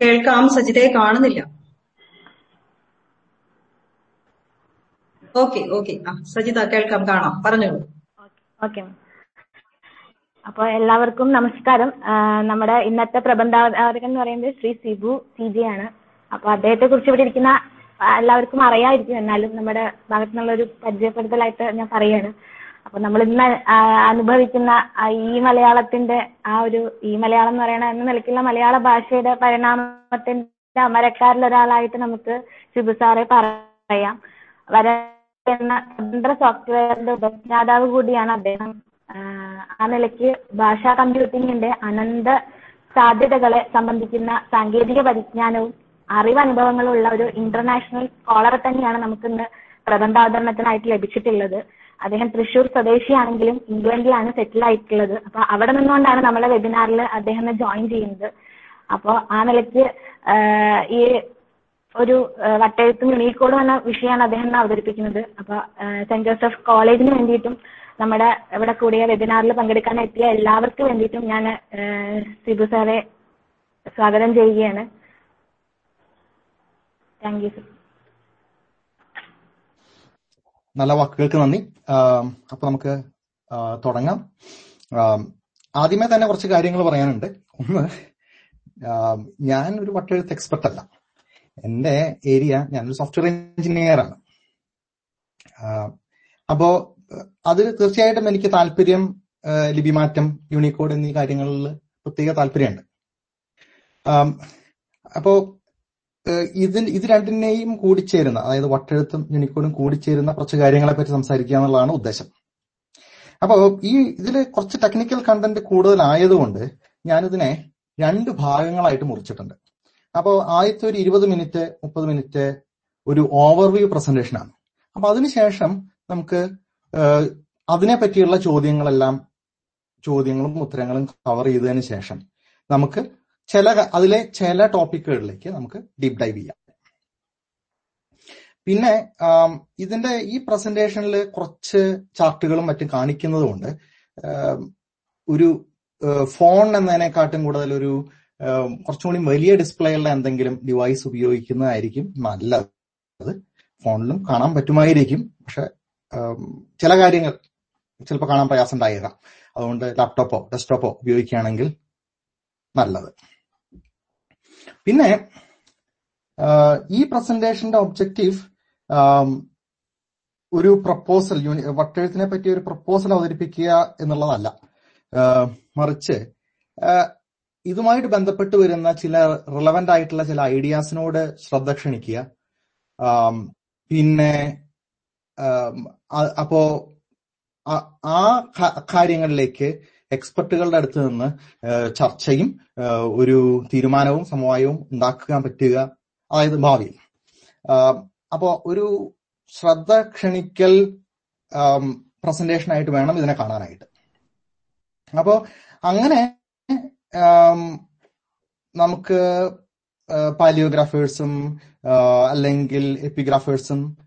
കേൾക്കാം സജിതയെ കാണുന്നില്ല. Okay okay. Sajitha കേൾക്കാം കാണാം. പറഞ്ഞോളൂ. ഓക്കെ അപ്പൊ എല്ലാവർക്കും നമസ്കാരം. നമ്മുടെ ഇന്നത്തെ പ്രബന്ധാവതകൻ എന്ന് പറയുന്നത് ശ്രീ സിബു സി ജി ആണ്. അപ്പൊ അദ്ദേഹത്തെ കുറിച്ച് ഇവിടെ ഇരിക്കുന്ന എല്ലാവർക്കും അറിയാമായിരിക്കും എന്നാലും നമ്മുടെ ഭാഗത്തുനിന്നുള്ള ഒരു പരിചയപ്പെടുത്തലായിട്ട് ഞാൻ പറയാണ് അപ്പൊ നമ്മൾ ഇന്ന് അനുഭവിക്കുന്ന ഈ മലയാളത്തിന്റെ ആ ഒരു ഈ മലയാളം എന്ന് പറയുന്ന എന്ന നിലയ്ക്കുള്ള മലയാള ഭാഷയുടെ പരിണാമത്തിന്റെ അമരക്കാരിൽ ഒരാളായിട്ട് നമുക്ക് ഷിബു സാറെ പറയാം. വര എന്ന സ്വതന്ത്ര സോഫ്റ്റ്വെയറിന്റെ ഉപജ്ഞാതാവ് കൂടിയാണ് അദ്ദേഹം. ആ നിലയ്ക്ക് ഭാഷാ കമ്പ്യൂട്ടിങ്ങിന്റെ അനന്ത സാധ്യതകളെ സംബന്ധിക്കുന്ന സാങ്കേതിക പരിജ്ഞാനവും അറിവനുഭവങ്ങളും ഉള്ള ഒരു ഇന്റർനാഷണൽ സ്കോളർ തന്നെയാണ് നമുക്കിന്ന് പ്രബന്ധാവതരണത്തിനായിട്ട് ലഭിച്ചിട്ടുള്ളത്. അദ്ദേഹം തൃശൂർ സ്വദേശിയാണെങ്കിലും ഇംഗ്ലണ്ടിലാണ് സെറ്റിൽ ആയിട്ടുള്ളത്. അപ്പൊ അവിടെ നിന്നുകൊണ്ടാണ് നമ്മളെ വെബിനാറിൽ അദ്ദേഹം ജോയിൻ ചെയ്യുന്നത്. അപ്പോൾ ആ നിലയ്ക്ക് ഈ ഒരു വട്ടയത്തും യൂണിക്കോഡും എന്ന വിഷയമാണ് അദ്ദേഹം അവതരിപ്പിക്കുന്നത്. അപ്പൊ ആഹ് സെന്റ് ജോസഫ് കോളേജിന് വേണ്ടിയിട്ടും നമ്മുടെ ഇവിടെ കൂടിയ വെബിനാറിൽ പങ്കെടുക്കാൻ എത്തിയ എല്ലാവർക്കും വേണ്ടിയിട്ടും ഞാൻ സിബു സാറെ സ്വാഗതം ചെയ്യുകയാണ്. താങ്ക് യു സർ നല്ല വാക്കുകൾക്ക് നന്ദി. അപ്പൊ നമുക്ക് തുടങ്ങാം. ആദ്യമേ തന്നെ കുറച്ച് കാര്യങ്ങൾ പറയാനുണ്ട്. ഒന്ന് ഞാൻ ഒരു വട്ടെഴുത്ത് എക്സ്പെർട്ട് അല്ല. എന്റെ ഏരിയ ഞാനൊരു സോഫ്റ്റ്വെയർ എഞ്ചിനീയർ ആണ്. അപ്പോ അത് തീർച്ചയായിട്ടും എനിക്ക് താല്പര്യം ലിപിമാറ്റം യൂണിക്കോഡ് എന്നീ കാര്യങ്ങളിൽ പ്രത്യേക താല്പര്യമുണ്ട്. അപ്പോ ഇതിൽ ഇത് രണ്ടിനെയും കൂടിച്ചേരുന്ന അതായത് വട്ടെഴുത്തും യൂണിക്കോഡും കൂടിച്ചേരുന്ന കുറച്ച് കാര്യങ്ങളെ പറ്റി സംസാരിക്കുക എന്നുള്ളതാണ് ഉദ്ദേശം. അപ്പോൾ ഈ ഇതിൽ കുറച്ച് ടെക്നിക്കൽ കണ്ടന്റ് കൂടുതലായതുകൊണ്ട് ഞാനിതിനെ രണ്ട് ഭാഗങ്ങളായിട്ട് മുറിച്ചിട്ടുണ്ട്. അപ്പോൾ ആദ്യത്തെ ഒരു ഇരുപത് മിനിറ്റ് മുപ്പത് മിനിറ്റ് ഒരു ഓവർവ്യൂ പ്രസന്റേഷൻ ആണ്. അപ്പൊ അതിനുശേഷം നമുക്ക് അതിനെ പറ്റിയുള്ള ചോദ്യങ്ങളെല്ലാം ചോദ്യങ്ങളും ഉത്തരങ്ങളും കവർ ചെയ്തതിന് ശേഷം നമുക്ക് ചില അതിലെ ചില ടോപ്പിക്കുകളിലേക്ക് നമുക്ക് ഡീപ് ഡൈവ് ചെയ്യാം. പിന്നെ ഇതിന്റെ ഈ പ്രസന്റേഷനിൽ കുറച്ച് ചാർട്ടുകളും മറ്റും കാണിക്കുന്നത് കൊണ്ട് ഒരു ഫോൺ എന്നതിനെക്കാട്ടും കൂടുതൽ ഒരു കുറച്ചും കൂടി വലിയ ഡിസ്പ്ലേ ഉള്ള എന്തെങ്കിലും ഡിവൈസ് ഉപയോഗിക്കുന്നതായിരിക്കും നല്ലത്. ഫോണിലും കാണാൻ പറ്റുമായിരിക്കും. പക്ഷെ ചില കാര്യങ്ങൾ ചിലപ്പോൾ കാണാൻ പ്രയാസം ഉണ്ടായേക്കാം. അതുകൊണ്ട് ലാപ്ടോപ്പോ ഡെസ്ക്ടോപ്പോ ഉപയോഗിക്കുകയാണെങ്കിൽ നല്ലത്. പിന്നെ ഈ പ്രസന്റേഷന്റെ ഒബ്ജക്റ്റീവ് ഒരു പ്രപ്പോസൽ വട്ടെഴുത്തിനെ പറ്റി ഒരു പ്രപ്പോസൽ അവതരിപ്പിക്കുക എന്നുള്ളതല്ല. മറിച്ച് ഇതുമായിട്ട് ബന്ധപ്പെട്ട് വരുന്ന ചില റിലവന്റ് ആയിട്ടുള്ള ചില ഐഡിയാസിനോട് ശ്രദ്ധ ക്ഷണിക്കുക. പിന്നെ അപ്പോ ആ കാര്യങ്ങളിലേക്ക് എക്സ്പെർട്ടുകളുടെ അടുത്ത് നിന്ന് ചർച്ചയും ഒരു തീരുമാനവും സമവായവും ഉണ്ടാക്കാൻ പറ്റുക അതായത് ഭാവിയിൽ. അപ്പോ ഒരു ശ്രദ്ധ ക്ഷണിക്കൽ പ്രസന്റേഷൻ ആയിട്ട് വേണം ഇതിനെ കാണാനായിട്ട്. അപ്പോ അങ്ങനെ നമുക്ക് പാലിയോഗ്രാഫേഴ്സും അല്ലെങ്കിൽ എപ്പിഗ്രാഫേഴ്സും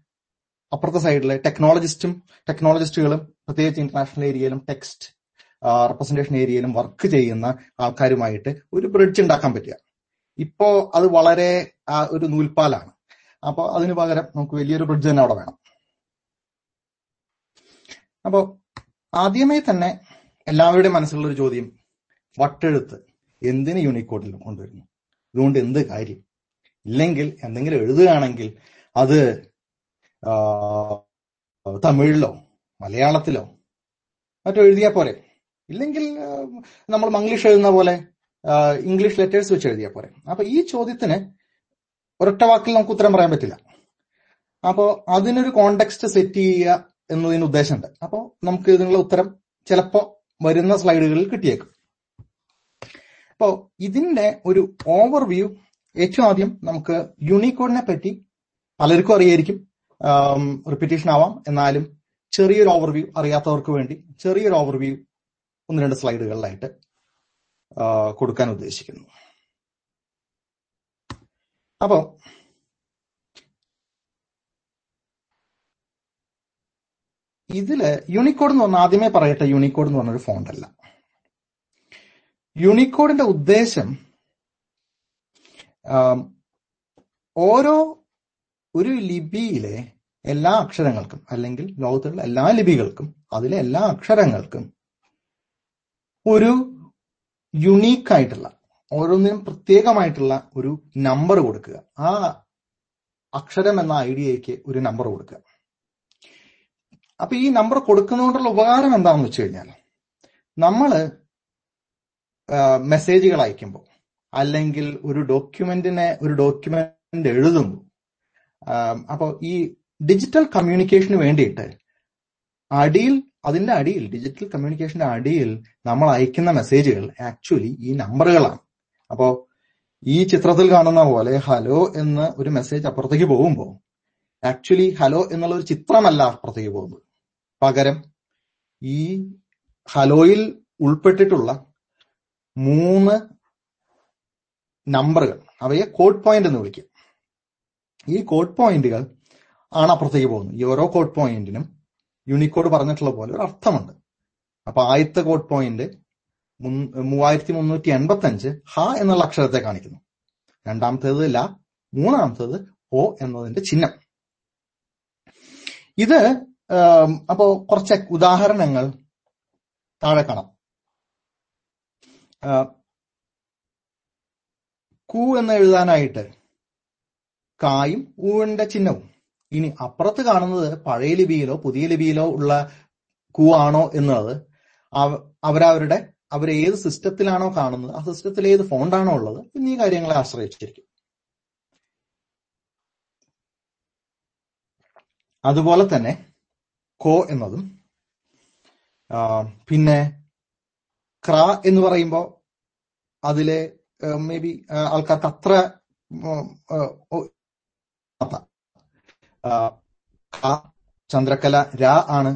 അപ്പുറത്തെ സൈഡിലെ ടെക്നോളജിസ്റ്റും ടെക്നോളജിസ്റ്റുകളും പ്രത്യേകിച്ച് ഇന്റർനാഷണൽ ഏരിയയിലും ടെക്സ്റ്റ് റെപ്രസെന്റേഷൻ ഏരിയയിലും വർക്ക് ചെയ്യുന്ന ആൾക്കാരുമായിട്ട് ഒരു ബ്രിഡ്ജ് ഉണ്ടാക്കാൻ പറ്റുക. ഇപ്പോ അത് വളരെ ഒരു നൂൽപ്പാലാണ്. അപ്പോൾ അതിന് പകരം നമുക്ക് വലിയൊരു ബ്രിഡ്ജ് തന്നെ അവിടെ വേണം. അപ്പോ ആദ്യമേ തന്നെ എല്ലാവരുടെയും മനസ്സിലുള്ള ഒരു ചോദ്യം വട്ടെഴുത്ത് എന്തിന് യൂണിക്കോഡിൽ കൊണ്ടുവരുന്നു? ഇതുകൊണ്ട് എന്ത് കാര്യം? ഇല്ലെങ്കിൽ എന്തെങ്കിലും എഴുതുകയാണെങ്കിൽ അത് തമിഴിലോ മലയാളത്തിലോ മറ്റോ എഴുതിയാൽ പോരെ. ഇല്ലെങ്കിൽ നമ്മൾ മംഗ്ലീഷ് എഴുതുന്ന പോലെ ഇംഗ്ലീഷ് ലെറ്റേഴ്സ് വെച്ച് എഴുതിയാൽ പോരെ. അപ്പൊ ഈ ചോദ്യത്തിന് ഒരൊറ്റ വാക്കിൽ നമുക്ക് ഉത്തരം പറയാൻ പറ്റില്ല. അപ്പോ അതിനൊരു കോണ്ടെക്സ്റ്റ് സെറ്റ് ചെയ്യുക എന്നതിന് ഉദ്ദേശമുണ്ട്. അപ്പോൾ നമുക്ക് ഇതിനുള്ള ഉത്തരം ചിലപ്പോ വരുന്ന സ്ലൈഡുകളിൽ കിട്ടിയേക്കും. അപ്പോ ഇതിന്റെ ഒരു ഓവർവ്യൂ ഏറ്റവും ആദ്യം നമുക്ക് യൂണിക്കോഡിനെ പറ്റി പലർക്കും അറിയായിരിക്കും. റിപ്പീറ്റേഷൻ ആവാം. എന്നാലും ചെറിയൊരു ഓവർവ്യൂ അറിയാത്തവർക്ക് വേണ്ടി ചെറിയൊരു ഓവർവ്യൂ ഒന്ന് രണ്ട് സ്ലൈഡുകളിലായിട്ട് കൊടുക്കാൻ ഉദ്ദേശിക്കുന്നു. അപ്പോ ഇതിൽ യൂണിക്കോഡ് എന്ന് പറഞ്ഞാൽ ആദ്യമേ പറയട്ടെ യൂണിക്കോഡ് എന്ന് പറഞ്ഞൊരു ഫോണ്ട് അല്ല. യൂണിക്കോഡിന്റെ ഉദ്ദേശം ഓരോ ഒരു ലിപിയിലെ എല്ലാ അക്ഷരങ്ങൾക്കും അല്ലെങ്കിൽ ലോകത്തുള്ള എല്ലാ ലിപികൾക്കും അതിലെ എല്ലാ അക്ഷരങ്ങൾക്കും ഒരു യുണീക്ക് ആയിട്ടുള്ള ഓരോന്നിനും പ്രത്യേകമായിട്ടുള്ള ഒരു നമ്പർ കൊടുക്കുക. ആ അക്ഷരം എന്ന ഐഡിയയ്ക്ക് ഒരു നമ്പർ കൊടുക്കുക. അപ്പൊ ഈ നമ്പർ കൊടുക്കുന്നതുകൊണ്ടുള്ള ഉപകാരം എന്താണെന്ന് വെച്ച് കഴിഞ്ഞാൽ നമ്മൾ മെസ്സേജുകൾ അയക്കുമ്പോൾ അല്ലെങ്കിൽ ഒരു ഡോക്യുമെന്റിനെ ഒരു ഡോക്യുമെന്റ് എഴുതുമ്പോൾ അപ്പോൾ ഈ ഡിജിറ്റൽ കമ്മ്യൂണിക്കേഷന് വേണ്ടിയിട്ട് അടിയിൽ അതിന്റെ അടിയിൽ ഡിജിറ്റൽ കമ്മ്യൂണിക്കേഷന്റെ അടിയിൽ നമ്മൾ അയക്കുന്ന മെസ്സേജുകൾ ആക്ച്വലി ഈ നമ്പറുകളാണ് അപ്പോ ഈ ചിത്രത്തിൽ കാണുന്ന പോലെ ഹലോ എന്ന് ഒരു മെസ്സേജ് അപ്പുറത്തേക്ക് പോകുമ്പോൾ ആക്ച്വലി ഹലോ എന്നുള്ള ഒരു ചിത്രമല്ല അപ്പുറത്തേക്ക് പോകുന്നത്. പകരം ഈ ഹലോയിൽ ഉൾപ്പെട്ടിട്ടുള്ള മൂന്ന് നമ്പറുകൾ അവയെ കോഡ് പോയിന്റ് എന്ന് വിളിക്കും. ഈ കോഡ് പോയിന്റുകൾ ആണ് അപ്പുറത്തേക്ക് പോകുന്നത്. ഈ ഓരോ കോഡ് പോയിന്റിനും യൂണിക്കോഡ് പറഞ്ഞിട്ടുള്ള പോലെ ഒരു അർത്ഥമുണ്ട്. അപ്പൊ ആദ്യത്തെ കോഡ് പോയിന്റ് മൂവായിരത്തി മുന്നൂറ്റി എൺപത്തി അഞ്ച് ഹ എന്നുള്ള അക്ഷരത്തെ കാണിക്കുന്നു. രണ്ടാമത്തേത് ല മൂന്നാമത്തേത് ഓ എന്നതിന്റെ ചിഹ്നം. ഇത് അപ്പോ കുറച്ച് ഉദാഹരണങ്ങൾ താഴെ കാണാം. കു എന്ന് എഴുതാനായിട്ട് കായും ഊവിന്റെ ചിഹ്നവും. ഇനി അപ്പുറത്ത് കാണുന്നത് പഴയ ലിപിയിലോ പുതിയ ലിപിയിലോ ഉള്ള കു ആണോ എന്നുള്ളത് അവ- അവരവരുടെ അവർ ഏത് സിസ്റ്റത്തിലാണോ കാണുന്നത് ആ സിസ്റ്റത്തിൽ ഏത് ഫോണ്ടാണോ ഉള്ളത് എന്നീ കാര്യങ്ങളെ ആശ്രയിച്ചിരിക്കും. അതുപോലെ തന്നെ കോ എന്നതും പിന്നെ ക്ര എന്ന് പറയുമ്പോൾ അതിലെ മേ ബി ആൾക്കാർക്ക് അത്ര ചന്ദ്രക്കല രാ ആണ്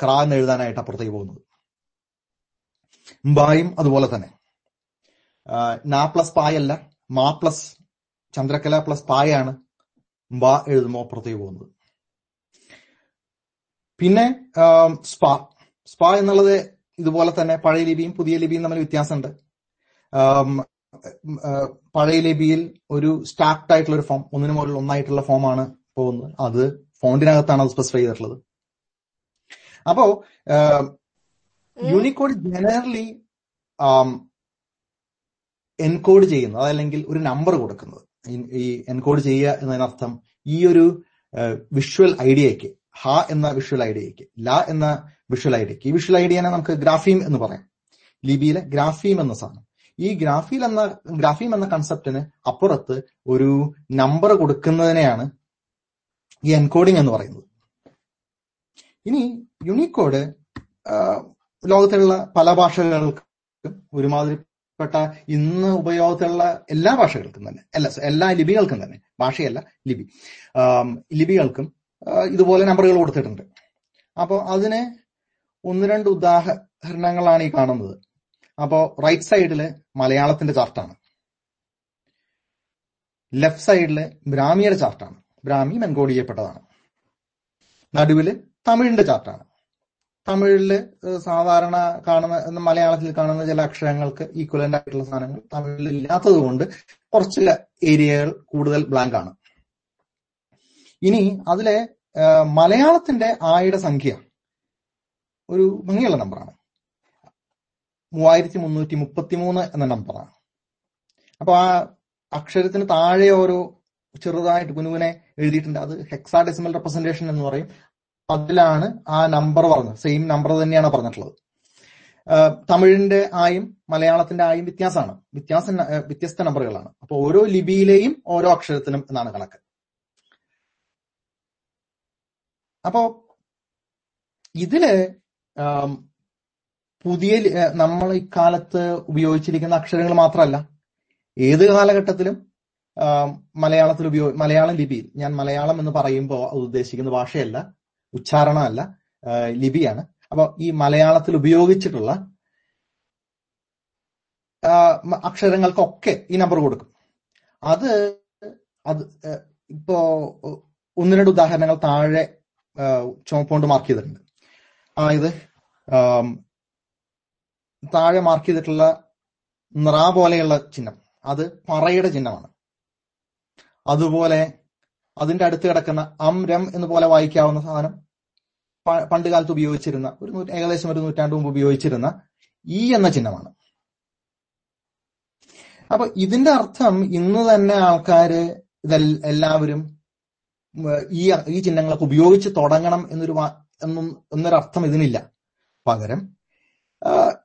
ക്ര എന്ന് എഴുതാനായിട്ട് അപ്പുറത്തേക്ക് പോകുന്നത്. ബായും അതുപോലെ തന്നെ. നാ പ്ലസ് പായല്ല മാ പ്ലസ് ചന്ദ്രക്കല പ്ലസ് പായാണ് ബ എഴുതുമ്പോൾ അപ്പുറത്തേക്ക് പോകുന്നത്. പിന്നെ സ്പ. സ്പാ എന്നുള്ളത് ഇതുപോലെ തന്നെ പഴയ ലിപിയും പുതിയ ലിപിയും തമ്മിൽ വ്യത്യാസമുണ്ട്. പഴയ ലിപിയിൽ ഒരു സ്റ്റാക്ട് ആയിട്ടുള്ള ഒരു ഫോം ഒന്നിനു മുകളിൽ ഒന്നായിട്ടുള്ള ഫോമാണ് പോകുന്നത്. അത് ഫോണ്ടിനകത്താണ് അത് സ്പെസിഫൈ ചെയ്തിട്ടുള്ളത്. അപ്പോ യൂണിക്കോഡ് ജനറലി എൻകോഡ് ചെയ്യുന്നത് അതല്ലെങ്കിൽ ഒരു നമ്പർ കൊടുക്കുന്നത്. ഈ- എൻകോഡ് ചെയ്യുക എന്നതിനർത്ഥം ഈ ഒരു വിഷ്വൽ ഐഡിയക്ക് ഹ എന്ന വിഷ്വൽ ഐഡിയക്ക് ല എന്ന വിഷ്വൽ ഐഡിയയ്ക്ക് ഈ വിഷ്വൽ ഐഡിയനെ നമുക്ക് ഗ്രാഫീം എന്ന് പറയാം. ലിപിയിലെ ഗ്രാഫീം എന്ന സാധനം. ഈ ഗ്രാഫീൽ എന്ന ഗ്രാഫീം എന്ന കൺസെപ്റ്റിന് അപ്പുറത്ത് ഒരു നമ്പർ കൊടുക്കുന്നതിനെയാണ് ഈ എൻകോഡിംഗ് എന്ന് പറയുന്നത്. ഇനി യുണീക്കോഡ് ലോകത്തിലുള്ള പല ഭാഷകൾക്കും ഒരുമാതിരിപ്പെട്ട ഇന്ന് ഉപയോഗത്തിലുള്ള എല്ലാ ഭാഷകൾക്കും തന്നെ. അല്ല എല്ലാ ലിപികൾക്കും തന്നെ. ഭാഷയല്ല ലിപി. ലിപികൾക്കും ഇതുപോലെ നമ്പറുകൾ കൊടുത്തിട്ടുണ്ട്. അപ്പോൾ അതിന് ഒന്ന് രണ്ട് ഉദാഹരണങ്ങളാണ് ഈ കാണുന്നത്. അപ്പോൾ റൈറ്റ് സൈഡിൽ മലയാളത്തിന്റെ ചാർട്ടാണ് ലെഫ്റ്റ് സൈഡിൽ ബ്രാഹ്മിയുടെ ചാർട്ടാണ് ബ്രാഹ്മി മെൻകോടിയപ്പെട്ടതാണ് നടുവിൽ തമിഴിന്റെ ചാർട്ടാണ് തമിഴിൽ സാധാരണ കാണുന്ന മലയാളത്തിൽ കാണുന്ന ചില അക്ഷരങ്ങൾക്ക് ഈക്വലന്റ് ആയിട്ടുള്ള സാധനങ്ങൾ തമിഴിൽ ഇല്ലാത്തത് കൊണ്ട് കുറച്ച് ഏരിയകൾ കൂടുതൽ ബ്ലാങ്ക് ആണ്. ഇനി അതിലെ മലയാളത്തിന്റെ ആയുടെ സംഖ്യ ഒരു ഭംഗിയുള്ള നമ്പറാണ് മൂവായിരത്തി മുന്നൂറ്റി മുപ്പത്തി മൂന്ന് എന്ന നമ്പറാണ് അപ്പൊ ആ അക്ഷരത്തിന് താഴെ ഓരോ ചെറുതായിട്ട് കുനുകുനെ എഴുതിയിട്ടുണ്ട്. അത് ഹെക്സാഡെസിമൽ റെപ്രസെന്റേഷൻ എന്ന് പറയും. അതിലാണ് ആ നമ്പർ പറഞ്ഞത്. സെയിം നമ്പർ തന്നെയാണ് പറഞ്ഞിട്ടുള്ളത്. തമിഴിന്റെ ആയും മലയാളത്തിന്റെ ആയും വ്യത്യാസമാണ്. വ്യത്യാസ വ്യത്യസ്ത നമ്പറുകളാണ് അപ്പൊ ഓരോ ലിപിയിലെയും ഓരോ അക്ഷരത്തിനും എന്നാണ് കണക്ക്. അപ്പോ ഇതിൽ പുതിയ നമ്മൾ ഇക്കാലത്ത് ഉപയോഗിച്ചിരിക്കുന്ന അക്ഷരങ്ങൾ മാത്രമല്ല. ഏത് കാലഘട്ടത്തിലും മലയാളത്തിൽ ഉപയോഗ മലയാളം ലിപിയിൽ ഞാൻ മലയാളം എന്ന് പറയുമ്പോൾ ഉദ്ദേശിക്കുന്ന ഭാഷയല്ല ഉച്ചാരണമല്ല ലിപിയാണ്. അപ്പൊ ഈ മലയാളത്തിൽ ഉപയോഗിച്ചിട്ടുള്ള അക്ഷരങ്ങൾക്കൊക്കെ ഈ നമ്പർ കൊടുക്കും. അത് അത് ഇപ്പോ ഒന്ന് രണ്ട് ഉദാഹരണങ്ങൾ താഴെ ആ, മാർക്ക് ചെയ്തിട്ടുണ്ട്. അതായത് താഴെ മാർക്ക് ചെയ്തിട്ടുള്ള നിറ പോലെയുള്ള ചിഹ്നം. അത് പറയുടെ ചിഹ്നമാണ്. അതുപോലെ അതിന്റെ അടുത്ത് കിടക്കുന്ന അംരം എന്ന് പോലെ വായിക്കാവുന്ന സാധനം പണ്ട് കാലത്ത് ഉപയോഗിച്ചിരുന്ന ഒരു ഏകദേശം ഒരു നൂറ്റാണ്ട് മുമ്പ് ഉപയോഗിച്ചിരുന്ന ഈ എന്ന ചിഹ്നമാണ്. അപ്പൊ ഇതിന്റെ അർത്ഥം ഇന്ന് തന്നെ ആൾക്കാര് ഇതെൽ- എല്ലാവരും ഈ ഈ ചിഹ്നങ്ങളൊക്കെ ഉപയോഗിച്ച് തുടങ്ങണം എന്നൊരു എന്നും എന്നൊരർത്ഥം ഇതിനില്ല. പകരം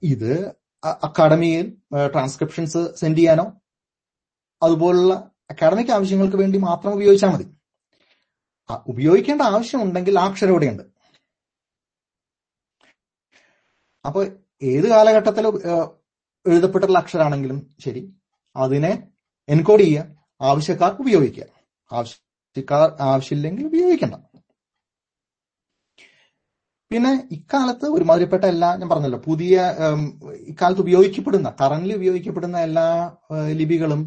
ഇത് അക്കാഡമിയിൽ ട്രാൻസ്ക്രിപ്ഷൻസ് സെൻഡ് ചെയ്യാനോ അതുപോലുള്ള അക്കാഡമിക് ആവശ്യങ്ങൾക്ക് വേണ്ടി മാത്രം ഉപയോഗിച്ചാൽ മതി. ഉപയോഗിക്കേണ്ട ആവശ്യമുണ്ടെങ്കിൽ ആ അക്ഷരം ഇവിടെയുണ്ട്. അപ്പൊ ഏത് കാലഘട്ടത്തിൽ എഴുതപ്പെട്ടിട്ടുള്ള അക്ഷരാണെങ്കിലും ശരി അതിനെ എൻകോഡ് ചെയ്യുക ആവശ്യക്കാർ ഉപയോഗിക്കുക. ആവശ്യക്കാർ ആവശ്യമില്ലെങ്കിൽ ഉപയോഗിക്കണ്ട. പിന്നെ ഇക്കാലത്ത് ഒരുമാതിരിപ്പെട്ട എല്ലാ ഞാൻ പറഞ്ഞല്ലോ പുതിയ ഇക്കാലത്ത് ഉപയോഗിക്കപ്പെടുന്ന കറന്റ് ഉപയോഗിക്കപ്പെടുന്ന എല്ലാ ലിപികളും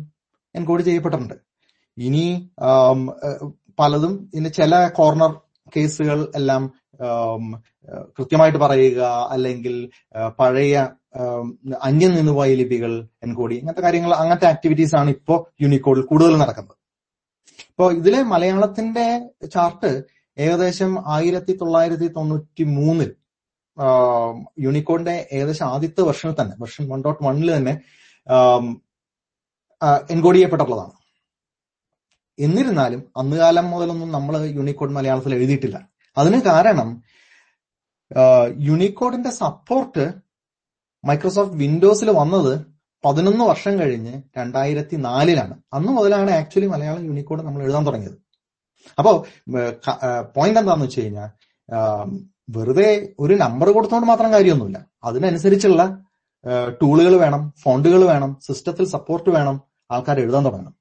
എൻകോഡ് ചെയ്യപ്പെട്ടിട്ടുണ്ട്. ഇനി പലതും ഇനി ചില കോർണർ കേസുകൾ എല്ലാം കൃത്യമായിട്ട് പറയുക അല്ലെങ്കിൽ പഴയ അന്യ നിന്നുപോയ ലിപികൾ എൻകോഡ് അങ്ങനത്തെ കാര്യങ്ങൾ അങ്ങനത്തെ ആക്ടിവിറ്റീസ് ആണ് ഇപ്പോൾ യൂണിക്കോഡിൽ കൂടുതൽ നടക്കുന്നത്. ഇപ്പോ ഇതിലെ മലയാളത്തിന്റെ ചാർട്ട് ഏകദേശം ആയിരത്തി തൊള്ളായിരത്തി തൊണ്ണൂറ്റി മൂന്നിൽ യൂണിക്കോഡിന്റെ ഏകദേശം ആദ്യത്തെ വെർഷനിൽ തന്നെ വെർഷൻ വൺ ഡോട്ട് വണ്ണിൽ തന്നെ എൻകോഡ് ചെയ്യപ്പെട്ടിട്ടുള്ളതാണ് എന്നിരുന്നാലും അന്ന് കാലം മുതലൊന്നും നമ്മൾ യൂണിക്കോഡ് മലയാളത്തിൽ എഴുതിയിട്ടില്ല. അതിന് കാരണം യൂണിക്കോഡിന്റെ സപ്പോർട്ട് മൈക്രോസോഫ്റ്റ് വിൻഡോസിൽ വന്നത് പതിനൊന്ന് വർഷം കഴിഞ്ഞ് രണ്ടായിരത്തി നാലിലാണ് അന്ന് മുതലാണ് ആക്ച്വലി മലയാളം യൂണിക്കോഡ് നമ്മൾ എഴുതാൻ തുടങ്ങിയത്. അപ്പോ പോയിന്റ് എന്താന്ന് വെച്ച് കഴിഞ്ഞാൽ വെറുതെ ഒരു നമ്പർ കൊടുത്തോണ്ട് മാത്രം കാര്യമൊന്നുമില്ല. അതിനനുസരിച്ചുള്ള ടൂളുകൾ വേണം ഫോണ്ടുകൾ വേണം സിസ്റ്റത്തിൽ സപ്പോർട്ട് വേണം ആൾക്കാർ എഴുതാൻ തുടങ്ങണം.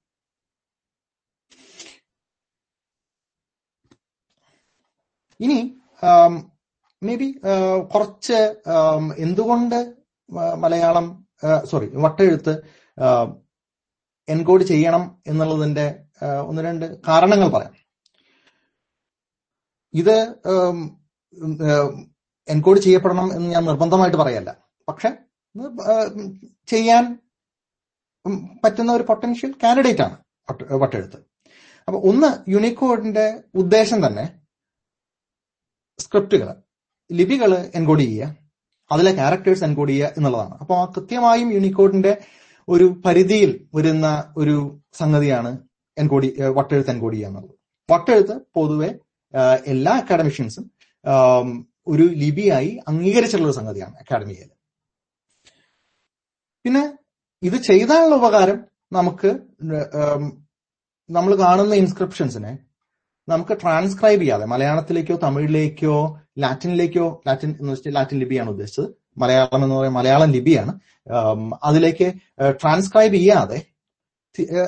ഇനി മേ ബി കുറച്ച് എന്തുകൊണ്ട് മലയാളം സോറി വട്ടെഴുത്ത് എൻകോഡ് ചെയ്യണം എന്നുള്ളതിന്റെ ഒന്ന് രണ്ട് കാരണങ്ങൾ പറയാം. ഇത് എൻകോഡ് ചെയ്യപ്പെടണം എന്ന് ഞാൻ നിർബന്ധമായിട്ട് പറയല്ല. പക്ഷെ ചെയ്യാൻ പറ്റുന്ന ഒരു പൊട്ടൻഷ്യൽ കാൻഡിഡേറ്റ് ആണ് വട്ട്- വട്ടെഴുത്ത്. അപ്പൊ ഒന്ന് യൂണിക്കോഡിന്റെ ഉദ്ദേശം തന്നെ സ്ക്രിപ്റ്റുകൾ ലിപികൾ എൻകോഡ് ചെയ്യുക അതിലെ ക്യാരക്ടേഴ്സ് എൻകോഡ് ചെയ്യുക എന്നുള്ളതാണ്. അപ്പോൾ കൃത്യമായും യൂണിക്കോഡിന്റെ ഒരു പരിധിയിൽ വരുന്ന ഒരു സംഗതിയാണ് എൻകോഡി വട്ടെഴുത്ത് എൻകോഡ് ചെയ്യുക എന്നുള്ളത്. വട്ടെഴുത്ത് പൊതുവെ എല്ലാ അക്കാഡമിഷ്യൻസും ഒരു ലിപിയായി അംഗീകരിച്ചിട്ടുള്ള ഒരു സംഗതിയാണ് അക്കാഡമിയിൽ പിന്നെ ഇത് ചെയ്താലുള്ള ഉപകാരം നമുക്ക് നമ്മൾ കാണുന്ന ഇൻസ്ക്രിപ്ഷൻസിനെ നമുക്ക് ട്രാൻസ്ക്രൈബ് ചെയ്യാതെ മലയാളത്തിലേക്കോ തമിഴിലേക്കോ ലാറ്റിനിലേക്കോ ലാറ്റിൻ എന്ന് വെച്ചാൽ ലാറ്റിൻ ലിപിയാണ് ഉദ്ദേശിച്ചത്. മലയാളം എന്ന് പറയുന്നത് മലയാളം ലിപിയാണ്. അതിലേക്ക് ട്രാൻസ്ക്രൈബ് ചെയ്യാതെ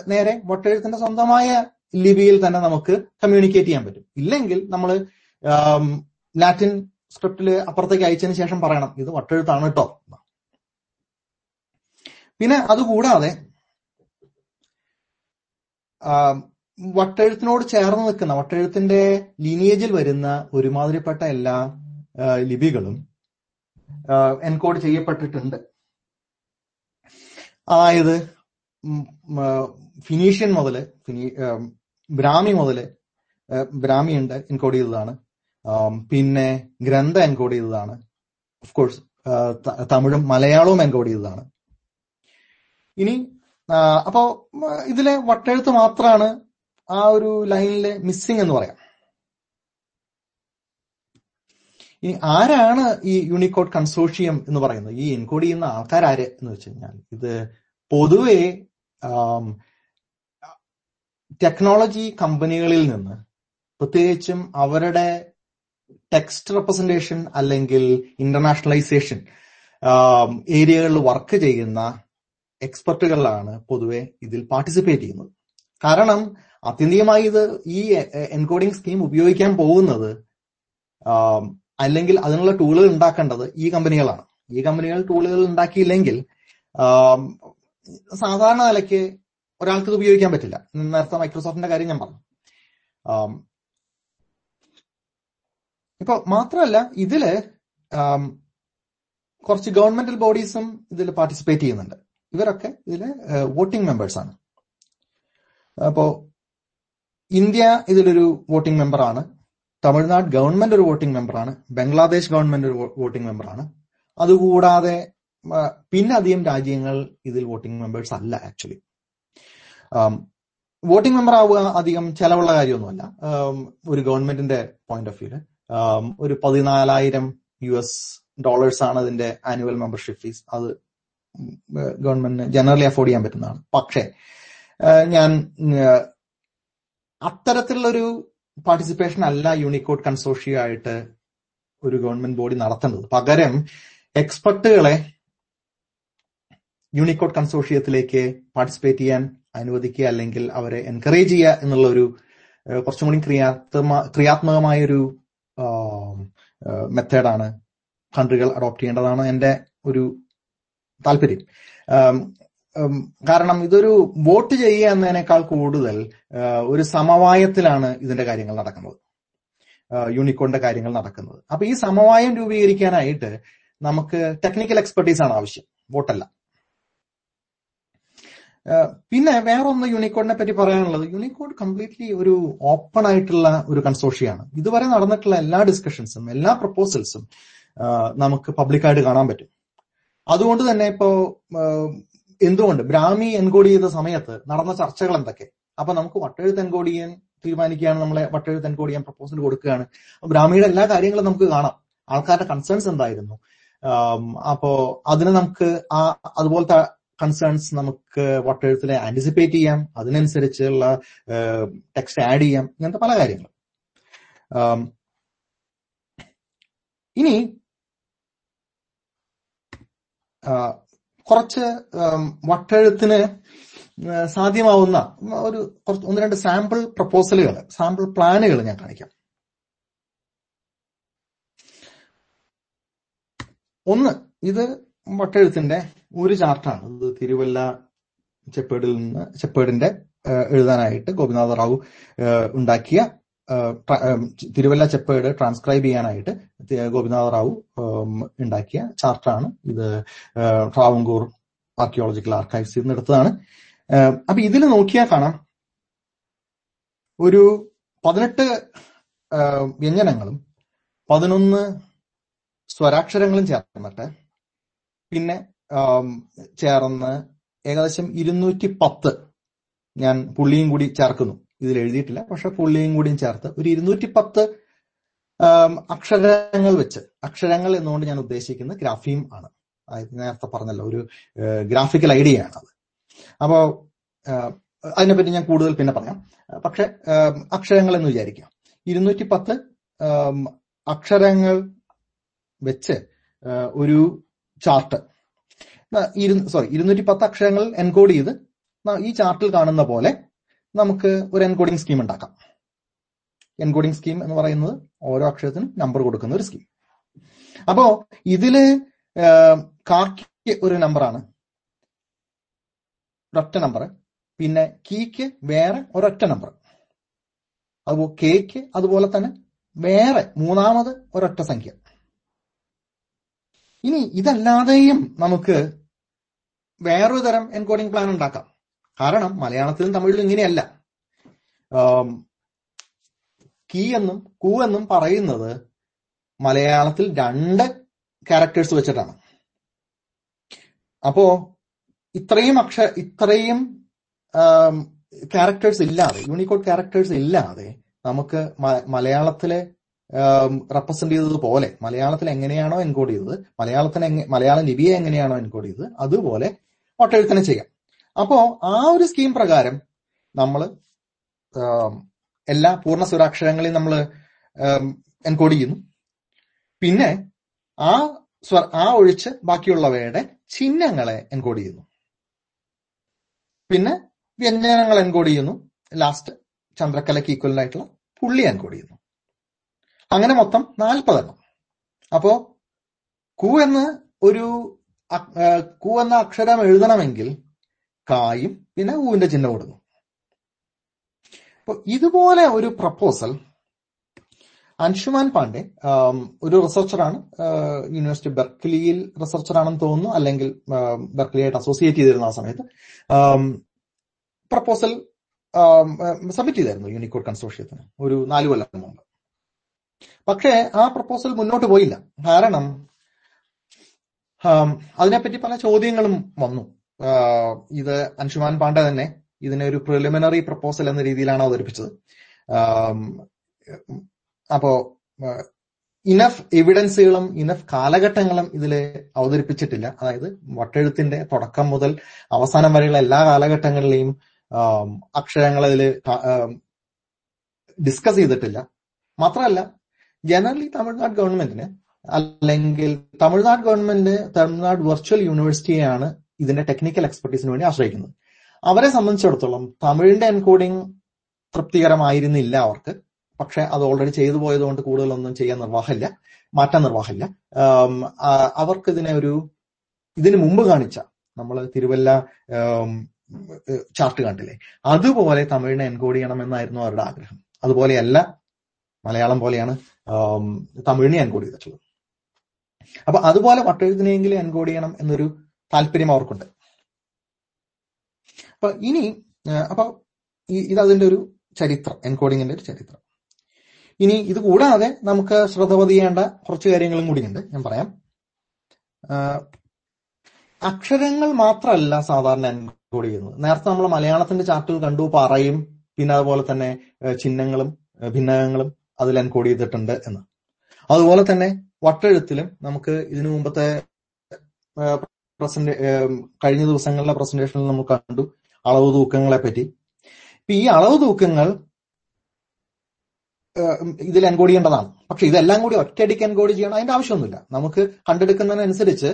നേരെ വട്ടെഴുത്തിന്റെ സ്വന്തമായ ലിപിയിൽ തന്നെ നമുക്ക് കമ്മ്യൂണിക്കേറ്റ് ചെയ്യാൻ പറ്റും. ഇല്ലെങ്കിൽ നമ്മൾ ലാറ്റിൻ സ്ക്രിപ്റ്റിൽ അപ്പുറത്തേക്ക് അയച്ചതിന് ശേഷം പറയണം ഇത് വട്ടെഴുത്താണ് കേട്ടോ പിന്നെ അതുകൂടാതെ വട്ടെഴുത്തിനോട് ചേർന്ന് നിൽക്കുന്ന വട്ടെഴുത്തിന്റെ ലീനിയേജിൽ വരുന്ന ഒരുമാതിരിപ്പെട്ട എല്ലാ ലിപികളും എൻകോഡ് ചെയ്യപ്പെട്ടിട്ടുണ്ട്. അതായത് ഫിനീഷ്യൻ മുതൽ ഫിനി ബ്രാഹ്മി മുതൽ ബ്രാഹ്മി ഉണ്ട് എൻകോഡ് ചെയ്തതാണ്. പിന്നെ ഗ്രന്ഥ എൻകോഡ് ചെയ്തതാണ്. ഓഫ് കോഴ്സ് തമിഴും മലയാളവും എൻകോഡ് ചെയ്തതാണ്. ഇനി അപ്പോ ഇതിലെ വട്ടെഴുത്ത് മാത്രമാണ് ആ ഒരു ലൈനിലെ മിസ്സിംഗ് എന്ന് പറയാം. ഇനി ആരാണ് ഈ യൂണിക്കോഡ് കൺസോഷ്യം എന്ന് പറയുന്നത്? ഈ എൻകോഡ് ചെയ്യുന്ന ആൾക്കാരാര് എന്ന് വെച്ച് കഴിഞ്ഞാൽ ഇത് പൊതുവെ ടെക്നോളജി കമ്പനികളിൽ നിന്ന് പ്രത്യേകിച്ചും അവരുടെ ടെക്സ്റ്റ് റെപ്രസെന്റേഷൻ അല്ലെങ്കിൽ ഇന്റർനാഷണലൈസേഷൻ ഏരിയകളിൽ വർക്ക് ചെയ്യുന്ന എക്സ്പെർട്ടുകളാണ് പൊതുവെ ഇതിൽ പാർട്ടിസിപ്പേറ്റ് ചെയ്യുന്നത്. കാരണം ആത്യന്തികമായി ഇത് ഈ എൻകോഡിംഗ് സ്കീം ഉപയോഗിക്കാൻ പോകുന്നത് അല്ലെങ്കിൽ അതിനുള്ള ടൂളുകൾ ഉണ്ടാക്കേണ്ടത് ഈ കമ്പനികളാണ് ഈ കമ്പനികൾ ടൂളുകൾ ഉണ്ടാക്കിയില്ലെങ്കിൽ സാധാരണ നിലയ്ക്ക് ഒരാൾക്ക് ഇത് ഉപയോഗിക്കാൻ പറ്റില്ല. നേരത്തെ മൈക്രോസോഫ്റ്റിന്റെ കാര്യം ഞാൻ പറഞ്ഞു. ഇപ്പൊ മാത്രമല്ല ഇതിൽ കുറച്ച് ഗവൺമെന്റൽ ബോഡീസും ഇതിൽ പാർട്ടിസിപ്പേറ്റ് ചെയ്യുന്നുണ്ട്. ഇവരൊക്കെ ഇതിലെ വോട്ടിംഗ് മെമ്പേഴ്സ് ആണ് അപ്പോ ഇന്ത്യ ഇതിലൊരു വോട്ടിംഗ് മെമ്പറാണ്. തമിഴ്നാട് ഗവൺമെന്റ് ഒരു വോട്ടിംഗ് മെമ്പറാണ്. ബംഗ്ലാദേശ് ഗവൺമെന്റ് ഒരു വോട്ടിംഗ് മെമ്പറാണ്. അതുകൂടാതെ പിന്നധികം രാജ്യങ്ങൾ ഇതിൽ വോട്ടിംഗ് മെമ്പേഴ്സ് അല്ല ആക്ച്വലി. വോട്ടിംഗ് മെമ്പർ ആവുക അധികം ചെലവുള്ള കാര്യമൊന്നുമല്ല. ഒരു ഗവൺമെന്റിന്റെ പോയിന്റ് ഓഫ് വ്യൂൽ ഒരു പതിനാലായിരം യു എസ് ഡോളേഴ്സ് ആണ് അതിന്റെ ആനുവൽ മെമ്പർഷിപ്പ് ഫീസ് അത് ഗവൺമെന്റിന് ജനറലി അഫോർഡ് ചെയ്യാൻ പറ്റുന്നതാണ്. പക്ഷേ ഞാൻ അത്തരത്തിലുള്ള അത്തരത്തിലുള്ളൊരു പാർട്ടിസിപ്പേഷൻ അല്ല യൂണിക്കോഡ് കൺസോഷ്യ ആയിട്ട് ഒരു ഗവൺമെന്റ് ബോഡി നടത്തേണ്ടത്. പകരം എക്സ്പെർട്ടുകളെ യൂണിക്കോഡ് കൺസോർഷ്യത്തിലേക്ക് പാർട്ടിസിപ്പേറ്റ് ചെയ്യാൻ അനുവദിക്കുക അല്ലെങ്കിൽ അവരെ എൻകറേജ് ചെയ്യുക എന്നുള്ള ഒരു കുറച്ചും കൂടി ക്രിയാത്മ ക്രിയാത്മകമായ ഒരു മെത്തേഡാണ് കൺട്രികൾ അഡോപ്റ്റ് ചെയ്യേണ്ടതാണ്. എന്റെ ഒരു താല്പര്യം. കാരണം ഇതൊരു വോട്ട് ചെയ്യുക എന്നതിനേക്കാൾ കൂടുതൽ ഒരു സമവായത്തിലാണ് ഇതിന്റെ കാര്യങ്ങൾ നടക്കുന്നത്. യൂണിക്കോണിന്റെ കാര്യങ്ങൾ നടക്കുന്നത്. അപ്പൊ ഈ സമവായം രൂപീകരിക്കാനായിട്ട് നമുക്ക് ടെക്നിക്കൽ എക്സ്പെർട്ടീസ് ആണ് ആവശ്യം വോട്ടല്ല. പിന്നെ വേറൊന്ന് യൂണിക്കോഡിനെ പറ്റി പറയാനുള്ളത്. യൂണിക്കോഡ് കംപ്ലീറ്റ്ലി ഒരു ഓപ്പൺ ആയിട്ടുള്ള ഒരു കൺസോർഷ്യമാണ് ഇതുവരെ നടന്നിട്ടുള്ള എല്ലാ ഡിസ്കഷൻസും എല്ലാ പ്രപ്പോസൽസും നമുക്ക് പബ്ലിക്കായിട്ട് കാണാൻ പറ്റും. അതുകൊണ്ട് തന്നെ ഇപ്പോ എന്തുകൊണ്ട് ബ്രാഹ്മി എൻകോഡ് ചെയ്ത സമയത്ത് നടന്ന ചർച്ചകൾ എന്തൊക്കെ? അപ്പൊ നമുക്ക് വട്ടെഴുത്ത് എൻകോഡ് ചെയ്യാൻ തീരുമാനിക്കുകയാണ് നമ്മളെ വട്ടെഴുത്ത് എൻകോഡ് ചെയ്യാൻ പ്രപ്പോസൽ കൊടുക്കുകയാണ്. ബ്രാഹ്മിയുടെ എല്ലാ കാര്യങ്ങളും നമുക്ക് കാണാം. ആൾക്കാരുടെ കൺസേൺസ് എന്തായിരുന്നു? അപ്പോ അതിന് നമുക്ക് ആ അതുപോലത്തെ കൺസേൺസ് നമുക്ക് വട്ടെഴുത്തിലെ ആന്റിസിപ്പേറ്റ് ചെയ്യാം. അതിനനുസരിച്ചുള്ള ടെക്സ്റ്റ് ആഡ് ചെയ്യാം. ഇങ്ങനത്തെ പല കാര്യങ്ങളും. ഇനി കുറച്ച് വട്ടെഴുത്തിന് സാധ്യമാവുന്ന ഒരു കുറച്ച് ഒന്ന് രണ്ട് സാമ്പിൾ പ്രപ്പോസലുകൾ സാമ്പിൾ പ്ലാനുകൾ ഞാൻ കാണിക്കാം. ഒന്ന് ഇത് വട്ടെഴുത്തിന്റെ ഒരു ചാർട്ടാണ്. ഇത് തിരുവല്ല ചെപ്പേടിൽ നിന്ന് ചെപ്പേടിന്റെ എഴുതാനായിട്ട് ഗോപിനാഥ റാവു ഉണ്ടാക്കിയ തിരുവല്ല ചെപ്പേട് ട്രാൻസ്ക്രൈബ് ചെയ്യാനായിട്ട് ഗോപിനാഥ റാവു ഉണ്ടാക്കിയ ചാർട്ടാണ്. ഇത് ട്രാവങ്കൂർ ആർക്കിയോളജിക്കൽ ആർക്കൈവ്സിൽ നിന്ന് എടുത്തതാണ്. അപ്പൊ ഇതിൽ നോക്കിയാൽ കാണാം. ഒരു പതിനെട്ട് വ്യഞ്ജനങ്ങളും പതിനൊന്ന് സ്വരാക്ഷരങ്ങളും ചേർന്നിട്ട് പിന്നെ ചേർന്ന് ഏകദേശം ഇരുന്നൂറ്റി പത്ത് ഞാൻ പുള്ളിയും കൂടി ചേർക്കുന്നു. ഇതിൽ എഴുതിയിട്ടില്ല പക്ഷെ പുള്ളിയും കൂടിയും ചേർത്ത് ഒരു ഇരുന്നൂറ്റി പത്ത് അക്ഷരങ്ങൾ വെച്ച് അക്ഷരങ്ങൾ എന്നുകൊണ്ട് ഞാൻ ഉദ്ദേശിക്കുന്നത് ഗ്രാഫീം ആണ്. നേരത്തെ പറഞ്ഞല്ലോ ഒരു ഗ്രാഫിക്കൽ ഐഡിയ ആണ് അത്. അപ്പോ അതിനെപ്പറ്റി ഞാൻ കൂടുതൽ പിന്നെ പറയാം. പക്ഷെ അക്ഷരങ്ങൾ എന്ന് വിചാരിക്കാം. ഇരുന്നൂറ്റി പത്ത് അക്ഷരങ്ങൾ വെച്ച് ഒരു ചാർട്ട്. സോറി ഇരുന്നൂറ്റി പത്ത് അക്ഷരങ്ങൾ എൻകോഡ് ചെയ്ത് ഈ ചാർട്ടിൽ കാണുന്ന പോലെ നമുക്ക് ഒരു എൻകോഡിംഗ് സ്കീം ഉണ്ടാക്കാം. എൻകോഡിംഗ് സ്കീം എന്ന് പറയുന്നത് ഓരോ അക്ഷരത്തിനും നമ്പർ കൊടുക്കുന്ന ഒരു സ്കീം അപ്പോ ഇതിൽ കാർക്ക് ഒരു നമ്പറാണ് ഒരൊറ്റ നമ്പർ പിന്നെ കീക്ക് വേറെ ഒരൊറ്റ നമ്പർ അതുപോലെ കേക്ക് അതുപോലെ തന്നെ വേറെ മൂന്നാമത് ഒരൊറ്റ സംഖ്യ. ഇനി ഇതല്ലാതെയും നമുക്ക് വേറൊരു തരം എൻകോഡിംഗ് പ്ലാൻ ഉണ്ടാക്കാം. കാരണം മലയാളത്തിലും തമിഴിലും ഇങ്ങനെയല്ല. കീ എന്നും കൂ എന്നും പറയുന്നത് മലയാളത്തിൽ രണ്ട് ക്യാരക്ടേഴ്സ് വെച്ചിട്ടാണ്. അപ്പോ ഇത്രയും അക്ഷ ഇത്രയും ക്യാരക്ടേഴ്സ് ഇല്ലാതെ യൂണിക്കോഡ് ക്യാരക്ടേഴ്സ് ഇല്ലാതെ നമുക്ക് മലയാളത്തിലെ റെപ്രസെന്റ് ചെയ്തതുപോലെ മലയാളത്തിൽ എങ്ങനെയാണോ എൻകോഡ് ചെയ്തത് മലയാളത്തിന് മലയാള മലയാളം ലിപിയെ എങ്ങനെയാണോ എൻകോഡ് ചെയ്തത് അതുപോലെ ഒട്ടെഴുത്തിനെ ചെയ്യാം. അപ്പോ ആ ഒരു സ്കീം പ്രകാരം നമ്മൾ എല്ലാ പൂർണ സ്വരാക്ഷരങ്ങളെയും നമ്മൾ എൻകോഡ് ചെയ്യുന്നു. പിന്നെ ആ സ്വ ആ ഒഴിച്ച് ബാക്കിയുള്ളവയുടെ ചിഹ്നങ്ങളെ എൻകോഡ് ചെയ്യുന്നു. പിന്നെ വ്യഞ്ജനങ്ങൾ എൻകോഡ് ചെയ്യുന്നു. ലാസ്റ്റ് ചന്ദ്രക്കലയ്ക്ക് ഈക്വൽ ആയിട്ടുള്ള പുള്ളി എൻകോഡ് ചെയ്യുന്നു. അങ്ങനെ മൊത്തം നാൽപ്പതെണ്ണം അപ്പോ കു എന്ന് ഒരു കൂ എന്ന അക്ഷരം എഴുതണമെങ്കിൽ കായും പിന്നെ ഊവിന്റെ ചിഹ്നം കൊടുക്കും അപ്പൊ ഇതുപോലെ ഒരു പ്രപ്പോസൽ അൻഷുമാൻ പാണ്ഡെ ഒരു റിസർച്ചറാണ് യൂണിവേഴ്സിറ്റി ബെർക്ക്ലിയിൽ റിസർച്ചറാണെന്ന് തോന്നുന്നു. അല്ലെങ്കിൽ ബെർക്ക്ലിയായിട്ട് അസോസിയേറ്റ് ചെയ്തിരുന്ന ആ സമയത്ത്. പ്രപ്പോസൽ സബ്മിറ്റ് ചെയ്തായിരുന്നു യൂണിക്കോഡ് കൺസോർഷ്യത്തിന് ഒരു നാല് കൊല്ലം മുമ്പ്. പക്ഷേ ആ പ്രപ്പോസൽ മുന്നോട്ട് പോയില്ല. കാരണം അതിനെപ്പറ്റി പല ചോദ്യങ്ങളും വന്നു. ഇത് അൻഷുമാൻ പാണ്ഡെ തന്നെ ഇതിനെ ഒരു പ്രിലിമിനറി പ്രപ്പോസൽ എന്ന രീതിയിലാണ് അവതരിപ്പിച്ചത്. അപ്പോ ഇനഫ് എവിഡൻസുകളും ഇനഫ് കാലഘട്ടങ്ങളും ഇതിൽ അവതരിപ്പിച്ചിട്ടില്ല. അതായത് വട്ടെഴുത്തിന്റെ തുടക്കം മുതൽ അവസാനം വരെയുള്ള എല്ലാ കാലഘട്ടങ്ങളിലെയും അക്ഷരങ്ങൾ ഇതിൽ ഡിസ്കസ് ചെയ്തിട്ടില്ല. മാത്രമല്ല ജനറലി തമിഴ്നാട് ഗവൺമെന്റിന് അല്ലെങ്കിൽ തമിഴ്നാട് ഗവൺമെന്റ് തമിഴ്നാട് വെർച്വൽ യൂണിവേഴ്സിറ്റിയെയാണ് ഇതിന്റെ ടെക്നിക്കൽ എക്സ്പെർട്ടീസിന് വേണ്ടി ആശ്രയിക്കുന്നത് അവരെ സംബന്ധിച്ചിടത്തോളം തമിഴിന്റെ എൻകോഡിംഗ് തൃപ്തികരമായിരുന്നില്ല അവർക്ക്. പക്ഷെ അത് ഓൾറെഡി ചെയ്തു പോയതുകൊണ്ട് കൂടുതലൊന്നും ചെയ്യാൻ നിർവാഹമില്ല മാറ്റാൻ നിർവാഹമില്ല. അവർക്ക് ഇതിനെ ഒരു ഇതിന് മുമ്പ് കാണിച്ച നമ്മൾ തിരുവല്ല ചാർട്ട് കണ്ടില്ലേ? അതുപോലെ തമിഴിനെ എൻകോഡ് ചെയ്യണമെന്നായിരുന്നു അവരുടെ ആഗ്രഹം. അതുപോലെയല്ല മലയാളം പോലെയാണ് തമിഴിനെ എൻകോഡ് ചെയ്തിട്ടുള്ളത്. അപ്പൊ അതുപോലെ വട്ടെഴുത്തിനെങ്കിലും എൻകോഡ് ചെയ്യണം എന്നൊരു താല്പര്യം അവർക്കുണ്ട്. അപ്പൊ ഇനി അപ്പൊ ഇതതിന്റെ ഒരു ചരിത്രം എൻകോഡിങ്ങിന്റെ ഒരു ചരിത്രം. ഇനി ഇത് കൂടാതെ നമുക്ക് ശ്രദ്ധ പതിയേണ്ട കുറച്ച് കാര്യങ്ങളും കൂടിയുണ്ട് ഞാൻ പറയാം. അക്ഷരങ്ങൾ മാത്രമല്ല സാധാരണ എൻകോഡ് ചെയ്യുന്നത്. നേരത്തെ നമ്മൾ മലയാളത്തിന്റെ ചാർട്ടിൽ കണ്ടു പറയും പിന്നെ അതുപോലെ തന്നെ ചിഹ്നങ്ങളും ഭിന്നകങ്ങളും അതിൽ എൻകോഡ് ചെയ്തിട്ടുണ്ട് എന്ന്. അതുപോലെ തന്നെ വട്ടെഴുത്തിലും നമുക്ക് ഇതിനു മുമ്പത്തെ പ്രസന്റ് കഴിഞ്ഞ ദിവസങ്ങളിലെ പ്രസന്റേഷനിൽ നമ്മൾ കണ്ടു അളവ് തൂക്കങ്ങളെ പറ്റി. ഇപ്പൊ ഈ അളവ് തൂക്കങ്ങൾ ഇതിൽ എൻകോഡ് ചെയ്യേണ്ടതാണ്. പക്ഷെ ഇതെല്ലാം കൂടി ഒറ്റയടിക്ക് എൻകോഡ് ചെയ്യണം അതിന്റെ ആവശ്യമൊന്നുമില്ല. നമുക്ക് കണ്ടെടുക്കുന്നതിനനുസരിച്ച്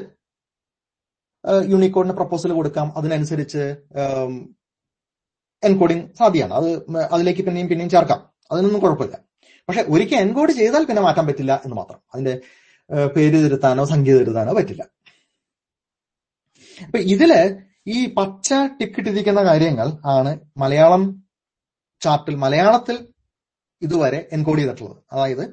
യൂണിക്കോഡിന് പ്രപ്പോസൽ കൊടുക്കാം. അതിനനുസരിച്ച് എൻകോഡിങ് സാധ്യമാണ്. അത് അതിലേക്ക് പിന്നെയും പിന്നെയും ചേർക്കാം. അതിനൊന്നും കുഴപ്പമില്ല. പക്ഷെ ഒരിക്കൽ എൻകോഡ് ചെയ്താൽ പിന്നെ മാറ്റാൻ പറ്റില്ല എന്ന് മാത്രം. അതിന്റെ പേര് തിരുത്താനോ സംഖ്യ തിരുത്താനോ പറ്റില്ല. അപ്പൊ ഇതിൽ ഈ പച്ച ടിക്കിട്ടിരിക്കുന്ന കാര്യങ്ങൾ ആണ് മലയാളം ചാർട്ടിൽ മലയാളത്തിൽ ഇതുവരെ എൻകോഡ് ചെയ്തിട്ടുള്ളത്. അതായത്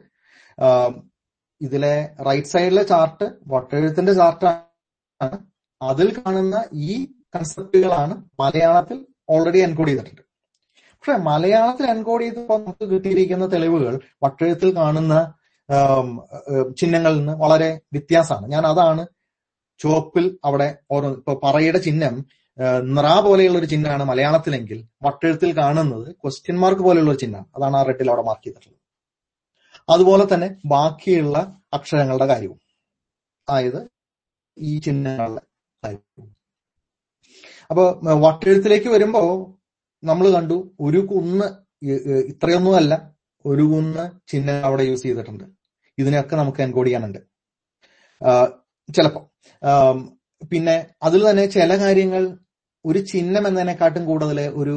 ഇതിലെ റൈറ്റ് സൈഡിലെ ചാർട്ട് വട്ടെഴുത്തിന്റെ ചാർട്ടാണ് അതിൽ കാണുന്ന ഈ കൺസെപ്റ്റുകളാണ് മലയാളത്തിൽ ഓൾറെഡി എൻകോഡ് ചെയ്തിട്ടുണ്ട്. പക്ഷെ മലയാളത്തിൽ എൻകോഡ് ചെയ്തപ്പോൾ നമുക്ക് കിട്ടിയിരിക്കുന്ന തെളിവുകൾ വട്ടെഴുത്തിൽ കാണുന്ന ചിഹ്നങ്ങളിൽ നിന്ന് വളരെ വ്യത്യാസമാണ്. ഞാൻ അതാണ് ചുവപ്പിൽ അവിടെ ഓരോ ഇപ്പൊ പറയുടെ ചിഹ്നം നിറ പോലെയുള്ള ഒരു ചിഹ്നമാണ് മലയാളത്തിലെങ്കിൽ വട്ടെഴുത്തിൽ കാണുന്നത് ക്വസ്റ്റ്യൻ മാർക്ക് പോലെയുള്ള ഒരു ചിഹ്നമാണ്. അതാണ് ആ റെഡിൽ അവിടെ മാർക്ക് ചെയ്തിട്ടുള്ളത്. അതുപോലെ തന്നെ ബാക്കിയുള്ള അക്ഷരങ്ങളുടെ കാര്യവും. അതായത് ഈ ചിഹ്നങ്ങളുടെ കാര്യവും. അപ്പൊ വട്ടെഴുത്തിലേക്ക് വരുമ്പോ നമ്മൾ കണ്ടു ഒരു കുന്ന് ഇത്രയൊന്നും അല്ല ഒരു കുന്ന് ചിഹ്നം അവിടെ യൂസ് ചെയ്തിട്ടുണ്ട്. ഇതിനൊക്കെ നമുക്ക് എൻകോഡ് ചെയ്യാനുണ്ട്. ചിലപ്പോ. പിന്നെ അതിൽ തന്നെ ചില കാര്യങ്ങൾ ഒരു ചിഹ്നം എന്നതിനെക്കാട്ടും കൂടുതൽ ഒരു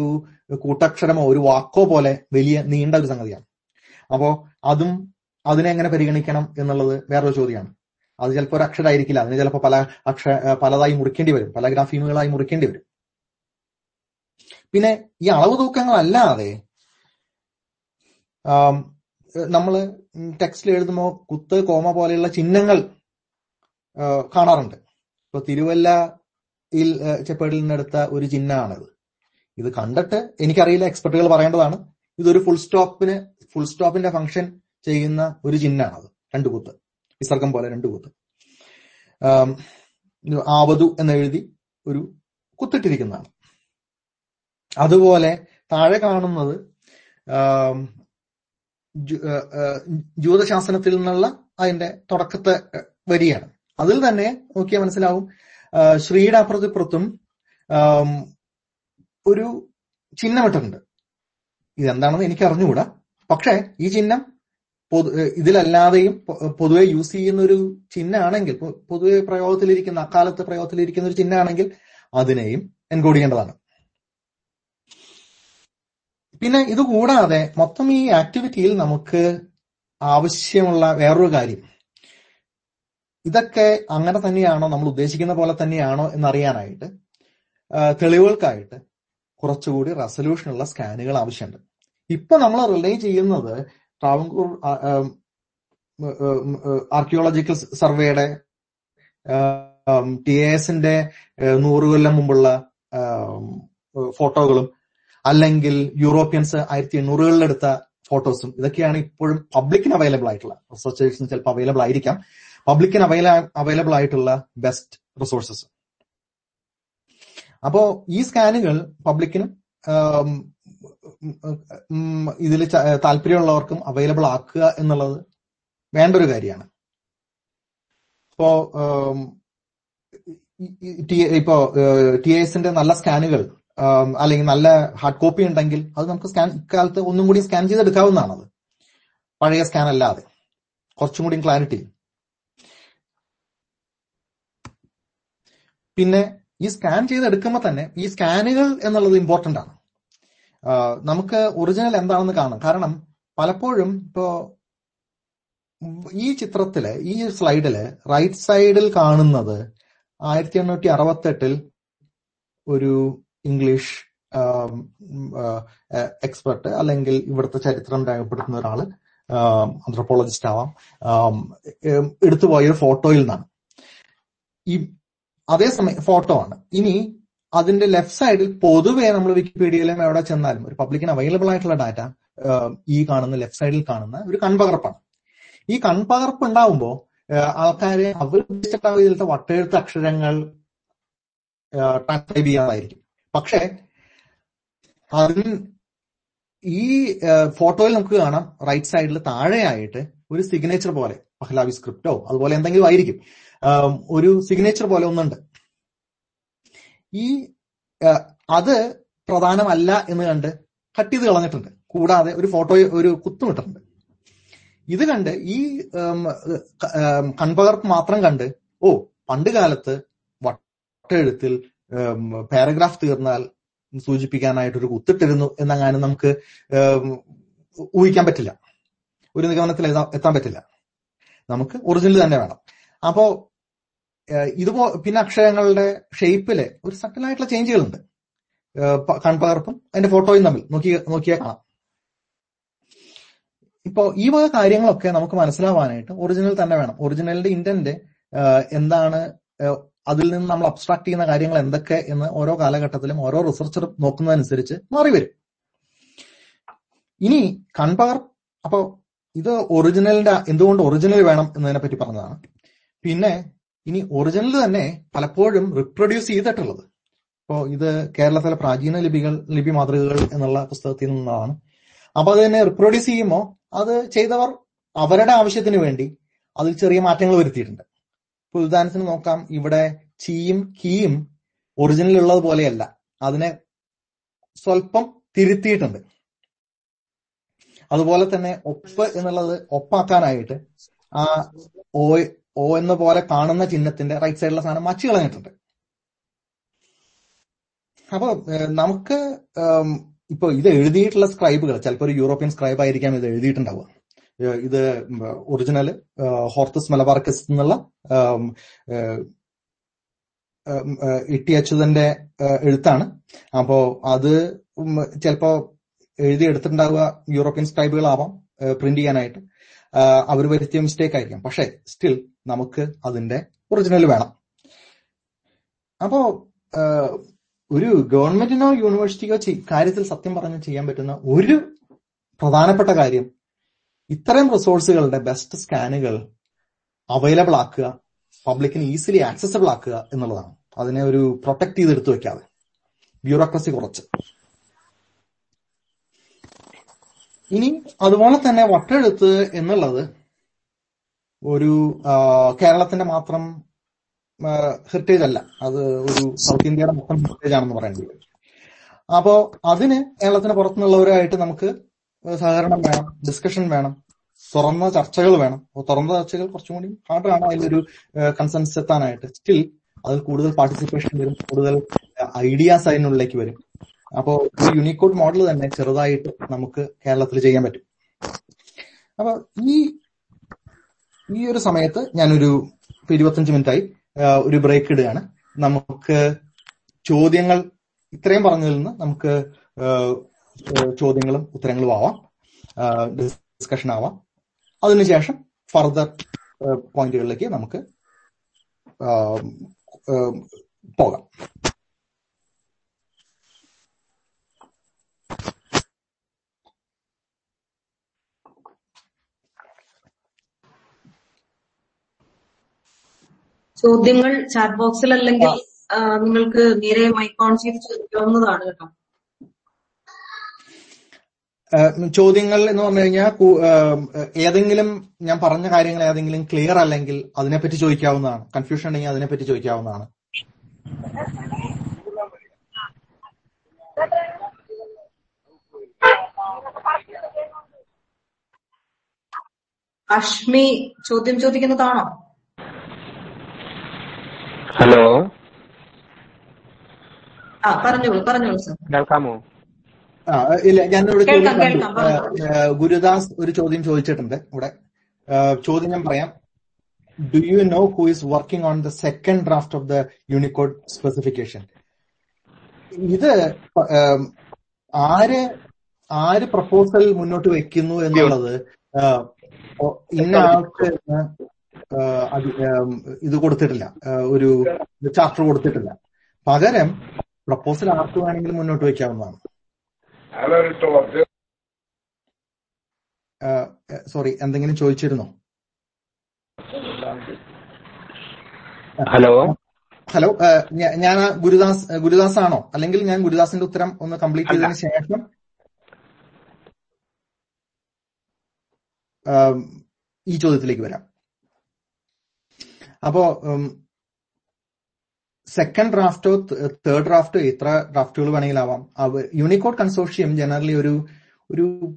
കൂട്ടക്ഷരമോ ഒരു വാക്കോ പോലെ വലിയ നീണ്ട ഒരു സംഗതിയാണ്. അപ്പോ അതും അതിനെ എങ്ങനെ പരിഗണിക്കണം എന്നുള്ളത് വേറൊരു ചോദ്യമാണ്. അത് ചിലപ്പോൾ ഒരു അക്ഷരമായിരിക്കില്ല അതിന് ചിലപ്പോൾ പല അക്ഷര പലതായി മുറിക്കേണ്ടി വരും. പല ഗ്രാഫീമുകളായി മുറിക്കേണ്ടി വരും. പിന്നെ ഈ അളവ് തൂക്കങ്ങളല്ലാതെ നമ്മൾ ടെക്സ്റ്റിൽ എഴുതുമ്പോൾ കുത്ത് കോമ പോലെയുള്ള ചിഹ്നങ്ങൾ കാണാറുണ്ട്. ഇപ്പൊ തിരുവല്ലയിൽ ചെപ്പേടിൽ നിന്നെടുത്ത ഒരു ചിഹ്നമാണത്. ഇത് കണ്ടിട്ട് എനിക്കറിയില്ല എക്സ്പെർട്ടുകൾ പറയേണ്ടതാണ്. ഇതൊരു ഫുൾ സ്റ്റോപ്പിന് ഫുൾ സ്റ്റോപ്പിന്റെ ഫംഗ്ഷൻ ചെയ്യുന്ന ഒരു ചിഹ്നമാണത്. രണ്ടു കുത്ത്. വിസർഗം പോലെ രണ്ടു കുത്ത്. ആവതു എന്നെഴുതി ഒരു കുത്തിട്ടിരിക്കുന്നതാണ്. അതുപോലെ താഴെ കാണുന്നത് ആം, ജു- ഏഹ് ഏഹ് ജ്യോതശാസ്ത്രത്തിൽ നിന്നുള്ള അതിന്റെ തുടക്കത്തെ വരിയാണ്. അതിൽ തന്നെ നോക്കിയാൽ മനസ്സിലാവും. ശ്രീയുടെ അപ്പുറത്തിപ്പുറത്തും ഒരു ചിഹ്നമിട്ടിട്ടുണ്ട് ഇതെന്താണെന്ന് എനിക്ക് അറിഞ്ഞുകൂടാ. പക്ഷേ ഈ ചിഹ്നം പൊതു ഇതിലല്ലാതെയും പൊതുവെ യൂസ് ചെയ്യുന്ന ഒരു ചിഹ്നമാണെങ്കിൽ പൊതുവെ പ്രയോഗത്തിലിരിക്കുന്ന അക്കാലത്ത് പ്രയോഗത്തിലിരിക്കുന്ന ഒരു ചിഹ്നമാണെങ്കിൽ അതിനെയും എൻകോഡ് പിന്നെ ഇത് കൂടാതെ മൊത്തം ഈ ആക്ടിവിറ്റിയിൽ നമുക്ക് ആവശ്യമുള്ള വേറൊരു കാര്യം. ഇതൊക്കെ അങ്ങനെ തന്നെയാണോ നമ്മൾ ഉദ്ദേശിക്കുന്ന പോലെ തന്നെയാണോ എന്നറിയാനായിട്ട് തെളിവുകൾക്കായിട്ട് കുറച്ചുകൂടി റെസൊല്യൂഷനുള്ള സ്കാനുകൾ ആവശ്യമുണ്ട്. ഇപ്പൊ നമ്മൾ റിലേ ചെയ്യുന്നത് ട്രാവൻകൂർ ആർക്കിയോളജിക്കൽ സർവേയുടെ ടി എസിന്റെ നൂറ് കൊല്ലം മുമ്പുള്ള ഫോട്ടോകളും അല്ലെങ്കിൽ യൂറോപ്യൻസ് ആയിരത്തി എണ്ണൂറുകളിലെടുത്ത ഫോട്ടോസും ഇതൊക്കെയാണ് ഇപ്പോഴും പബ്ലിക്കിന് അവൈലബിൾ ആയിട്ടുള്ള. റിസർച്ചേഴ്സിന് ചിലപ്പോൾ അവൈലബിൾ ആയിരിക്കാം. പബ്ലിക്കിന് അവൈല അവൈലബിൾ ആയിട്ടുള്ള ബെസ്റ്റ് റിസോഴ്സസ്. അപ്പോ ഈ സ്കാനുകൾ പബ്ലിക്കിനും ഇതിൽ താല്പര്യമുള്ളവർക്കും അവൈലബിൾ ആക്കുക എന്നുള്ളത് വേണ്ട ഒരു കാര്യമാണ് ഇപ്പോ ഇപ്പോ ടി എസിന്റെ നല്ല സ്കാനുകൾ അല്ലെങ്കിൽ നല്ല ഹാർഡ് കോപ്പി ഉണ്ടെങ്കിൽ അത് നമുക്ക് സ്കാൻ ഇക്കാലത്ത് ഒന്നും കൂടി സ്കാൻ ചെയ്തെടുക്കാവുന്നതാണത്. പഴയ സ്കാൻ അല്ലാതെ കുറച്ചും കൂടി ക്ലാരിറ്റി. പിന്നെ ഈ സ്കാൻ ചെയ്ത് എടുക്കുമ്പോൾ തന്നെ ഈ സ്കാനുകൾ എന്നുള്ളത് ഇമ്പോർട്ടന്റ് ആണ്. നമുക്ക് ഒറിജിനൽ എന്താണെന്ന് കാണാം കാരണം പലപ്പോഴും ഇപ്പോ ഈ ചിത്രത്തിൽ ഈ സ്ലൈഡിൽ റൈറ്റ് സൈഡിൽ കാണുന്നത് ആയിരത്തി എണ്ണൂറ്റി അറുപത്തെട്ടിൽ ഒരു ഇംഗ്ലീഷ് എക്സ്പെർട്ട് അല്ലെങ്കിൽ ഇവിടുത്തെ ചരിത്രം രേഖപ്പെടുത്തുന്ന ഒരാൾ ആന്ത്രോപോളജിസ്റ്റ് ആവാം. എടുത്തുപോയ ഒരു ഫോട്ടോയിൽ നിന്നാണ്. ഈ അതേസമയം ഫോട്ടോ ആണ്. ഇനി അതിന്റെ ലെഫ്റ്റ് സൈഡിൽ പൊതുവേ നമ്മൾ വിക്കിപീഡിയയിലും എവിടെ ചെന്നാലും ഒരു പബ്ലിക്കിന് അവൈലബിൾ ആയിട്ടുള്ള ഡാറ്റ ഈ കാണുന്ന ലെഫ്റ്റ് സൈഡിൽ കാണുന്ന ഒരു കൺപകർപ്പാണ്. ഈ കൺപകർപ്പ് ഉണ്ടാവുമ്പോൾ ആൾക്കാരെ അവർ ഇതിലത്തെ വട്ടെഴുത്ത് അക്ഷരങ്ങൾ ട്രാൻസ്ക്രൈബ് ചെയ്യാതായിരിക്കും പക്ഷേ അതിന് ഈ ഫോട്ടോയിൽ നമുക്ക് കാണാം റൈറ്റ് സൈഡിൽ താഴെയായിട്ട് ഒരു സിഗ്നേച്ചർ പോലെ പഹ്ലാവി സ്ക്രിപ്റ്റോ അതുപോലെ എന്തെങ്കിലും ആയിരിക്കും. ഒരു സിഗ്നേച്ചർ പോലെ ഒന്നുണ്ട്. ഈ അത് പ്രധാനമല്ല എന്ന് കണ്ട് കട്ട് ചെയ്ത് കളഞ്ഞിട്ടുണ്ട്. കൂടാതെ ഒരു ഫോട്ടോ ഒരു കുത്തുമിട്ടിട്ടുണ്ട് ഇത് കണ്ട് ഈ കൺപകർപ്പ് മാത്രം കണ്ട് ഓ പണ്ട് കാലത്ത് വട്ടെഴുത്തിൽ പാരഗ്രാഫ് തീർന്നാൽ സൂചിപ്പിക്കാനായിട്ടൊരു കുത്തിട്ടിരുന്നു എന്നങ്ങാനും നമുക്ക് ഊഹിക്കാൻ പറ്റില്ല. ഒരു നിഗമനത്തിൽ എത്താൻ പറ്റില്ല. നമുക്ക് ഒറിജിനൽ തന്നെ വേണം. അപ്പോ ഇതുപോ പിന്നെ അക്ഷരങ്ങളുടെ ഷേപ്പിൽ ഒരു സട്ടിലായിട്ടുള്ള ചേഞ്ചുകളുണ്ട് കൺപകർപ്പും അതിന്റെ ഫോട്ടോയും തമ്മിൽ. നോക്കി നോക്കിയാൽ കാണാം. ഇപ്പോ ഈ വക കാര്യങ്ങളൊക്കെ നമുക്ക് മനസ്സിലാവാനായിട്ട് ഒറിജിനൽ തന്നെ വേണം. ഒറിജിനലിന്റെ ഇന്റന്റ് എന്താണ് അതിൽ നിന്ന് നമ്മൾ അബ്സ്ട്രാക്ട് ചെയ്യുന്ന കാര്യങ്ങൾ എന്തൊക്കെ എന്ന് ഓരോ കാലഘട്ടത്തിലും ഓരോ റിസർച്ചർ നോക്കുന്നതനുസരിച്ച് മാറി വരും ഇനി കൺപകർ അപ്പോ ഇത് ഒറിജിനലിന്റെ എന്തുകൊണ്ട് ഒറിജിനൽ വേണം എന്നതിനെ പറ്റി പറഞ്ഞതാണ്. പിന്നെ ഇനി ഒറിജിനൽ തന്നെ പലപ്പോഴും റിപ്രൊഡ്യൂസ് ചെയ്തിട്ടുള്ളത്. അപ്പോ ഇത് കേരളത്തിലെ പ്രാചീന ലിപികൾ ലിപി മാതൃകകൾ എന്നുള്ള പുസ്തകത്തിൽ നിന്നാണ്. അപ്പൊ അത് തന്നെ റിപ്രൊഡ്യൂസ് ചെയ്യുമ്പോൾ അത് ചെയ്തവർ അവരുടെ ആവശ്യത്തിന് വേണ്ടി അതിൽ ചെറിയ മാറ്റങ്ങൾ വരുത്തിയിട്ടുണ്ട്. ഇപ്പൊ ഉദാഹരണത്തിന് നോക്കാം. ഇവിടെ ചീയും കീയും ഒറിജിനൽ ഉള്ളത് പോലെയല്ല. അതിനെ സ്വല്പം തിരുത്തിയിട്ടുണ്ട്. അതുപോലെ തന്നെ ഒപ്പ് എന്നുള്ളത് ഒപ്പാക്കാനായിട്ട് ആ ഓ ഓ എന്ന പോലെ കാണുന്ന ചിഹ്നത്തിന്റെ റൈറ്റ് സൈഡിലുള്ള സാധനം മച്ചു കളഞ്ഞിട്ടുണ്ട്. അപ്പൊ നമുക്ക് ഇപ്പൊ ഇത് എഴുതിയിട്ടുള്ള സ്ക്രൈബുകൾ ചിലപ്പോൾ ഒരു യൂറോപ്യൻ സ്ക്രൈബ് ആയിരിക്കാം ഇത് എഴുതിയിട്ടുണ്ടാവുക. ഇത് ഒറിജിനൽ ഹോർത്തസ് മലബാർക്കസ് എന്നുള്ള ഇട്ടി അച്യുതന്റെ എഴുത്താണ്. അപ്പോ അത് ചിലപ്പോ എഴുതിയെടുത്തിട്ടുണ്ടാവുക യൂറോപ്യൻ സ്ക്രൈബുകളാവാം പ്രിന്റ് ചെയ്യാനായിട്ട്. അവർ വരുത്തിയ മിസ്റ്റേക്ക് ആയിരിക്കാം. പക്ഷേ സ്റ്റിൽ നമുക്ക് അതിന്റെ ഒറിജിനൽ വേണം. അപ്പോ ഒരു ഗവൺമെന്റിനോ യൂണിവേഴ്സിറ്റിക്കോ കാര്യത്തിൽ സത്യം പറഞ്ഞ് ചെയ്യാൻ പറ്റുന്ന ഒരു പ്രധാനപ്പെട്ട കാര്യം ഇത്തരം റിസോഴ്സുകളുടെ ബെസ്റ്റ് സ്കാനുകൾ അവൈലബിൾ ആക്കുക പബ്ലിക്കിന് ഈസിലി ആക്സസബിൾ ആക്കുക എന്നുള്ളതാണ്. അതിനെ ഒരു പ്രൊട്ടക്ട് ചെയ്തെടുത്തു വെക്കാതെ. ബ്യൂറോക്രസി കുറച്ച്. ഇനി അതുപോലെ തന്നെ വട്ടെഴുത്ത് എന്നുള്ളത് ഒരു കേരളത്തിന്റെ മാത്രം ഹെറിറ്റേജ് അല്ല. അത് ഒരു സൗത്ത് ഇന്ത്യയുടെ മൊത്തം ഹെറിറ്റേജ് ആണെന്ന് പറയേണ്ടി വരും അപ്പോ അതിന് കേരളത്തിന് പുറത്തുനിന്നുള്ളവരുമായിട്ട് നമുക്ക് സഹകരണം വേണം ഡിസ്കഷൻ വേണം തുറന്ന ചർച്ചകൾ വേണം. തുറന്ന ചർച്ചകൾ കുറച്ചും കൂടി ഹാർഡാണ് അതിലൊരു കൺസെൻസ് എത്താനായിട്ട്. സ്റ്റിൽ അതിൽ കൂടുതൽ പാർട്ടിസിപ്പേഷൻ വരും കൂടുതൽ ഐഡിയാസ് അതിനുള്ളിലേക്ക് വരും. അപ്പോ ഈ യൂണിക്കോഡ് മോഡൽ തന്നെ ചെറുതായിട്ട് നമുക്ക് കേരളത്തിൽ ചെയ്യാൻ പറ്റും. അപ്പൊ ഈ ഈ ഒരു സമയത്ത് ഞാനൊരു ഇരുപത്തഞ്ച് മിനിറ്റായി ഒരു ബ്രേക്ക് ഇടുകയാണ്. നമുക്ക് ചോദ്യങ്ങൾ ഇത്രയും പറഞ്ഞതിൽ നിന്ന് നമുക്ക് ചോദ്യങ്ങളും ഉത്തരങ്ങളും ആവാം. ഡിസ്കഷൻ ആവാം. അതിനുശേഷം ഫർദർ പോയിന്റുകളിലേക്ക് നമുക്ക് പോകാം. ചോദ്യങ്ങൾ ചാറ്റ് ബോക്സിൽ അല്ലെങ്കിൽ നിങ്ങൾക്ക് നേരെ മൈക്ക് ഓൺ ചെയ്ത് ചോദിക്കാവുന്നതാണ് കേട്ടോ. ചോദ്യങ്ങൾ എന്ന് പറഞ്ഞു കഴിഞ്ഞാൽ ഏതെങ്കിലും ഞാൻ പറഞ്ഞ കാര്യങ്ങൾ ഏതെങ്കിലും ക്ലിയർ അല്ലെങ്കിൽ അതിനെപ്പറ്റി ചോദിക്കാവുന്നതാണ്. കൺഫ്യൂഷൻ ഉണ്ടെങ്കിൽ അതിനെപ്പറ്റി ചോദിക്കാവുന്നതാണ്. അശ്മി ചോദ്യം ചോദിക്കുന്നതാണോ? ഹലോ. ആ പറഞ്ഞോളൂ പറഞ്ഞോളൂ സർ. കേൾക്കാമോ? ആ, ഇല്ല ഞാൻ ഏഹ്, ഗുരുദാസ് ഒരു ചോദ്യം ചോദിച്ചിട്ടുണ്ട് ഇവിടെ. ചോദ്യം ഞാൻ പറയാം. Do you know who is working on the second draft of the Unicode specification ഇത് ആര് ആര് പ്രപ്പോസൽ മുന്നോട്ട് വെക്കുന്നു എന്നുള്ളത് ഇന്ന ആൾക്ക് ഇത് കൊടുത്തിട്ടില്ല. ഒരു ചാർട്ടർ കൊടുത്തിട്ടില്ല. പകരം പ്രപ്പോസൽ ആർക്ക് വേണമെങ്കിലും മുന്നോട്ട് വെക്കാവുന്നതാണ് സോറി എന്തെങ്കിലും ചോദിച്ചിരുന്നോ? ഹലോ? ഹലോ ഞാൻ ഗുരുദാസ് ഗുരുദാസ് ആണോ? അല്ലെങ്കിൽ ഞാൻ ഗുരുദാസിന്റെ ഉത്തരം ഒന്ന് കംപ്ലീറ്റ് ചെയ്തതിന് ശേഷം? ഈ ചോദ്യത്തിലേക്ക് വരാം. അപ്പോ സെക്കൻഡ് ഡ്രാഫ്റ്റോ തേർഡ് ഡ്രാഫ്റ്റോ എത്ര ഡ്രാഫ്റ്റുകൾ വേണമെങ്കിലും ആവാം യൂണിക്കോഡ് കൺസോർഷ്യം ജനറലി ഒരു ഒരു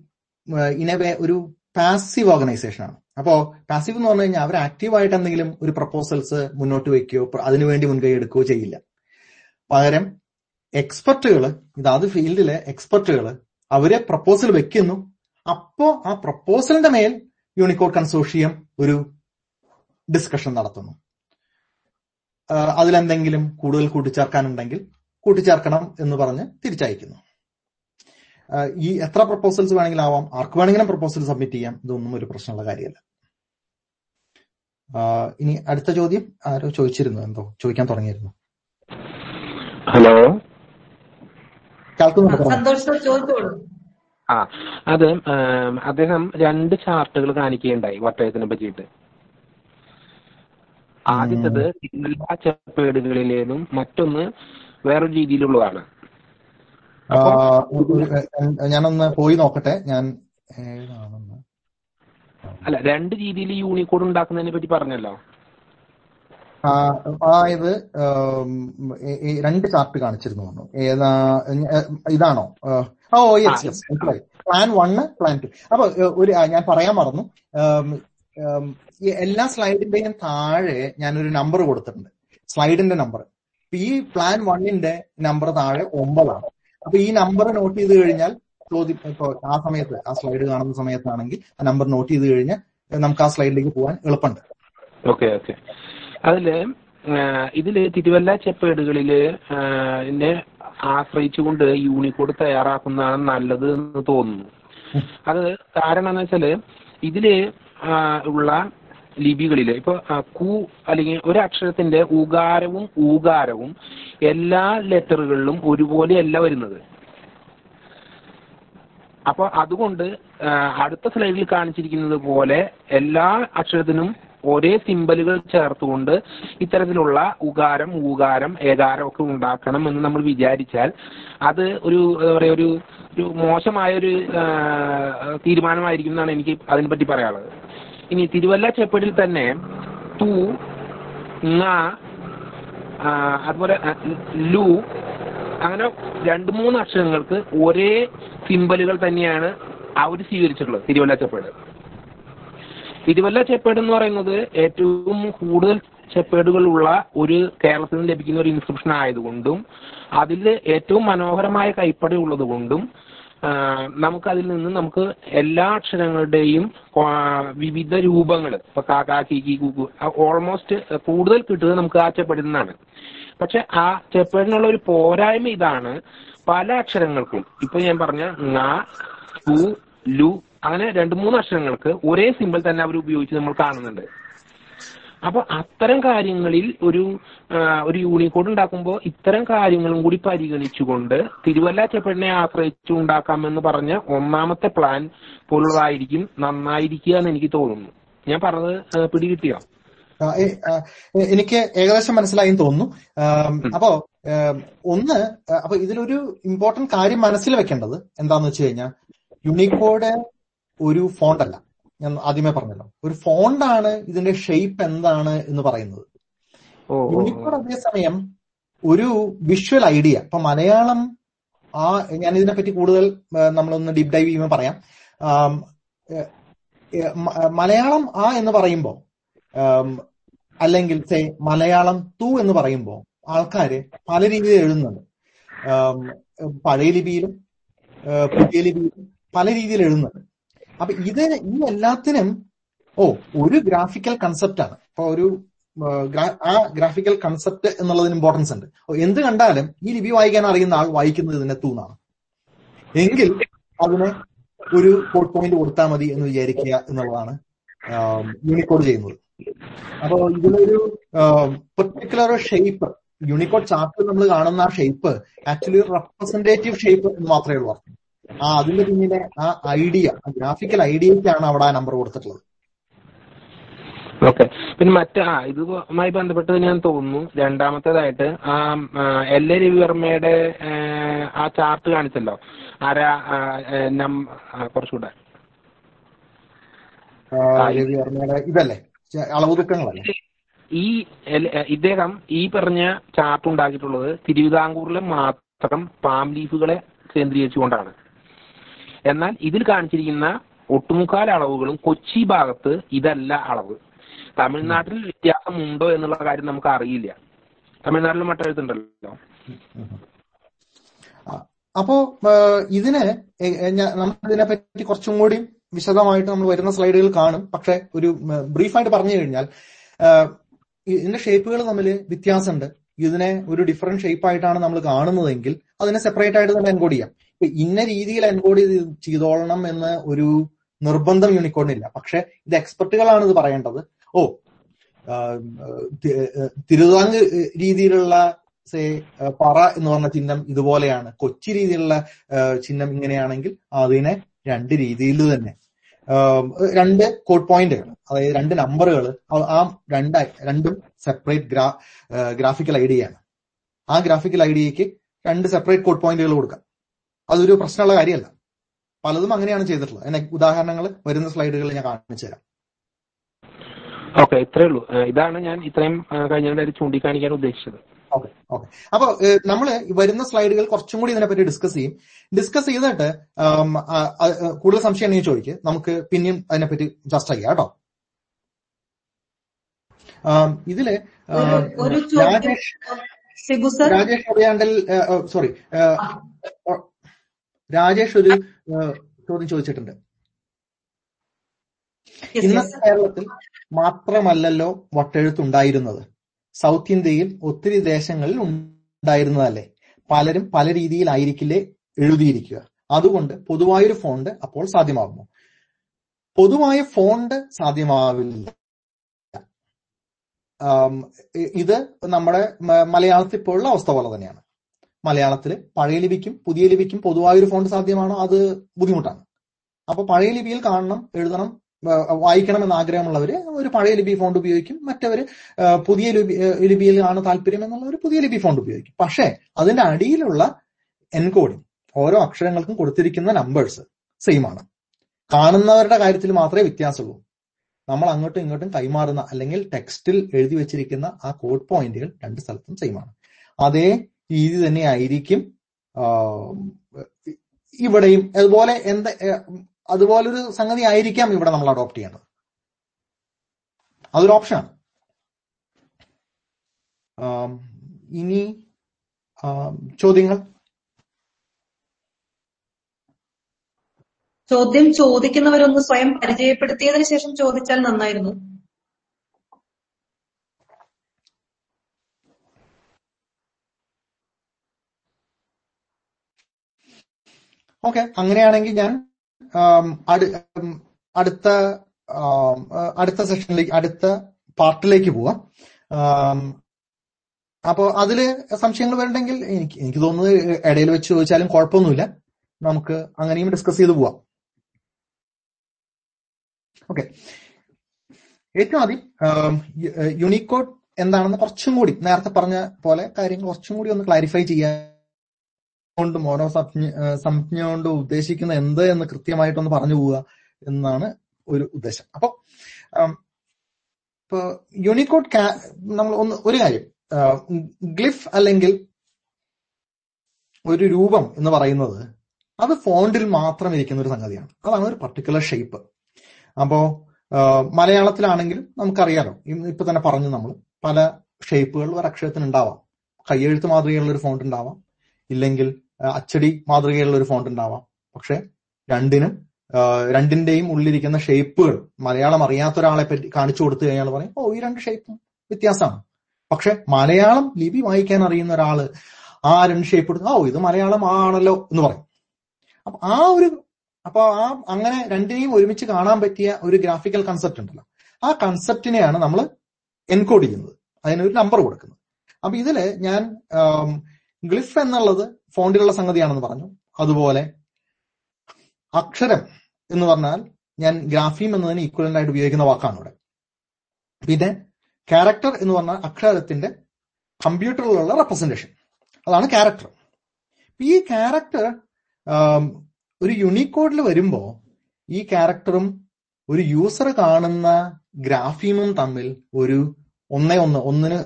ഇനവേ ഒരു പാസീവ് ഓർഗനൈസേഷൻ ആണ്. അപ്പോ പാസീവ് എന്ന് പറഞ്ഞു കഴിഞ്ഞാൽ അവർ ആക്റ്റീവായിട്ട് എന്തെങ്കിലും ഒരു പ്രപ്പോസൽസ് മുന്നോട്ട് വെക്കുകയോ അതിനുവേണ്ടി മുൻകൈ എടുക്കുകയോ ചെയ്യില്ല. പകരം എക്സ്പെർട്ടുകൾ ഇതാത് ഫീൽഡിലെ എക്സ്പെർട്ടുകൾ അവരെ പ്രപ്പോസൽ വെക്കുന്നു. അപ്പോ ആ പ്രപ്പോസലിന്റെ മേൽ യൂണിക്കോഡ് കൺസോർഷ്യം ഒരു ഡിസ്കഷൻ നടത്തുന്നു. അതിലെന്തെങ്കിലും കൂടുതൽ കൂട്ടിച്ചേർക്കാനുണ്ടെങ്കിൽ കൂട്ടിച്ചേർക്കണം എന്ന് പറഞ്ഞ് തിരിച്ചയക്കുന്നു. ഈ എത്ര പ്രപ്പോസൽസ് വേണമെങ്കിലും ആവാം. ആർക്ക് വേണമെങ്കിലും പ്രപ്പോസൽ സബ്മിറ്റ് ചെയ്യാം. ഇതൊന്നും ഒരു പ്രശ്നമുള്ള കാര്യമല്ല. ഇനി അടുത്ത ചോദ്യം ആരോ ചോദിച്ചിരുന്നു. എന്തോ ചോദിക്കാൻ തുടങ്ങിയിരുന്നു. ഹലോ? ആ അത് അദ്ദേഹം രണ്ട് ചാർട്ടുകൾ കാണിക്കുകയുണ്ടായി വട്ടയത്തിനെ പറ്റിയിട്ട്. ആദ്യത്തത് എല്ലാ ചെപ്പേടുകളിലേതും മറ്റൊന്ന് വേറൊരു രീതിയിലുള്ളതാണ്. ഞാനൊന്ന് പോയി നോക്കട്ടെ. ഞാൻ അല്ല രണ്ട് രീതിയിൽ യൂണിക്കോഡ് ഉണ്ടാക്കുന്നതിനെ പറ്റി പറഞ്ഞല്ലോ. ആ, അതായത് രണ്ട് ചാർട്ട് കാണിച്ചിരുന്നു. ഏതാ ഇതാണോ? ഓ യെസ് യെസ് മനസ്സിലായി. പ്ലാൻ വണ് പ്ലാൻ ടു അപ്പൊ ഒരു ഞാൻ പറയാൻ മറന്നു. എല്ലാ സ്ലൈഡിന്റെയും താഴെ ഞാനൊരു നമ്പർ കൊടുത്തിട്ടുണ്ട്. സ്ലൈഡിന്റെ നമ്പർ ഈ പ്ലാൻ വണ്ണിന്റെ നമ്പർ താഴെ ഒമ്പതാണ്. അപ്പൊ ഈ നമ്പർ നോട്ട് ചെയ്ത് കഴിഞ്ഞാൽ ചോദ്യം ഇപ്പൊ ആ സമയത്ത് ആ സ്ലൈഡ് കാണുന്ന സമയത്താണെങ്കിൽ ആ നമ്പർ നോട്ട് ചെയ്ത് കഴിഞ്ഞാൽ നമുക്ക് ആ സ്ലൈഡിലേക്ക് പോകാൻ എളുപ്പമുണ്ട്. Okay okay. അതിൽ ഇതിൽ തിരുവല്ല ചെപ്പേടുകളിൽ ആ, നെ ആശ്രയിച്ചുകൊണ്ട് യൂണിക്കോഡ് തയ്യാറാക്കുന്നതാണ് നല്ലത് എന്ന് തോന്നുന്നു. അത് കാരണം എന്ന് വെച്ചാൽ ഇതിൽ ഉള്ള ലിപികളിൽ. ഇപ്പൊ കു അല്ലെങ്കിൽ ഒരു അക്ഷരത്തിന്റെ ഉകാരവും ഊകാരവും എല്ലാ ലെറ്ററുകളിലും ഒരുപോലെയല്ല വരുന്നത്. അപ്പൊ അതുകൊണ്ട് അടുത്ത സ്ലൈഡിൽ കാണിച്ചിരിക്കുന്നത് പോലെ എല്ലാ അക്ഷരത്തിനും ഒരേ സിമ്പലുകൾ ചേർത്തുകൊണ്ട് ഇത്തരത്തിലുള്ള ഉകാരം ഊകാരം ഏകാരം ഒക്കെ ഉണ്ടാക്കണം എന്ന് നമ്മൾ വിചാരിച്ചാൽ അത് ഒരു എന്താ പറയാ ഒരു ഒരു മോശമായ ഒരു തീരുമാനമായിരിക്കും എന്നാണ് എനിക്ക് അതിനെപ്പറ്റി പറയാനുള്ളത്. ഇനി തിരുവല്ല ചെപ്പടിൽ തന്നെ തു അതുപോലെ ലു അങ്ങനെ രണ്ട് മൂന്ന് അക്ഷരങ്ങൾക്ക് ഒരേ സിമ്പലുകൾ തന്നെയാണ് അവർ സ്വീകരിച്ചിട്ടുള്ളത് തിരുവല്ല ചെപ്പേട്. തിരുവല്ല ചെപ്പേട് എന്ന് പറയുന്നത് ഏറ്റവും കൂടുതൽ ചെപ്പേടുകളുള്ള ഒരു കേരളത്തിൽ നിന്ന് ലഭിക്കുന്ന ഒരു ഇൻസ്ക്രിപ്ഷൻ ആയതുകൊണ്ടും അതിൽ ഏറ്റവും മനോഹരമായ കൈപ്പടി ഉള്ളത് കൊണ്ടും നമുക്ക് അതിൽ നിന്ന് നമുക്ക് എല്ലാ അക്ഷരങ്ങളുടെയും വിവിധ രൂപങ്ങൾ ഇപ്പൊ കാക്ക കീക്കി കുക്കു ഓൾമോസ്റ്റ് കൂടുതൽ കിട്ടുന്നത് നമുക്ക് ആ ചെപ്പേടിൽ നിന്നാണ് പക്ഷെ ആ ചെപ്പേടിനുള്ള ഒരു പോരായ്മ ഇതാണ് പല അക്ഷരങ്ങൾക്കും. ഇപ്പൊ ഞാൻ പറഞ്ഞ ങ, ലു അങ്ങനെ രണ്ട് മൂന്ന് അക്ഷരങ്ങൾക്ക് ഒരേ സിമ്പിൾ തന്നെ അവർ ഉപയോഗിച്ച് നമ്മൾ കാണുന്നുണ്ട്. അപ്പൊ അത്തരം കാര്യങ്ങളിൽ ഒരു ഒരു യൂണിക്കോഡ് ഉണ്ടാക്കുമ്പോൾ ഇത്തരം കാര്യങ്ങളും കൂടി പരിഗണിച്ചുകൊണ്ട് തിരുവല്ല ചെപ്പടിനെ ആശ്രയിച്ച് ഉണ്ടാക്കാമെന്ന് പറഞ്ഞ ഒന്നാമത്തെ പ്ലാൻ പോലുള്ളതായിരിക്കും നന്നായിരിക്കുക എന്ന് എനിക്ക് തോന്നുന്നു. ഞാൻ പറഞ്ഞത് പിടികിട്ടിയോ? എനിക്ക് ഏകദേശം മനസ്സിലായി തോന്നുന്നു. അപ്പോ ഒന്ന് അപ്പൊ ഇതിലൊരു ഇമ്പോർട്ടന്റ് കാര്യം മനസ്സിൽ വെക്കേണ്ടത് എന്താന്ന് വെച്ച് കഴിഞ്ഞാൽ യൂണിക്കോഡ് ഒരു ഫോണ്ട് അല്ല. ഞാൻ ആദ്യമേ പറഞ്ഞല്ലോ. ഒരു ഫോണ്ടാണ് ഇതിന്റെ ഷേപ്പ് എന്താണ് എന്ന് പറയുന്നത്. യൂണിക്കോഡ് അതേസമയം ഒരു വിഷ്വൽ ഐഡിയ ഇപ്പൊ മലയാളം ആ ഞാൻ ഇതിനെപ്പറ്റി കൂടുതൽ നമ്മളൊന്ന് ഡീപ് ഡൈവ് ചെയ്യുമ്പോൾ പറയാം. മലയാളം ആ എന്ന് പറയുമ്പോൾ അല്ലെങ്കിൽ സേ മലയാളം തു എന്ന് പറയുമ്പോൾ ആൾക്കാര് പല രീതിയിൽ എഴുതുന്നുണ്ട്. പഴയ ലിപിയിലും പുതിയ ലിപിയിലും പല രീതിയിൽ എഴുതുന്നുണ്ട്. അപ്പൊ ഇത് ഈ എല്ലാത്തിനും ഓ ഒരു ഗ്രാഫിക്കൽ കൺസെപ്റ്റ് ആണ്. ഇപ്പൊ ഒരു ആ, ഗ്രാഫിക്കൽ കൺസെപ്റ്റ് എന്നുള്ളതിന് ഇമ്പോർട്ടൻസ് ഉണ്ട്. എന്ത് കണ്ടാലും ഈ ലിപി വായിക്കാൻ അറിയുന്ന ആൾ വായിക്കുന്നത് ഇതിനെ തൂന്നാണ് എങ്കിൽ അതിന് ഒരു കോഡ് പോയിന്റ് കൊടുത്താൽ മതി എന്ന് വിചാരിക്കുക എന്നുള്ളതാണ് യൂണിക്കോഡ് ചെയ്യുന്നത്. അപ്പോ ഇതിലൊരു പെർട്ടിക്കുലർ ഷേപ്പ് യൂണിക്കോഡ് ചാർട്ട് നമ്മൾ കാണുന്ന ആ ഷേപ്പ് ആക്ച്വലി റെപ്രസെന്റേറ്റീവ് ഷേപ്പ് എന്ന് മാത്രമേ ഉള്ളൂ. ആ അതിന്റെ പിന്നിലെ ആ ഐഡിയ ഗ്രാഫിക്കൽ ഐഡിയക്കാണ് അവിടെ ആ നമ്പർ കൊടുത്തിട്ടുള്ളത്. ഓക്കെ. പിന്നെ മറ്റേ ആ ഇതുമായി ബന്ധപ്പെട്ട് ഞാൻ തോന്നുന്നു രണ്ടാമത്തേതായിട്ട് ആ എൽ എ രവിവർമ്മയുടെ ആ, ചാർട്ട് കാണിച്ചല്ലോ. ആരാ കുറച്ചുകൂടെ. ഇതല്ലേ? അളവ് ഈ ഇദ്ദേഹം ഈ പറഞ്ഞ ചാർട്ട് ഉണ്ടാക്കിയിട്ടുള്ളത് തിരുവിതാംകൂറിലെ മാത്രം പാം ലീഫുകളെ കേന്ദ്രീകരിച്ചുകൊണ്ടാണ്. എന്നാൽ ഇതിൽ കാണിച്ചിരിക്കുന്ന ഒട്ടുമുക്കാൽ അളവുകളും കൊച്ചി ഭാഗത്ത് ഇതല്ല അളവ്. തമിഴ്നാട്ടിൽ വ്യത്യാസമുണ്ടോ എന്നുള്ള കാര്യം നമുക്ക് അറിയില്ല. തമിഴ്നാട്ടിൽ മട്ടെഴുത്തുണ്ടല്ലോ അപ്പോ ഇതിന് നമ്മളിതിനെ പറ്റി കുറച്ചും കൂടി വിശദമായിട്ട് നമ്മൾ വരുന്ന സ്ലൈഡുകൾ കാണും. പക്ഷെ ഒരു ബ്രീഫായിട്ട് പറഞ്ഞു കഴിഞ്ഞാൽ ഇതിന്റെ ഷേപ്പുകൾ തമ്മിൽ വ്യത്യാസമുണ്ട്. ഇതിനെ ഒരു ഡിഫറെന്റ് ഷേപ്പ് ആയിട്ടാണ് നമ്മൾ കാണുന്നതെങ്കിൽ അതിനെ സെപ്പറേറ്റ് ആയിട്ട് തന്നെ എൻകോഡ് ചെയ്യാം. ഇന്ന രീതിയിൽ എൻകോഡ് ചെയ്ത് ചെയ്തോളണം എന്ന് ഒരു നിർബന്ധം യൂണിക്കോഡിനില്ല പക്ഷെ ഇത് എക്സ്പെർട്ടുകളാണ് ഇത് പറയേണ്ടത്. ഓ തിരുവിതാംഗ് രീതിയിലുള്ള സേ പറ എന്ന് പറഞ്ഞ ചിഹ്നം ഇതുപോലെയാണ്. കൊച്ചി രീതിയിലുള്ള ചിഹ്നം ഇങ്ങനെയാണെങ്കിൽ അതിനെ രണ്ട് രീതിയിൽ തന്നെ. രണ്ട് കോഡ് പോയിന്റുകൾ അതായത് രണ്ട് നമ്പറുകൾ ആ രണ്ട് രണ്ടും സെപ്പറേറ്റ് ഗ്രാ ഗ്രാഫിക്കൽ ഐഡിയയാണ്. ആ ഗ്രാഫിക്കൽ ഐഡിയക്ക് രണ്ട് സെപ്പറേറ്റ് കോഡ് പോയിന്റുകൾ കൊടുക്കാം. അതൊരു പ്രശ്നമുള്ള കാര്യമല്ല. പലതും അങ്ങനെയാണ് ചെയ്തിട്ടുള്ളത്. അതിന് ഉദാഹരണങ്ങൾ വരുന്ന സ്ലൈഡുകളിൽ ഞാൻ കാണിച്ചു തരാം. ഓക്കെ ഇത്രേ ഉള്ളൂ. ഇതാണ് ഞാൻ ഇത്രയും കഴിഞ്ഞ ചൂണ്ടിക്കാണിക്കാൻ ഉദ്ദേശിച്ചത്. Okay okay. അപ്പൊ നമ്മൾ വരുന്ന സ്ലൈഡുകൾ കുറച്ചും കൂടി ഇതിനെപ്പറ്റി ഡിസ്കസ് ചെയ്യും. ഡിസ്കസ് ചെയ്തിട്ട് കൂടുതൽ സംശയം ഉണ്ടെങ്കിൽ ചോദിക്ക്. നമുക്ക് പിന്നെയും അതിനെപ്പറ്റി ചർച്ച ചെയ്യാം കേട്ടോ. ഇതിൽ ഒരു- ഒരു ചോദ്യം. രാജേഷ് സർ? രാജേഷ് ഒടിയാണ്ടൽ സോറി രാജേഷ് ഒരു ചോദ്യം ചോദിച്ചിട്ടുണ്ട്. ഇന്നത്തെ. കേരളത്തിൽ മാത്രമല്ലല്ലോ വട്ടെഴുത്തുണ്ടായിരുന്നത്. സൗത്ത് ഇന്ത്യയിൽ ഒത്തിരി ദേശങ്ങളിൽ ഉണ്ടായിരുന്നതല്ലേ? പലരും പല രീതിയിലായിരിക്കില്ലേ എഴുതിയിരിക്കുക. അതുകൊണ്ട് പൊതുവായൊരു ഫോണ്ട് അപ്പോൾ സാധ്യമാകുമോ പൊതുവായ ഫോണ്ട് സാധ്യമാവില്ല. ഇത് നമ്മുടെ മലയാളത്തിൽ ഇപ്പോഴുള്ള അവസ്ഥ പോലെ തന്നെയാണ്. മലയാളത്തിൽ പഴയ ലിപിക്കും പുതിയ ലിപിക്കും പൊതുവായൊരു ഫോണ്ട് സാധ്യമാണോ? അത് ബുദ്ധിമുട്ടാണ്. അപ്പൊ പഴയ ലിപിയിൽ കാണണം എഴുതണം വായിക്കണം എന്ന ആഗ്രഹമുള്ളവര് ഒരു പഴയ ലിപി ഫോണ്ട് ഉപയോഗിക്കും. മറ്റവര് പുതിയ ലിപി ലിപിയിൽ ആണ് താല്പര്യം എന്നുള്ള ഒരു പുതിയ ലിപി ഫോണ്ട് ഉപയോഗിക്കും. പക്ഷേ അതിന്റെ അടിയിലുള്ള എൻകോഡിങ് ഓരോ അക്ഷരങ്ങൾക്കും കൊടുത്തിരിക്കുന്ന നമ്പേഴ്സ് സെയിം ആണ്. കാണുന്നവരുടെ കാര്യത്തിൽ മാത്രമേ വ്യത്യാസമുള്ളൂ. നമ്മൾ അങ്ങോട്ടും ഇങ്ങോട്ടും കൈമാറുന്ന അല്ലെങ്കിൽ ടെക്സ്റ്റിൽ എഴുതി വെച്ചിരിക്കുന്ന ആ കോഡ് പോയിന്റുകൾ രണ്ട് സ്ഥലത്തും സെയിം ആണ്. അതേ രീതി തന്നെ ആയിരിക്കും ഇവിടെയും അതുപോലെ എന്ത് അതുപോലൊരു സംഗതി ആയിരിക്കാം ഇവിടെ നമ്മൾ അഡോപ്റ്റ് ചെയ്യേണ്ടത്. അതൊരു ഓപ്ഷനാണ് ഇനി ചോദ്യങ്ങൾ? ചോദ്യം ചോദിക്കുന്നവരൊന്ന് സ്വയം പരിചയപ്പെടുത്തിയതിനു ശേഷം ചോദിച്ചാൽ നന്നായിരുന്നു. ഓക്കെ അങ്ങനെയാണെങ്കിൽ ഞാൻ അടുത്ത അടുത്ത സെഷനിലേക്ക് അടുത്ത പാർട്ടിലേക്ക് പോവാം. അപ്പോൾ അപ്പോ അതിൽ സംശയങ്ങൾ വരണ്ടെങ്കിൽ എനിക്ക് എനിക്ക് തോന്നുന്നത് ഇടയിൽ വെച്ച് ചോദിച്ചാലും കുഴപ്പമൊന്നുമില്ല. നമുക്ക് അങ്ങനെയും ഡിസ്കസ് ചെയ്ത് പോവാം. ഓക്കെ. ഏറ്റവും ആദ്യം യൂണിക്കോഡ് എന്താണെന്ന് കുറച്ചും കൂടി നേരത്തെ പറഞ്ഞ പോലെ കാര്യങ്ങൾ കുറച്ചും കൂടി ഒന്ന് ക്ലാരിഫൈ ചെയ്യാൻ കൊണ്ട് മോനോ സംജ്ഞ കൊണ്ട് ഉദ്ദേശിക്കുന്ന എന്ത് എന്ന് കൃത്യമായിട്ടൊന്ന് പറഞ്ഞു പോവുക എന്നാണ് ഒരു ഉദ്ദേശം. അപ്പൊ ഇപ്പൊ യൂണിക്കോഡ് നമ്മൾ ഒന്ന് ഒരു കാര്യം ഗ്ലിഫ് അല്ലെങ്കിൽ ഒരു രൂപം എന്ന് പറയുന്നത് അത് ഫോണ്ടിൽ മാത്രം ഇരിക്കുന്ന ഒരു സംഗതിയാണ്. അതാണ് ഒരു പർട്ടിക്കുലർ ഷേപ്പ് അപ്പോ മലയാളത്തിലാണെങ്കിലും നമുക്കറിയാലോ ഇപ്പൊ തന്നെ പറഞ്ഞു നമ്മൾ പല ഷേപ്പുകൾ ഒരു അക്ഷരത്തിന് ഉണ്ടാവാം കയ്യെഴുത്ത് മാതൃകയുള്ള ഒരു ഫോണ്ട് ഉണ്ടാവാം. ഇല്ലെങ്കിൽ അച്ചടി മാതൃകയുള്ള ഒരു ഫോണ്ട് ഉണ്ടാവാം. പക്ഷെ രണ്ടിനും രണ്ടിന്റെയും ഉള്ളിലിരിക്കുന്ന ഷേപ്പുകൾ മലയാളം അറിയാത്ത ഒരാളെ പറ്റി കാണിച്ചു കൊടുത്തു കഴിഞ്ഞാൽ പറയും ഓ ഈ രണ്ട് ഷേപ്പും വ്യത്യാസമാണ്. പക്ഷെ മലയാളം ലിപി വായിക്കാൻ അറിയുന്ന ഒരാൾ ആ രണ്ട് ഷേപ്പ് എടുത്ത് ഓ ഇത് മലയാളം ആണല്ലോ എന്ന് പറയും. അപ്പൊ ആ ഒരു അപ്പൊ ആ അങ്ങനെ രണ്ടിനെയും ഒരുമിച്ച് കാണാൻ പറ്റിയ ഒരു ഗ്രാഫിക്കൽ കൺസെപ്റ്റ് ഉണ്ടല്ലോ. ആ കൺസെപ്റ്റിനെയാണ് നമ്മൾ എൻകോഡ് ചെയ്യുന്നത്. അതിനൊരു നമ്പർ കൊടുക്കുന്നത്. അപ്പൊ ഇതിൽ ഞാൻ ഗ്ലിഫ് എന്നുള്ളത് ഫോണ്ടിലുള്ള സംഗതിയാണെന്ന് പറഞ്ഞു. അതുപോലെ അക്ഷരം എന്ന് പറഞ്ഞാൽ ഞാൻ ഗ്രാഫീം എന്നതിന് ഈക്വലന്റ് ആയിട്ട് ഉപയോഗിക്കുന്ന വാക്കാണ് ഇവിടെ. പിന്നെ ക്യാരക്ടർ എന്ന് പറഞ്ഞാൽ അക്ഷരത്തിന്റെ കമ്പ്യൂട്ടറിലുള്ള റെപ്രസെന്റേഷൻ അതാണ് ക്യാരക്ടർ ഈ ക്യാരക്ടർ ഒരു യൂണിക്കോഡിൽ വരുമ്പോൾ ഈ ക്യാരക്ടറും ഒരു യൂസർ കാണുന്ന ഗ്രാഫീമും തമ്മിൽ ഒരു ഒന്നേ ഒന്ന് ഒന്നിന്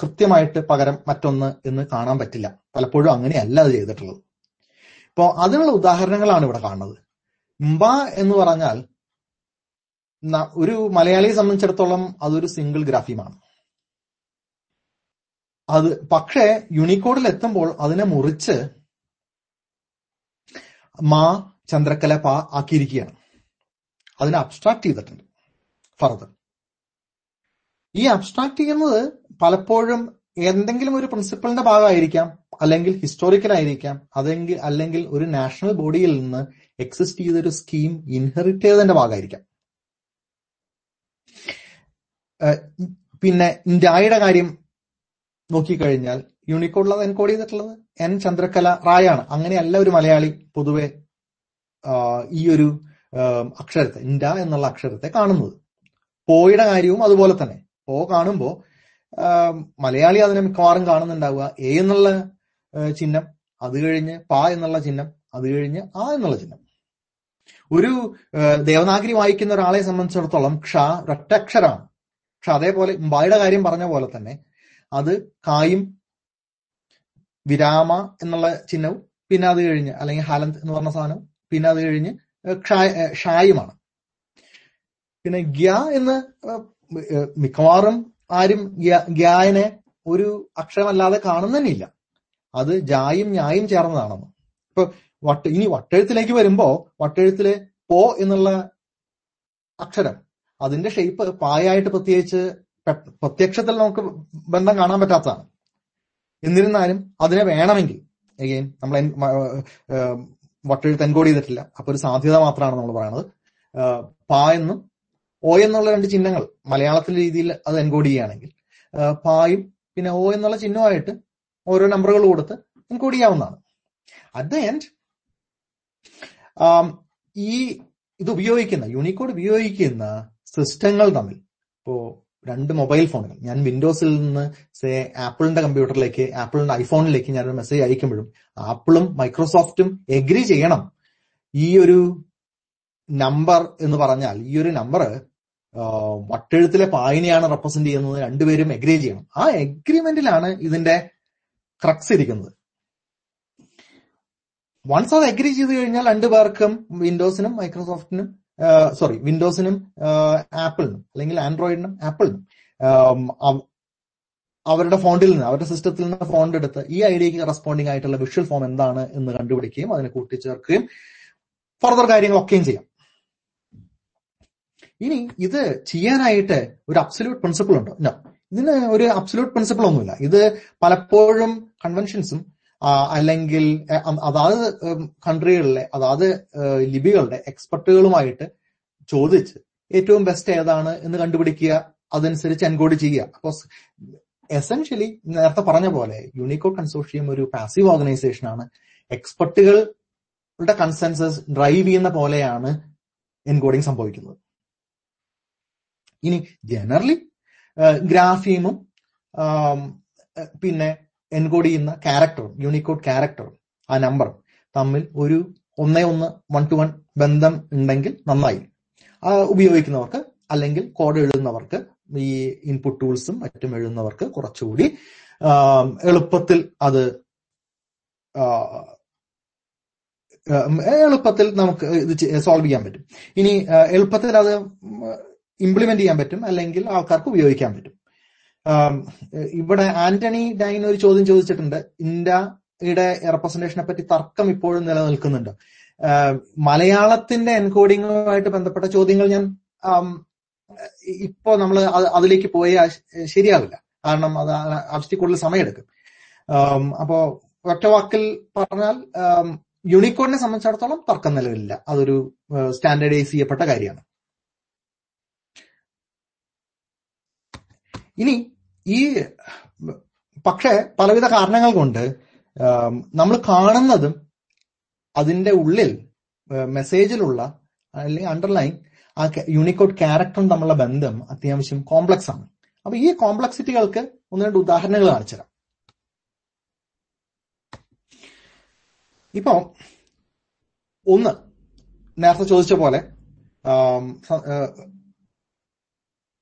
കൃത്യമായിട്ട് പകരം മറ്റൊന്ന് എന്ന് കാണാൻ പറ്റില്ല. പലപ്പോഴും അങ്ങനെയല്ല അത് ചെയ്തിട്ടുള്ളത്. ഇപ്പോ അതിനുള്ള ഉദാഹരണങ്ങളാണ് ഇവിടെ കാണുന്നത്. മ്പ എന്ന് പറഞ്ഞാൽ ഒരു മലയാളിയെ സംബന്ധിച്ചിടത്തോളം അതൊരു സിംഗിൾ ഗ്രാഫിയുമാണ് അത് പക്ഷേ യൂണിക്കോഡിൽ എത്തുമ്പോൾ അതിനെ മുറിച്ച് മാ ചന്ദ്രക്കല പ ആക്കിയിരിക്കുകയാണ്. അതിനെ അബ്സ്ട്രാക്ട് ചെയ്തിട്ടുണ്ട് ഫർദർ ഈ അബ്സ്ട്രാക്ട് ചെയ്യുന്നത് പലപ്പോഴും എന്തെങ്കിലും ഒരു പ്രിൻസിപ്പളിന്റെ ഭാഗമായിരിക്കാം അല്ലെങ്കിൽ ഹിസ്റ്റോറിക്കൽ ആയിരിക്കാം അതെങ്കിൽ അല്ലെങ്കിൽ ഒരു നാഷണൽ ബോഡിയിൽ നിന്ന് എക്സിസ്റ്റ് ചെയ്തൊരു സ്കീം ഇൻഹെറിറ്റ് ചെയ്തതിന്റെ ഭാഗമായിരിക്കാം. പിന്നെ ഇന്ത്യയുടെ കാര്യം നോക്കിക്കഴിഞ്ഞാൽ യൂണിക്കോഡിലത് എൻകോഡ് ചെയ്തിട്ടുള്ളത്. എൻ ചന്ദ്രകല റായാണ്. അങ്ങനെയല്ല ഒരു മലയാളി പൊതുവെ ഈ ഒരു അക്ഷരത്തെ ഇന്ത്യ എന്നുള്ള അക്ഷരത്തെ കാണുന്നത്. പോയുടെ കാര്യവും അതുപോലെ തന്നെ. പോ കാണുമ്പോ മലയാളി അതിനെ മിക്കവാറും കാണുന്നുണ്ടാവുക. എ എന്നുള്ള ചിഹ്നം അത് കഴിഞ്ഞ് പ എന്നുള്ള ചിഹ്നം അത് കഴിഞ്ഞ് ആ എന്നുള്ള ചിഹ്നം. ഒരു ദേവനാഗരി വായിക്കുന്ന ഒരാളെ സംബന്ധിച്ചിടത്തോളം ക്ഷ ഒറ്റക്ഷരാണ് പക്ഷെ അതേപോലെ ബായുടെ കാര്യം പറഞ്ഞ പോലെ തന്നെ അത് കായും വിരാമ എന്നുള്ള ചിഹ്നവും പിന്നെ അത് കഴിഞ്ഞ് അല്ലെങ്കിൽ ഹാലന്ത് എന്ന് പറഞ്ഞ സാധനം പിന്നെ അത് കഴിഞ്ഞ് ഷായുമാണ് പിന്നെ ഗ്യ എന്ന് മിക്കവാറും ആരും ഗ്യ- ഗ്യായനെ ഒരു അക്ഷരമല്ലാതെ കാണുന്നതന്നെയില്ല അത് ജായും ഞായും ചേർന്നതാണെന്ന്. ഇപ്പൊ വട്ട ഇനി വട്ടെഴുത്തിലേക്ക് വരുമ്പോ വട്ടെഴുത്തിലെ പോ എന്നുള്ള അക്ഷരം അതിന്റെ ഷേപ്പ് പായായിട്ട് പ്രത്യേകിച്ച് പ്രത്യക്ഷത്തിൽ നമുക്ക് ബന്ധം കാണാൻ പറ്റാത്തതാണ്. എന്നിരുന്നാലും അതിനെ വേണമെങ്കിൽ അഗെയിൻ നമ്മൾ വട്ടെഴുത്ത് എൻകോഡ് ചെയ്തിട്ടില്ല. അപ്പൊ ഒരു സാധ്യത മാത്രമാണ് നമ്മൾ പറയുന്നത് പാ എന്നും ഓ എന്നുള്ള രണ്ട് ചിഹ്നങ്ങൾ മലയാളത്തിലെ രീതിയിൽ അത് എൻകോഡ് ചെയ്യുകയാണെങ്കിൽ പായും പിന്നെ ഓ എന്നുള്ള ചിഹ്നമായിട്ട് ഓരോ നമ്പറുകൾ കൊടുത്ത് എൻകോഡ് ചെയ്യാവുന്നതാണ്. അറ്റ് ദ എൻഡ് ഈ ഇത് ഉപയോഗിക്കുന്ന യൂണിക്കോഡ് ഉപയോഗിക്കുന്ന സിസ്റ്റങ്ങൾ തമ്മിൽ ഇപ്പോ രണ്ട് മൊബൈൽ ഫോണുകൾ ഞാൻ വിൻഡോസിൽ നിന്ന് സേ ആപ്പിളിന്റെ കമ്പ്യൂട്ടറിലേക്ക് ആപ്പിളിന്റെ ഐഫോണിലേക്ക് ഞാനൊരു മെസ്സേജ് അയക്കുമ്പോഴും ആപ്പിളും മൈക്രോസോഫ്റ്റും എഗ്രി ചെയ്യണം. ഈ ഒരു നമ്പർ എന്ന് പറഞ്ഞാൽ ഈ ഒരു നമ്പർ വട്ടെഴുത്തിലെ പായനെയാണ് റെപ്രസെന്റ് ചെയ്യുന്നത്. രണ്ടുപേരും എഗ്രി ചെയ്യണം. ആ എഗ്രിമെന്റിലാണ് ഇതിന്റെ ക്രക്സ് ഇരിക്കുന്നത്. വൺസ് അത് എഗ്രി ചെയ്ത് കഴിഞ്ഞാൽ രണ്ടുപേർക്കും വിൻഡോസിനും മൈക്രോസോഫ്റ്റിനും സോറി വിൻഡോസിനും ആപ്പിളിനും അല്ലെങ്കിൽ ആൻഡ്രോയിഡിനും ആപ്പിളിനും അവരുടെ ഫോണ്ടിൽ നിന്ന് അവരുടെ സിസ്റ്റത്തിൽ നിന്ന് ഫോണ്ട് എടുത്ത് ഈ ഐഡിയക്ക് കറസ്പോണ്ടിങ് ആയിട്ടുള്ള വിഷ്വൽ ഫോം എന്താണ് എന്ന് കണ്ടുപിടിക്കുകയും അതിനെ കൂട്ടിച്ചേർക്കുകയും ഫർദർ കാര്യങ്ങളൊക്കെയും ചെയ്യാം. ഇനി ഇത് ചെയ്യാനായിട്ട് ഒരു അബ്സല്യൂട്ട് പ്രിൻസിപ്പിൾ ഉണ്ടോ? ഇല്ല ഇതിന് ഒരു അബ്സല്യൂട്ട് പ്രിൻസിപ്പിൾ ഒന്നുമില്ല. ഇത് പലപ്പോഴും കൺവെൻഷൻസും അല്ലെങ്കിൽ അതാത് കൺട്രികളിലെ അതാത് ലിപികളുടെ എക്സ്പെർട്ടുകളുമായിട്ട് ചോദിച്ച് ഏറ്റവും ബെസ്റ്റ് ഏതാണ് എന്ന് കണ്ടുപിടിക്കുക അതനുസരിച്ച് എൻകോഡ് ചെയ്യുക. അപ്പോ എസെൻഷ്യലി നേരത്തെ പറഞ്ഞ പോലെ യൂണിക്കോ കൺസോർഷ്യം ഒരു പാസീവ് ഓർഗനൈസേഷൻ ആണ്. എക്സ്പെർട്ടുകളുടെ കൺസെൻസസ് ഡ്രൈവ് ചെയ്യുന്ന പോലെയാണ് എൻകോഡിംഗ് സംഭവിക്കുന്നത്. ഇനി ജനറലി ഗ്രാഫീമും പിന്നെ എൻകോഡ് ചെയ്യുന്ന ക്യാരക്ടറും യൂണിക്കോഡ് ക്യാരക്ടറും ആ നമ്പറും തമ്മിൽ ഒരു ഒന്നേ ഒന്ന് വൺ ടു വൺ ബന്ധം ഉണ്ടെങ്കിൽ നന്നായി. ഉപയോഗിക്കുന്നവർക്ക് അല്ലെങ്കിൽ കോഡ് എഴുതുന്നവർക്ക് ഈ ഇൻപുട്ട് ടൂൾസും മറ്റും എഴുതുന്നവർക്ക് കുറച്ചുകൂടി എളുപ്പത്തിൽ അത് എളുപ്പത്തിൽ നമുക്ക് ഇത് സോൾവ് ചെയ്യാൻ പറ്റും. ഇനി എളുപ്പത്തിൽ അത് ഇംപ്ലിമെന്റ് ചെയ്യാൻ പറ്റും അല്ലെങ്കിൽ ആൾക്കാർക്ക് ഉപയോഗിക്കാൻ പറ്റും. ഇവിടെ ആന്റണി ഡൈൻ ഒരു ചോദ്യം ചോദിച്ചിട്ടുണ്ട്. ഇന്ത്യയുടെ റെപ്രസെന്റേഷനെ പറ്റി തർക്കം ഇപ്പോഴും നിലനിൽക്കുന്നുണ്ട്. മലയാളത്തിന്റെ എൻകോഡിങ്ങുമായിട്ട് ബന്ധപ്പെട്ട ചോദ്യങ്ങൾ ഞാൻ ഇപ്പോ നമ്മൾ അതിലേക്ക് പോയാൽ ശരിയാവില്ല. കാരണം അത് ആവശ്യത്തിൽ കൂടുതൽ സമയമെടുക്കും. അപ്പോ ഒറ്റ വാക്കിൽ പറഞ്ഞാൽ യൂണിക്കോഡിനെ സംബന്ധിച്ചിടത്തോളം തർക്കം നിലവിലില്ല. അതൊരു സ്റ്റാൻഡേർഡൈസ് ചെയ്യപ്പെട്ട കാര്യമാണ്. ഇനി ഈ പക്ഷേ പലവിധ കാരണങ്ങൾ കൊണ്ട് നമ്മൾ കാണുന്നതും അതിന്റെ ഉള്ളിൽ മെസ്സേജിലുള്ള അല്ലെങ്കിൽ അണ്ടർലൈൻ ആ യൂണിക്കോഡ് ക്യാരക്ടറും തമ്മിലുള്ള ബന്ധം അത്യാവശ്യം കോംപ്ലക്സ് ആണ്. അപ്പൊ ഈ കോംപ്ലക്സിറ്റികൾക്ക് ഒന്ന് രണ്ട് ഉദാഹരണങ്ങൾ കാണിച്ചുതരാം ഇപ്പോ ഒന്ന് നേരത്തെ ചോദിച്ച പോലെ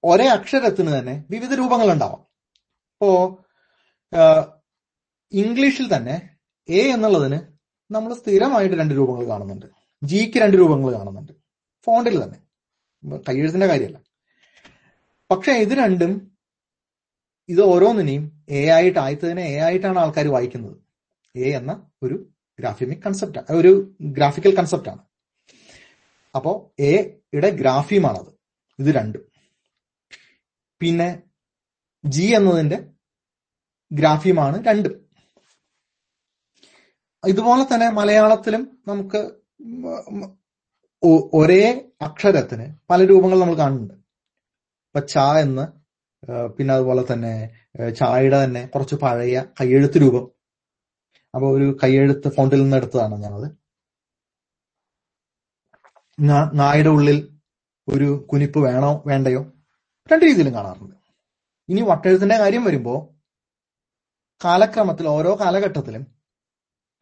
ഒരേ അക്ഷരത്തിന് തന്നെ വിവിധ രൂപങ്ങൾ ഉണ്ടാവാം ഇപ്പോ ഇംഗ്ലീഷിൽ തന്നെ എ എന്നുള്ളതിന് നമ്മൾ സ്ഥിരമായിട്ട് രണ്ട് രൂപങ്ങൾ കാണുന്നുണ്ട്. ജിക്ക് രണ്ട് രൂപങ്ങൾ കാണുന്നുണ്ട്. ഫോണ്ടിൽ തന്നെ. കയ്യെഴുത്തിന്റെ കാര്യമല്ല. പക്ഷെ ഇത് രണ്ടും ഇത് ഓരോന്നിനെയും എ ആയിട്ട് ആയത്തതിനെ എ ആയിട്ടാണ് ആൾക്കാർ വായിക്കുന്നത്. എ എന്ന ഒരു ഗ്രാഫിമിക് കൺസെപ്റ്റ് ഒരു ഗ്രാഫിക്കൽ കൺസെപ്റ്റ് ആണ്. അപ്പോ എയുടെ ഗ്രാഫിയമാണത് ഇത് രണ്ടും. പിന്നെ ജി എന്നതിന്റെ ഗ്രാഫ്യമാണ് രണ്ടും. ഇതുപോലെ തന്നെ മലയാളത്തിലും നമുക്ക് ഒരേ അക്ഷരത്തിന് പല രൂപങ്ങൾ നമ്മൾ കാണുന്നുണ്ട്. ഇപ്പൊ ച എന്ന് പിന്നെ അതുപോലെ തന്നെ ചായയുടെ തന്നെ കുറച്ച് പഴയ കയ്യെഴുത്ത് രൂപം. അപ്പൊ ഒരു കയ്യെഴുത്ത് ഫോണ്ടിൽ നിന്ന് എടുത്തതാണ് ഞാനത്. നായുടെ ഉള്ളിൽ ഒരു കുനിപ്പ് വേണോ വേണ്ടയോ? രണ്ട് രീതിയിലും കാണാറുണ്ട്. ഇനി വട്ടെഴുത്തിന്റെ കാര്യം വരുമ്പോ കാലക്രമത്തിൽ ഓരോ കാലഘട്ടത്തിലും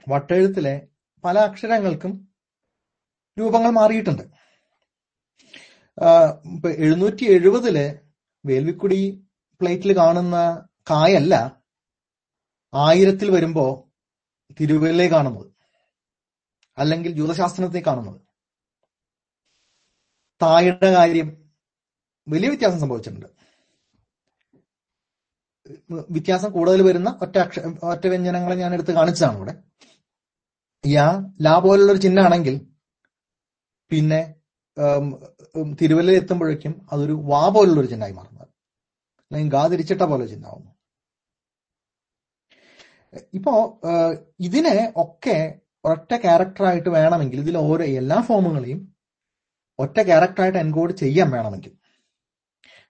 വട്ടെഴുത്തിലെ പല അക്ഷരങ്ങൾക്കും രൂപങ്ങൾ മാറിയിട്ടുണ്ട്. എഴുന്നൂറ്റി എഴുപതിൽ വേൽവിക്കുടി പ്ലേറ്റിൽ കാണുന്ന കായല്ല ആയിരത്തിൽ വരുമ്പോ തിരുവല്ലേ കാണുന്നത്. അല്ലെങ്കിൽ ജ്യൂതശാസ്ത്രത്തെ കാണുന്നത്. തായുടെ കാര്യം വലിയ വ്യത്യാസം സംഭവിച്ചിട്ടുണ്ട്. വ്യത്യാസം കൂടുതൽ വരുന്ന ഒറ്റ അക്ഷ ഒറ്റ വ്യഞ്ജനങ്ങളെ ഞാൻ എടുത്ത് കാണിച്ചതാണ് ഇവിടെ. യാ ലാ പോലുള്ള ഒരു ചിഹ്നമാണെങ്കിൽ പിന്നെ തിരുവല്ലയിൽ എത്തുമ്പോഴേക്കും അതൊരു വാ പോലുള്ള ഒരു ചിഹ്നമായി മാറുന്നത് അല്ലെങ്കിൽ ഗാ തിരിച്ചിട്ട പോലെ ചിഹ്നമാവുന്നു ഇപ്പോ ഇതിനെ ഒക്കെ ഒറ്റ ക്യാരക്ടറായിട്ട് വേണമെങ്കിൽ ഇതിൽ ഓരോ എല്ലാ ഫോമുകളെയും ഒറ്റ ക്യാരക്ടറായിട്ട് എൻകോഡ് ചെയ്യാൻ വേണമെങ്കിൽ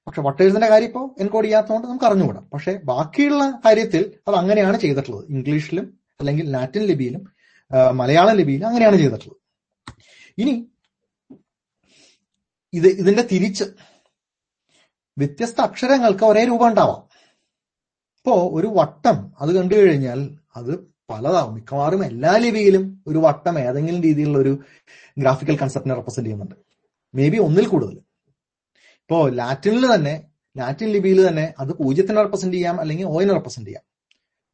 പക്ഷെ വട്ടേഴ്സിന്റെ കാര്യം ഇപ്പോൾ എൻകോഡ് ചെയ്യാത്തതുകൊണ്ട് നമുക്ക് അറിഞ്ഞുകൂടാ. പക്ഷെ ബാക്കിയുള്ള കാര്യത്തിൽ അത് അങ്ങനെയാണ് ചെയ്തിട്ടുള്ളത്. ഇംഗ്ലീഷിലും അല്ലെങ്കിൽ ലാറ്റിൻ ലിപിയിലും മലയാള ലിപിയിലും അങ്ങനെയാണ് ചെയ്തിട്ടുള്ളത്. ഇനി ഇത് ഇതിന്റെ തിരിച്ച് വ്യത്യസ്ത അക്ഷരങ്ങൾക്ക് ഒരേ രൂപം ഉണ്ടാവാം. ഇപ്പോ ഒരു വട്ടം അത് കണ്ടു കഴിഞ്ഞാൽ അത് പലതാവും. മിക്കവാറും എല്ലാ ലിപിയിലും ഒരു വട്ടം ഏതെങ്കിലും രീതിയിലുള്ള ഒരു ഗ്രാഫിക്കൽ കൺസെപ്റ്റിനെ റെപ്രസെന്റ് ചെയ്യുന്നുണ്ട്. മേ ബി ഒന്നിൽ കൂടുതൽ. ഇപ്പോ ലാറ്റിനിൽ തന്നെ ലാറ്റിൻ ലിപിയിൽ തന്നെ അത് പൂജ്യത്തിനെ റെപ്രസെന്റ് ചെയ്യാം അല്ലെങ്കിൽ ഓയിനെ റെപ്രസെന്റ് ചെയ്യാം.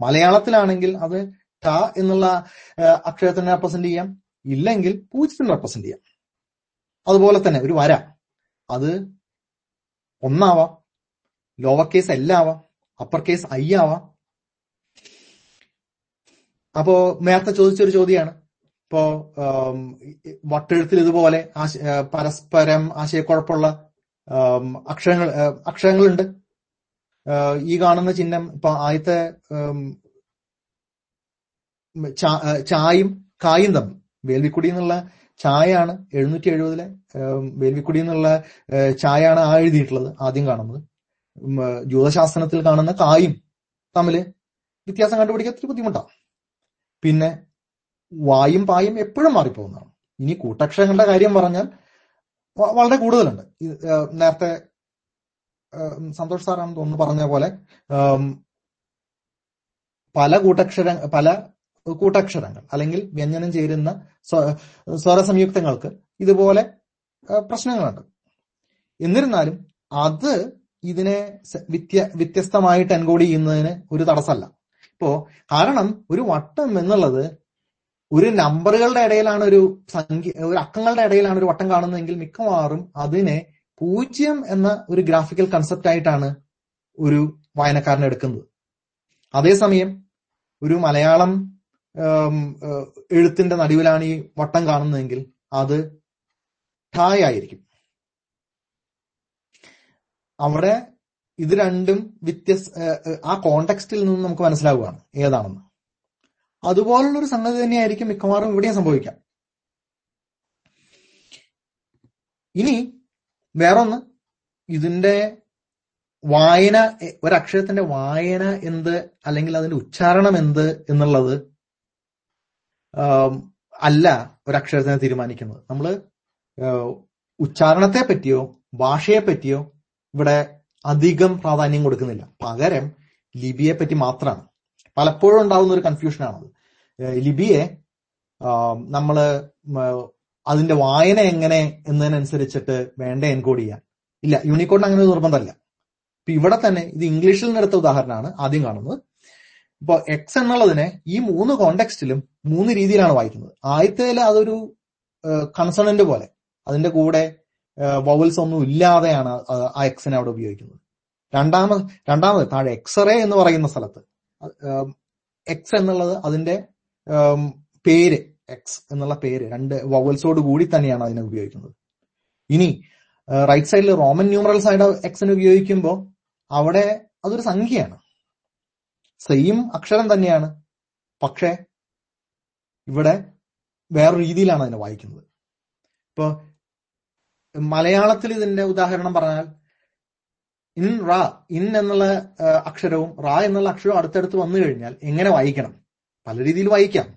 മലയാളത്തിലാണെങ്കിൽ അത് ട എന്നുള്ള അക്ഷരത്തിനെ റെപ്രസെന്റ് ചെയ്യാം. ഇല്ലെങ്കിൽ പൂജ്യത്തിനെ റെപ്രസെന്റ് ചെയ്യാം. അതുപോലെ തന്നെ ഒരു വര. അത് ഒന്നാവാം lower case L upper case I ആവാം. അപ്പോ നേരത്തെ ചോദിച്ചൊരു ചോദ്യമാണ് ഇപ്പോ വട്ടെഴുത്തിൽ ഇതുപോലെ പരസ്പരം ആശയക്കുഴപ്പമുള്ള അക്ഷരങ്ങൾ അക്ഷരങ്ങളുണ്ട്. ഈ കാണുന്ന ചിഹ്നം ഇപ്പൊ ആദ്യത്തെ ചായും കായും തമ്മിൽ. വേൽവിക്കുടി എന്നുള്ള ചായയാണ് എഴുന്നൂറ്റി എഴുപതിലെ വേൽവിക്കുടി എന്നുള്ള ചായയാണ് ആ എഴുതിയിട്ടുള്ളത് ആദ്യം കാണുന്നത്. ജ്യൂതശാസ്ത്രത്തിൽ കാണുന്ന കായും തമ്മിൽ വ്യത്യാസം കണ്ടുപിടിക്കാൻ ഒത്തിരി ബുദ്ധിമുട്ടാണ് പിന്നെ വായും പായും എപ്പോഴും മാറിപ്പോകുന്നതാണ്. ഇനി കൂട്ടക്ഷരങ്ങളുടെ കാര്യം പറഞ്ഞാൽ വളരെ കൂടുതലുണ്ട്. നേരത്തെ സന്തോഷ് സാറാണെന്ന് തോന്നുന്നു പറഞ്ഞ പോലെ പല കൂട്ടക്ഷര പല കൂട്ടക്ഷരങ്ങൾ അല്ലെങ്കിൽ വ്യഞ്ജനം ചേരുന്ന സ്വര സ്വരസംയുക്തങ്ങൾക്ക് ഇതുപോലെ പ്രശ്നങ്ങളുണ്ട്. എന്നിരുന്നാലും അത് ഇതിനെ വ്യത്യ വ്യത്യസ്തമായിട്ട് എൻകോഡ് ചെയ്യുന്നതിന് ഒരു തടസ്സമല്ല. ഇപ്പോ കാരണം ഒരു വട്ടം എന്നുള്ളത് ഒരു നമ്പറുകളുടെ ഇടയിലാണ് ഒരു സംഖ്യ ഒരു അക്കങ്ങളുടെ ഇടയിലാണ് ഒരു വട്ടം കാണുന്നതെങ്കിൽ മിക്കവാറും അതിനെ പൂജ്യം എന്ന ഒരു ഗ്രാഫിക്കൽ കൺസെപ്റ്റ് ആയിട്ടാണ് ഒരു വായനക്കാരൻ എടുക്കുന്നത്. അതേസമയം ഒരു മലയാളം എഴുത്തിന്റെ നടുവിലാണ് ഈ വട്ടം കാണുന്നതെങ്കിൽ അത് ഠായ് ആയിരിക്കും. അവിടെ ഇത് രണ്ടും വ്യത്യസ്ത ആ കോണ്ടെക്സ്റ്റിൽ നിന്ന് നമുക്ക് മനസ്സിലാവുകയാണ് ഏതാണെന്ന്. അതുപോലുള്ള ഒരു സംഗതി തന്നെയായിരിക്കും മിക്കവാറും ഇവിടെയും സംഭവിക്കാം. ഇനി വേറൊന്ന്. ഇതിന്റെ വായന ഒരക്ഷരത്തിന്റെ വായന എന്ത് അല്ലെങ്കിൽ അതിന്റെ ഉച്ചാരണം എന്ത് എന്നുള്ളത് അല്ല ഒരക്ഷരത്തിനെ തീരുമാനിക്കുന്നത്. നമ്മൾ ഉച്ചാരണത്തെ പറ്റിയോ ഭാഷയെ പറ്റിയോ ഇവിടെ അധികം പ്രാധാന്യം കൊടുക്കുന്നില്ല. പകരം ലിപിയെ പറ്റി മാത്രമാണ്. പലപ്പോഴും ഉണ്ടാവുന്ന ഒരു കൺഫ്യൂഷനാണത് ലിപിയെ നമ്മൾ അതിന്റെ വായന എങ്ങനെ എന്നതിനനുസരിച്ചിട്ട് വേണ്ട എൻകോഡ് ചെയ്യാൻ. ഇല്ല യൂണിക്കോഡിന് അങ്ങനെ ഒരു നിർബന്ധമല്ല. ഇപ്പൊ ഇവിടെ തന്നെ ഇത് ഇംഗ്ലീഷിൽ നിന്നെടുത്ത ഉദാഹരണമാണ് ആദ്യം കാണുന്നത്. ഇപ്പൊ എക്സ് എന്നുള്ളതിനെ ഈ മൂന്ന് കോണ്ടെക്സ്റ്റിലും മൂന്ന് രീതിയിലാണ് വായിക്കുന്നത്. ആദ്യത്തേൽ അതൊരു കൺസണന്റ് പോലെ. അതിന്റെ കൂടെ വവൽസ് ഒന്നും ഇല്ലാതെയാണ് ആ എക്സിനെ അവിടെ ഉപയോഗിക്കുന്നത്. രണ്ടാമത് രണ്ടാമത് താഴെ എക്സ്റേ എന്ന് പറയുന്ന സ്ഥലത്ത് എക്സ് എന്നുള്ളത് അതിന്റെ പേര് എക്സ് എന്നുള്ള പേര് രണ്ട് വവൽസോട് കൂടി തന്നെയാണ് അതിനെ ഉപയോഗിക്കുന്നത്. ഇനി റൈറ്റ് സൈഡിൽ റോമൻ ന്യൂമറൽ സൈഡ് എക്സിന് ഉപയോഗിക്കുമ്പോൾ അവിടെ അതൊരു സംഖ്യയാണ്. സെയിം അക്ഷരം തന്നെയാണ്. പക്ഷേ ഇവിടെ വേറെ രീതിയിലാണ് അതിനെ വായിക്കുന്നത്. ഇപ്പൊ മലയാളത്തിൽ ഇതിന്റെ ഉദാഹരണം പറഞ്ഞാൽ ഇൻ റാ ഇൻ എന്നുള്ള അക്ഷരവും റാ എന്നുള്ള അക്ഷരവും അടുത്തടുത്ത് വന്നു കഴിഞ്ഞാൽ എങ്ങനെ വായിക്കണം? പല രീതിയിൽ വായിക്കാം.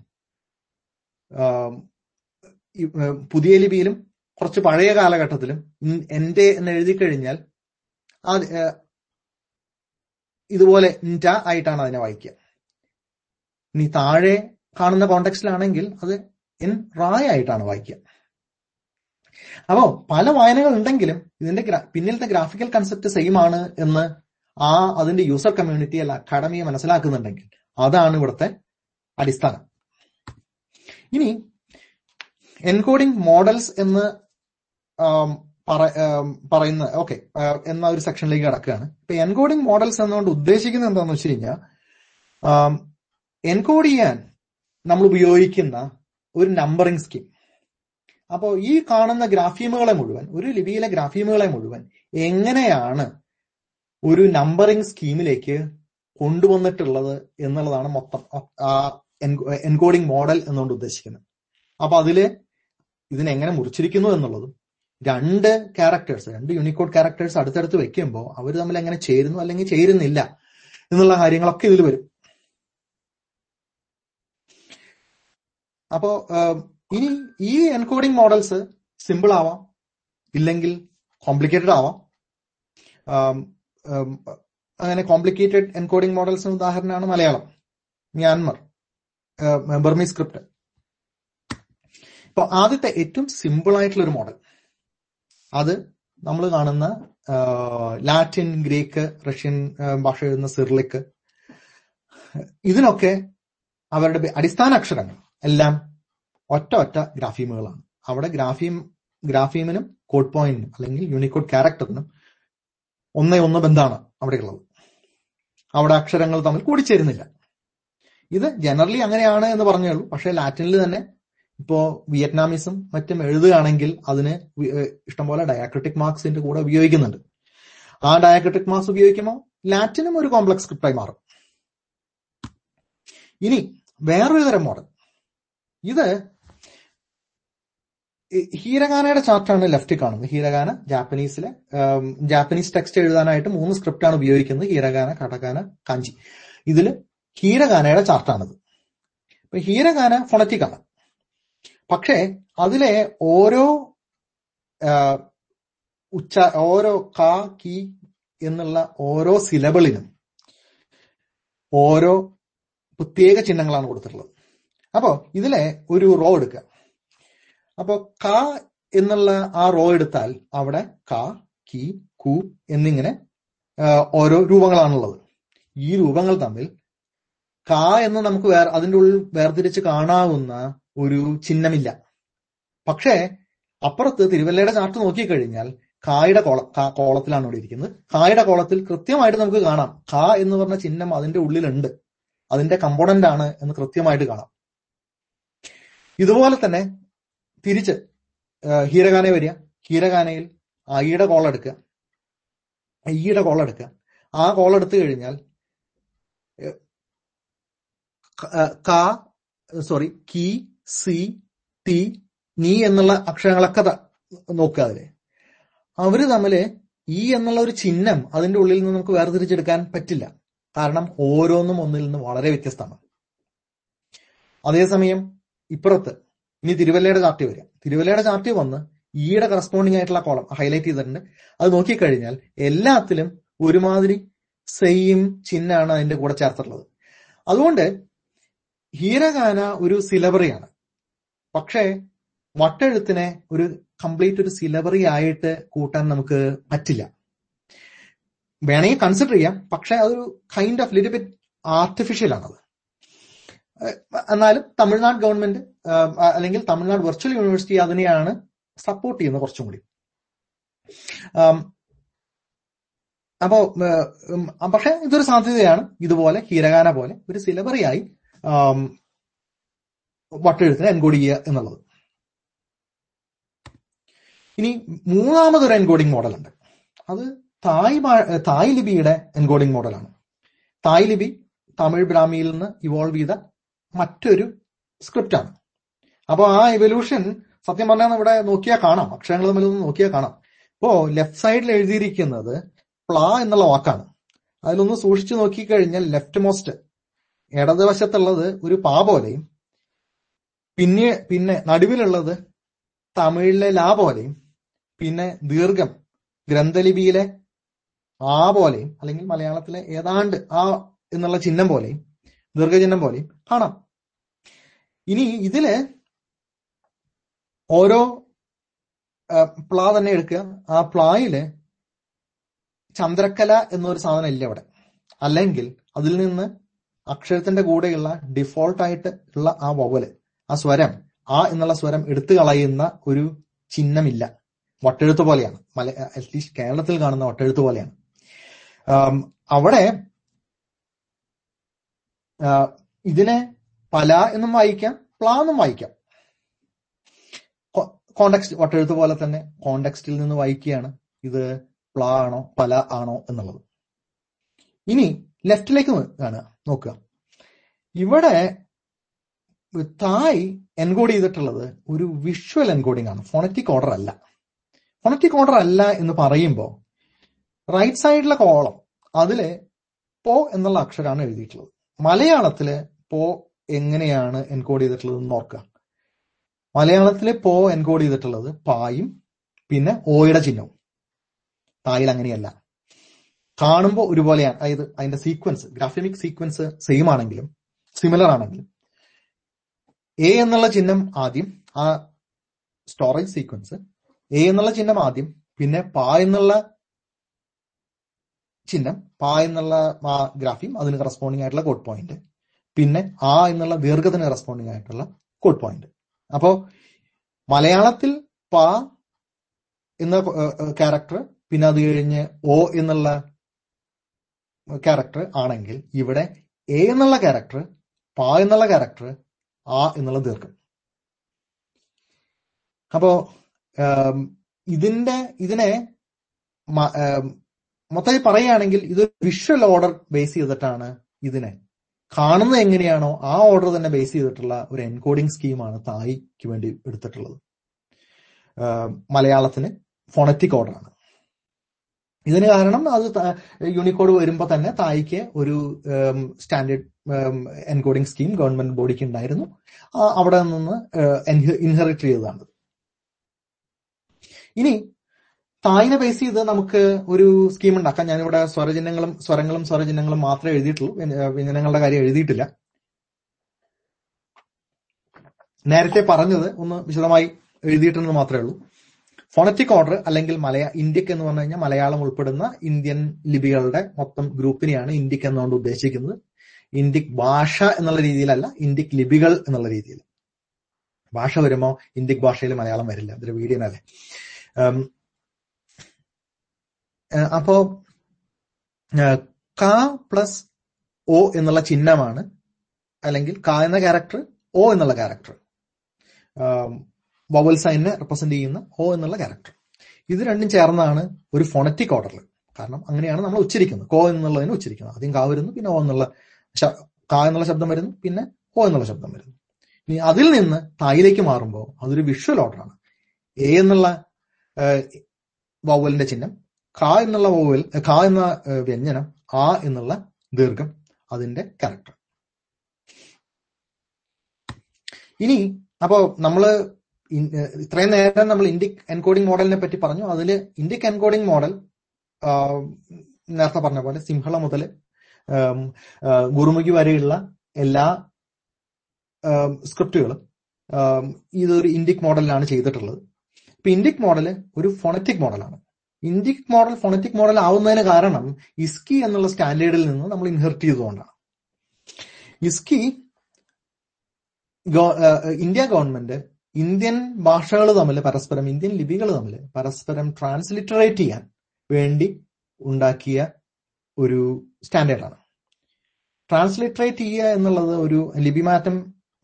പുതിയ ലിപിയിലും കുറച്ച് പഴയ കാലഘട്ടത്തിലും എന്റെ എന്ന് എഴുതി കഴിഞ്ഞാൽ ഇതുപോലെ ഇന്റ ആയിട്ടാണ് അതിനെ വായിക്കുക. ഇനി താഴെ കാണുന്ന കോണ്ടെക്സ്റ്റിലാണെങ്കിൽ അത് എൻ റായ ആയിട്ടാണ് വായിക്കുക. അപ്പോ പല വായനകൾ ഉണ്ടെങ്കിലും ഇതിന്റെ പിന്നിലത്തെ ഗ്രാഫിക്കൽ കൺസെപ്റ്റ് സെയിം ആണ് എന്ന് ആ അതിന്റെ യൂസർ കമ്മ്യൂണിറ്റി അല്ല അക്കാഡമിയെ മനസ്സിലാക്കുന്നുണ്ടെങ്കിൽ അതാണ് ഇവിടുത്തെ അടിസ്ഥാനം. ഇനി എൻകോഡിംഗ് മോഡൽസ് എന്ന് പറയുന്ന ഓക്കെ എന്ന ഒരു സെക്ഷനിലേക്ക് കടക്കുകയാണ്. ഇപ്പൊ എൻകോഡിംഗ് മോഡൽസ് എന്നുകൊണ്ട് ഉദ്ദേശിക്കുന്നത് എന്താണെന്ന് വെച്ച് കഴിഞ്ഞാൽ എൻകോഡ് ചെയ്യാൻ നമ്മൾ ഉപയോഗിക്കുന്ന ഒരു നമ്പറിംഗ് സ്കീം അപ്പോൾ ഈ കാണുന്ന ഗ്രാഫീമുകളെ മുഴുവൻ ഒരു ലിപിയിലെ ഗ്രാഫീമുകളെ മുഴുവൻ എങ്ങനെയാണ് ഒരു നമ്പറിംഗ് സ്കീമിലേക്ക് കൊണ്ടുവന്നിട്ടുള്ളത് എന്നുള്ളതാണ് മൊത്തം എൻകോഡിംഗ് മോഡൽ എന്നുകൊണ്ട് ഉദ്ദേശിക്കുന്നത്. അപ്പൊ അതിൽ ഇതിനെങ്ങനെ മുറിച്ചിരിക്കുന്നു എന്നുള്ളതും രണ്ട് ക്യാരക്ടേഴ്സ് രണ്ട് യൂണിക്കോഡ് ക്യാരക്ടേഴ്സ് അടുത്തടുത്ത് വെക്കുമ്പോൾ അവർ തമ്മിൽ എങ്ങനെ ചേരുന്നു അല്ലെങ്കിൽ ചേരുന്നില്ല എന്നുള്ള കാര്യങ്ങളൊക്കെ ഇതിൽ വരും. അപ്പോ ഇനി ഈ എൻകോഡിംഗ് മോഡൽസ് സിമ്പിൾ ആവാം ഇല്ലെങ്കിൽ കോംപ്ലിക്കേറ്റഡ് ആവാം. അങ്ങനെ കോംപ്ലിക്കേറ്റഡ് എൻകോഡിംഗ് മോഡൽസിന് ഉദാഹരണമാണ് മലയാളം. മ്യാൻമർ ബർമി സ്ക്രിപ്റ്റ് ഇപ്പൊ ആദ്യത്തെ ഏറ്റവും സിമ്പിൾ ആയിട്ടുള്ള ഒരു മോഡൽ അത് നമ്മൾ കാണുന്ന ലാറ്റിൻ ഗ്രീക്ക് റഷ്യൻ ഭാഷ എഴുതുന്ന സിർലിക്ക് ഇതിനൊക്കെ അവരുടെ അടിസ്ഥാന അക്ഷരങ്ങൾ എല്ലാം ഒറ്റ ഒറ്റ ഗ്രാഫീമുകളാണ്. അവിടെ ഗ്രാഫീം ഗ്രാഫീമിനും കോഡ് പോയിന്റിനും അല്ലെങ്കിൽ യൂണിക്കോഡ് ക്യാരക്ടറിനും ഒന്നേ ഒന്ന് ബന്ധമാണ് അവിടെയുള്ളത്. അവിടെ അക്ഷരങ്ങൾ തമ്മിൽ കൂടിച്ചേരുന്നില്ല. ഇത് ജനറലി അങ്ങനെയാണ് എന്ന് പറഞ്ഞേ ഉള്ളൂ. പക്ഷേ ലാറ്റിനിൽ തന്നെ ഇപ്പോ വിയറ്റ്നാമീസും മറ്റും എഴുതുകയാണെങ്കിൽ അതിന് ഇഷ്ടംപോലെ ഡയാക്രിറ്റിക് മാർക്സിന്റെ കൂടെ ഉപയോഗിക്കുന്നുണ്ട്. ആ ഡയാക്രിറ്റിക് മാർക്സ് ഉപയോഗിക്കുമ്പോൾ ലാറ്റിനും ഒരു കോംപ്ലക്സ് സ്ക്രിപ്റ്റായി മാറും. ഇനി വേറൊരു തരം മോഡൽ ഇത് ഹീരഗാനയുടെ ചാർട്ടാണ് ലെഫ്റ്റ് കാണുന്നത്. ഹീരഗാന ജാപ്പനീസിലെ ജാപ്പനീസ് ടെക്സ്റ്റ് എഴുതാനായിട്ട് മൂന്ന് സ്ക്രിപ്റ്റാണ് ഉപയോഗിക്കുന്നത്. ഹീരഗാന കടഗാന കാഞ്ചി. ഇതിൽ ഹീരഗാനയുടെ ചാർട്ടാണിത് ഇപ്പൊ ഹീരഗാന ഫൊണറ്റിക് ആണ് പക്ഷേ അതിലെ ഓരോ ഉച്ച ഓരോ കാ കി എന്നുള്ള ഓരോ സിലബിളിനും ഓരോ പ്രത്യേക ചിഹ്നങ്ങളാണ് കൊടുത്തിട്ടുള്ളത്. അപ്പോ ഇതിലെ ഒരു റോ എടുക്കുക. അപ്പോ ക എന്നുള്ള ആ റോ എടുത്താൽ അവിടെ ക കി കു എന്നിങ്ങനെ ഓരോ രൂപങ്ങളാണുള്ളത്. ഈ രൂപങ്ങൾ തമ്മിൽ ക എന്ന് നമുക്ക് വേർ അതിന്റെ ഉള്ളിൽ വേർതിരിച്ച് കാണാവുന്ന ഒരു ചിഹ്നമില്ല. പക്ഷേ അപ്പുറത്ത് തിരുവല്ലയുടെ ചാർട്ട് നോക്കിക്കഴിഞ്ഞാൽ കായുടെ കോള കോളത്തിലാണ് ഇവിടെ ഇരിക്കുന്നത്. കായുടെ കോളത്തിൽ കൃത്യമായിട്ട് നമുക്ക് കാണാം. ക എന്ന് പറഞ്ഞ ചിഹ്നം അതിന്റെ ഉള്ളിലുണ്ട്. അതിന്റെ കമ്പോണന്റ് ആണ് എന്ന് കൃത്യമായിട്ട് കാണാം. ഇതുപോലെ തന്നെ തിരിച്ച് ഹീരഗാന വരിക. ഹീരഗാനയിൽ ഐയുടെ കോൾ എടുക്കുക. അയ്യയുടെ കോൾ എടുക്കുക. ആ കോൾ എടുത്തു കഴിഞ്ഞാൽ കാ ക- സോറി കി സി ടി നീ എന്നുള്ള അക്ഷരങ്ങളൊക്കെ നോക്കുക അതിൽ. അവർ തമ്മിൽ ഈ എന്നുള്ള ഒരു ചിഹ്നം അതിന്റെ ഉള്ളിൽ നിന്ന് നമുക്ക് വേർതിരിച്ചെടുക്കാൻ പറ്റില്ല. കാരണം ഓരോന്നും ഒന്നിൽ നിന്ന് വളരെ വ്യത്യസ്തമാണ്. അതേസമയം ഇപ്പുറത്ത് ഇനി തിരുവല്ലയുടെ ചാർട്ടി വരിക. തിരുവല്ലയുടെ ചാർട്ടി വന്ന് ഈയുടെ കറസ്പോണ്ടിങ് ആയിട്ടുള്ള കോളം ഹൈലൈറ്റ് ചെയ്തിട്ടുണ്ട്. അത് നോക്കിക്കഴിഞ്ഞാൽ എല്ലാത്തിലും ഒരുമാതിരി സെയിം ചിഹ്നാണ് അതിന്റെ കൂടെ ചേർത്തിട്ടുള്ളത്. അതുകൊണ്ട് ഹീരഗാന ഒരു സിലബറിയാണ് പക്ഷേ വട്ടെഴുത്തിനെ ഒരു കംപ്ലീറ്റ് ഒരു സിലബറി ആയിട്ട് കൂട്ടാൻ നമുക്ക് പറ്റില്ല. വേണമെങ്കിൽ കൺസിഡർ ചെയ്യാം. പക്ഷെ അതൊരു kind of little bit artificial ആണത്. എന്നാലും തമിഴ്നാട് ഗവൺമെന്റ് അല്ലെങ്കിൽ തമിഴ്നാട് വെർച്വൽ യൂണിവേഴ്സിറ്റി അതിനെയാണ് സപ്പോർട്ട് ചെയ്യുന്നത് കുറച്ചും കൂടി. അപ്പോ പക്ഷെ ഇതൊരു സാധ്യതയാണ്. ഇതുപോലെ ഹീരഗാന പോലെ ഒരു സിലബറിയായി വട്ടെഴുത്തിനെ എൻകോഡ് ചെയ്യുക എന്നുള്ളത്. ഇനി മൂന്നാമതൊരു എൻകോഡിംഗ് മോഡലുണ്ട് അത് തായ് തായ് ലിപിയുടെ എൻകോഡിംഗ് മോഡലാണ് തായ് ലിപി തമിഴ് ബ്രാഹ്മിയിൽ നിന്ന് ഇവോൾവ് ചെയ്ത മറ്റൊരു സ്ക്രിപ്റ്റ് ആണ് അപ്പൊ ആ എവല്യൂഷൻ സത്യം പറഞ്ഞാൽ ഇവിടെ നോക്കിയാൽ കാണാം. അക്ഷരങ്ങൾ തമ്മിൽ ഒന്ന് നോക്കിയാൽ കാണാം. ഇപ്പോ ലെഫ്റ്റ് സൈഡിൽ എഴുതിയിരിക്കുന്നത് പ്ലാ എന്നുള്ള വാക്കാണ്. അതിലൊന്ന് സൂക്ഷിച്ചു നോക്കിക്കഴിഞ്ഞാൽ ലെഫ്റ്റ് മോസ്റ്റ് ഇടതുവശത്തുള്ളത് ഒരു പാ പോലെയും പിന്നെ പിന്നെ നടുവിലുള്ളത് തമിഴിലെ ലാ പോലെയും പിന്നെ ദീർഘം ഗ്രന്ഥലിപിയിലെ ആ പോലെയും അല്ലെങ്കിൽ മലയാളത്തിലെ ഏതാണ്ട് ആ എന്നുള്ള ചിഹ്നം പോലെയും ദീർഘചിഹ്നം പോലെയും കാണാം. ഇനി ഇതിൽ ഓരോ പ്ലാ തന്നെ എടുക്കുക. ആ പ്ലായിൽ ചന്ദ്രക്കല എന്നൊരു സാധനം ഇല്ല അവിടെ അല്ലെങ്കിൽ അതിൽ നിന്ന് അക്ഷരത്തിന്റെ കൂടെയുള്ള ഡിഫോൾട്ട് ആയിട്ട് ഉള്ള ആ വവൽ ആ സ്വരം ആ എന്നുള്ള സ്വരം എടുത്തു കളയുന്ന ഒരു ചിഹ്നമില്ല. വട്ടെഴുത്ത് പോലെയാണ്. മല അറ്റ്ലീസ്റ്റ് കേരളത്തിൽ കാണുന്ന വട്ടെഴുത്ത് പോലെയാണ്. അവിടെ ഇതിനെ പല എന്നും വായിക്കാം പ്ലാ എന്നും വായിക്കാം. കോണ്ടെക്സ്റ്റ് വട്ടെഴുത്ത് പോലെ തന്നെ കോണ്ടെക്സ്റ്റിൽ നിന്ന് വായിക്കുകയാണ്. ഇത് പ്ലാ ആണോ പല ആണോ എന്നുള്ളത്. ഇനി ലെഫ്റ്റിലേക്ക് കാണുക നോക്കുക. ഇവിടെ തായ് എൻകോഡ് ചെയ്തിട്ടുള്ളത് ഒരു വിഷ്വൽ എൻകോഡിംഗ് ആണ്. ഫോണറ്റിക് ഓർഡർ അല്ല. ഫോണറ്റിക് ഓർഡർ അല്ല എന്ന് പറയുമ്പോൾ റൈറ്റ് സൈഡിലെ കോളം അതിൽ പോ എന്നുള്ള അക്ഷരമാണ് എഴുതിയിട്ടുള്ളത്. മലയാളത്തിൽ പോ എങ്ങനെയാണ് എൻകോഡ് ചെയ്തിട്ടുള്ളത് എന്ന് ഓർക്കുക. മലയാളത്തിലെ പോ എൻകോഡ് ചെയ്തിട്ടുള്ളത് പായും പിന്നെ ഓയുടെ ചിഹ്നവും. തായിൽ അങ്ങനെയല്ല. കാണുമ്പോൾ ഒരുപോലെയാണ്. അതായത് അതിന്റെ സീക്വൻസ് ഗ്രാഫമിക് സീക്വൻസ് സെയിം ആണെങ്കിലും സിമിലർ ആണെങ്കിലും. എ എന്നുള്ള ചിഹ്നം ആദ്യം ആ സ്റ്റോറേജ് സീക്വൻസ് എ എന്നുള്ള ചിഹ്നം ആദ്യം പിന്നെ പാ എന്നുള്ള ചിഹ്നം പാ എന്നുള്ള ആ ഗ്രാഫിയും അതിന് കറസ്പോണ്ടിങ് ആയിട്ടുള്ള കോഡ് പോയിന്റ് പിന്നെ ആ എന്നുള്ള ദീർഘത്തിന് കറസ്പോണ്ടിങ് ആയിട്ടുള്ള കോഡ് പോയിന്റ് അപ്പോ മലയാളത്തിൽ പ എന്ന ക്യാരക്ടർ പിന്നെ അത് കഴിഞ്ഞ് ഒ എന്നുള്ള ക്യാരക്ടർ ആണെങ്കിൽ ഇവിടെ എ എന്നുള്ള ക്യാരക്ടർ പ എന്നുള്ള ക്യാരക്ടർ ആ എന്നുള്ള ദീർഘം അപ്പോ ഇതിന്റെ ഇതിനെ മൊത്തമായി പറയുകയാണെങ്കിൽ ഇത് വിഷ്വൽ ഓർഡർ ബേസ് ചെയ്തിട്ടാണ് ഇതിനെ കാണുന്നത് എങ്ങനെയാണോ ആ ഓർഡർ തന്നെ ബേസ് ചെയ്തിട്ടുള്ള ഒരു എൻകോഡിംഗ് സ്കീമാണ് തായിക്ക് വേണ്ടി എടുത്തിട്ടുള്ളത്. മലയാളത്തിന് ഫോണറ്റിക് ഓർഡറാണ് ഇതിന് കാരണം അത് യൂണിക്കോഡ് വരുമ്പോൾ തന്നെ തായിക്ക് ഒരു സ്റ്റാൻഡേർഡ് എൻകോഡിംഗ് സ്കീം ഗവൺമെന്റ് ബോഡിക്ക് ഉണ്ടായിരുന്നു. അവിടെ നിന്ന് ഇൻഹെറിറ്റ് ചെയ്തതാണ്. ഇനി തായിനെ ബേസ് ചെയ്ത് നമുക്ക് ഒരു സ്കീം ഉണ്ടാക്കാം. ഞാനിവിടെ സ്വരചിഹ്നങ്ങളും സ്വരങ്ങളും സ്വരചിഹ്നങ്ങളും മാത്രമേ എഴുതിയിട്ടുള്ളൂ. വ്യഞ്ജനങ്ങളുടെ കാര്യം എഴുതിയിട്ടില്ല. നേരത്തെ പറഞ്ഞത് ഒന്ന് വിശദമായി എഴുതിയിട്ടുണ്ടെന്ന് മാത്രമേ ഉള്ളൂ. ഫോണറ്റിക് ഓർഡർ അല്ലെങ്കിൽ മലയാ ഇന്ത്യയ്ക്ക് എന്ന് പറഞ്ഞു കഴിഞ്ഞാൽ മലയാളം ഉൾപ്പെടുന്ന ഇന്ത്യൻ ലിപികളുടെ മൊത്തം ഗ്രൂപ്പിനെയാണ് ഇന്ത്യയ്ക്ക് എന്നുകൊണ്ട് ഉദ്ദേശിക്കുന്നത്. ഇന്ത്യയ്ക്ക് ഭാഷ എന്നുള്ള രീതിയിലല്ല ഇന്ത്യയ്ക്ക് ലിപികൾ എന്നുള്ള രീതിയിൽ. ഭാഷ വരുമ്പോൾ ഇന്ത്യയ്ക്ക് ഭാഷയിൽ മലയാളം വരില്ല. അതൊരു വീഡിയോ അല്ലേ അപ്പോ കാ പ്ലസ് ഒ എന്നുള്ള ചിഹ്നമാണ്. അല്ലെങ്കിൽ ക എന്ന ക്യാരക്ടർ ഒ എന്നുള്ള ക്യാരക്ടർ. വവൽ സൈനെ റെപ്രസെന്റ് ചെയ്യുന്ന ഒ എന്നുള്ള ക്യാരക്ടർ. ഇത് രണ്ടും ചേർന്നാണ് ഒരു ഫോണറ്റിക് ഓർഡറിൽ കാരണം അങ്ങനെയാണ് നമ്മൾ ഉച്ചരിക്കുന്നത്. കോ എന്നുള്ളതിനെ ഉച്ചരിക്കുന്നത്. ആദ്യം കാ വരുന്നു പിന്നെ ഓ എന്നുള്ള ക കാ എന്നുള്ള ശബ്ദം വരുന്നു പിന്നെ ഓ എന്നുള്ള ശബ്ദം വരുന്നു. ഇനി അതിൽ നിന്ന് തായിലേക്ക് മാറുമ്പോൾ അതൊരു വിഷ്വൽ ഓർഡറാണ് എ എന്നുള്ള വവലിന്റെ ചിഹ്നം ഖ എന്നുള്ള വവൽ ഖ എന്ന വ്യഞ്ജനം ആ എന്നുള്ള ദീർഘം അതിന്റെ ക്യാരക്ടർ ഇനി അപ്പോ നമ്മൾ ഇത്രയും നേരം നമ്മൾ ഇൻഡിക് എൻകോഡിംഗ് മോഡലിനെ പറ്റി പറഞ്ഞു. അതിൽ ഇൻഡിക് എൻകോഡിംഗ് മോഡൽ നേരത്തെ പറഞ്ഞ പോലെ സിംഹള മുതൽ ഗുരുമുഖി വരെയുള്ള എല്ലാ സ്ക്രിപ്റ്റുകളും ഇതൊരു ഇൻഡിക് മോഡലിലാണ് ചെയ്തിട്ടുള്ളത്. ഇപ്പൊ ഇൻഡിക് മോഡൽ ഒരു ഫോണറ്റിക് മോഡലാണ് ഇന്ത്യയ്ക്ക് മോഡൽ ഫോണറ്റിക് മോഡൽ ആവുന്നതിന് കാരണം ഇസ്കി എന്നുള്ള സ്റ്റാൻഡേർഡിൽ നിന്ന് നമ്മൾ ഇൻഹെറിറ്റ് ചെയ്തുകൊണ്ടാണ്. ഇസ്കി ഇന്ത്യ ഗവൺമെന്റ് ഇന്ത്യൻ ഭാഷകൾ തമ്മിൽ പരസ്പരം ഇന്ത്യൻ ലിപികൾ തമ്മിൽ പരസ്പരം ട്രാൻസ്ലിറ്ററേറ്റ് ചെയ്യാൻ വേണ്ടി ഉണ്ടാക്കിയ ഒരു സ്റ്റാൻഡേർഡാണ് ട്രാൻസ്ലിറ്ററേറ്റ് ചെയ്യുക എന്നുള്ളത് ഒരു ലിപിമാറ്റം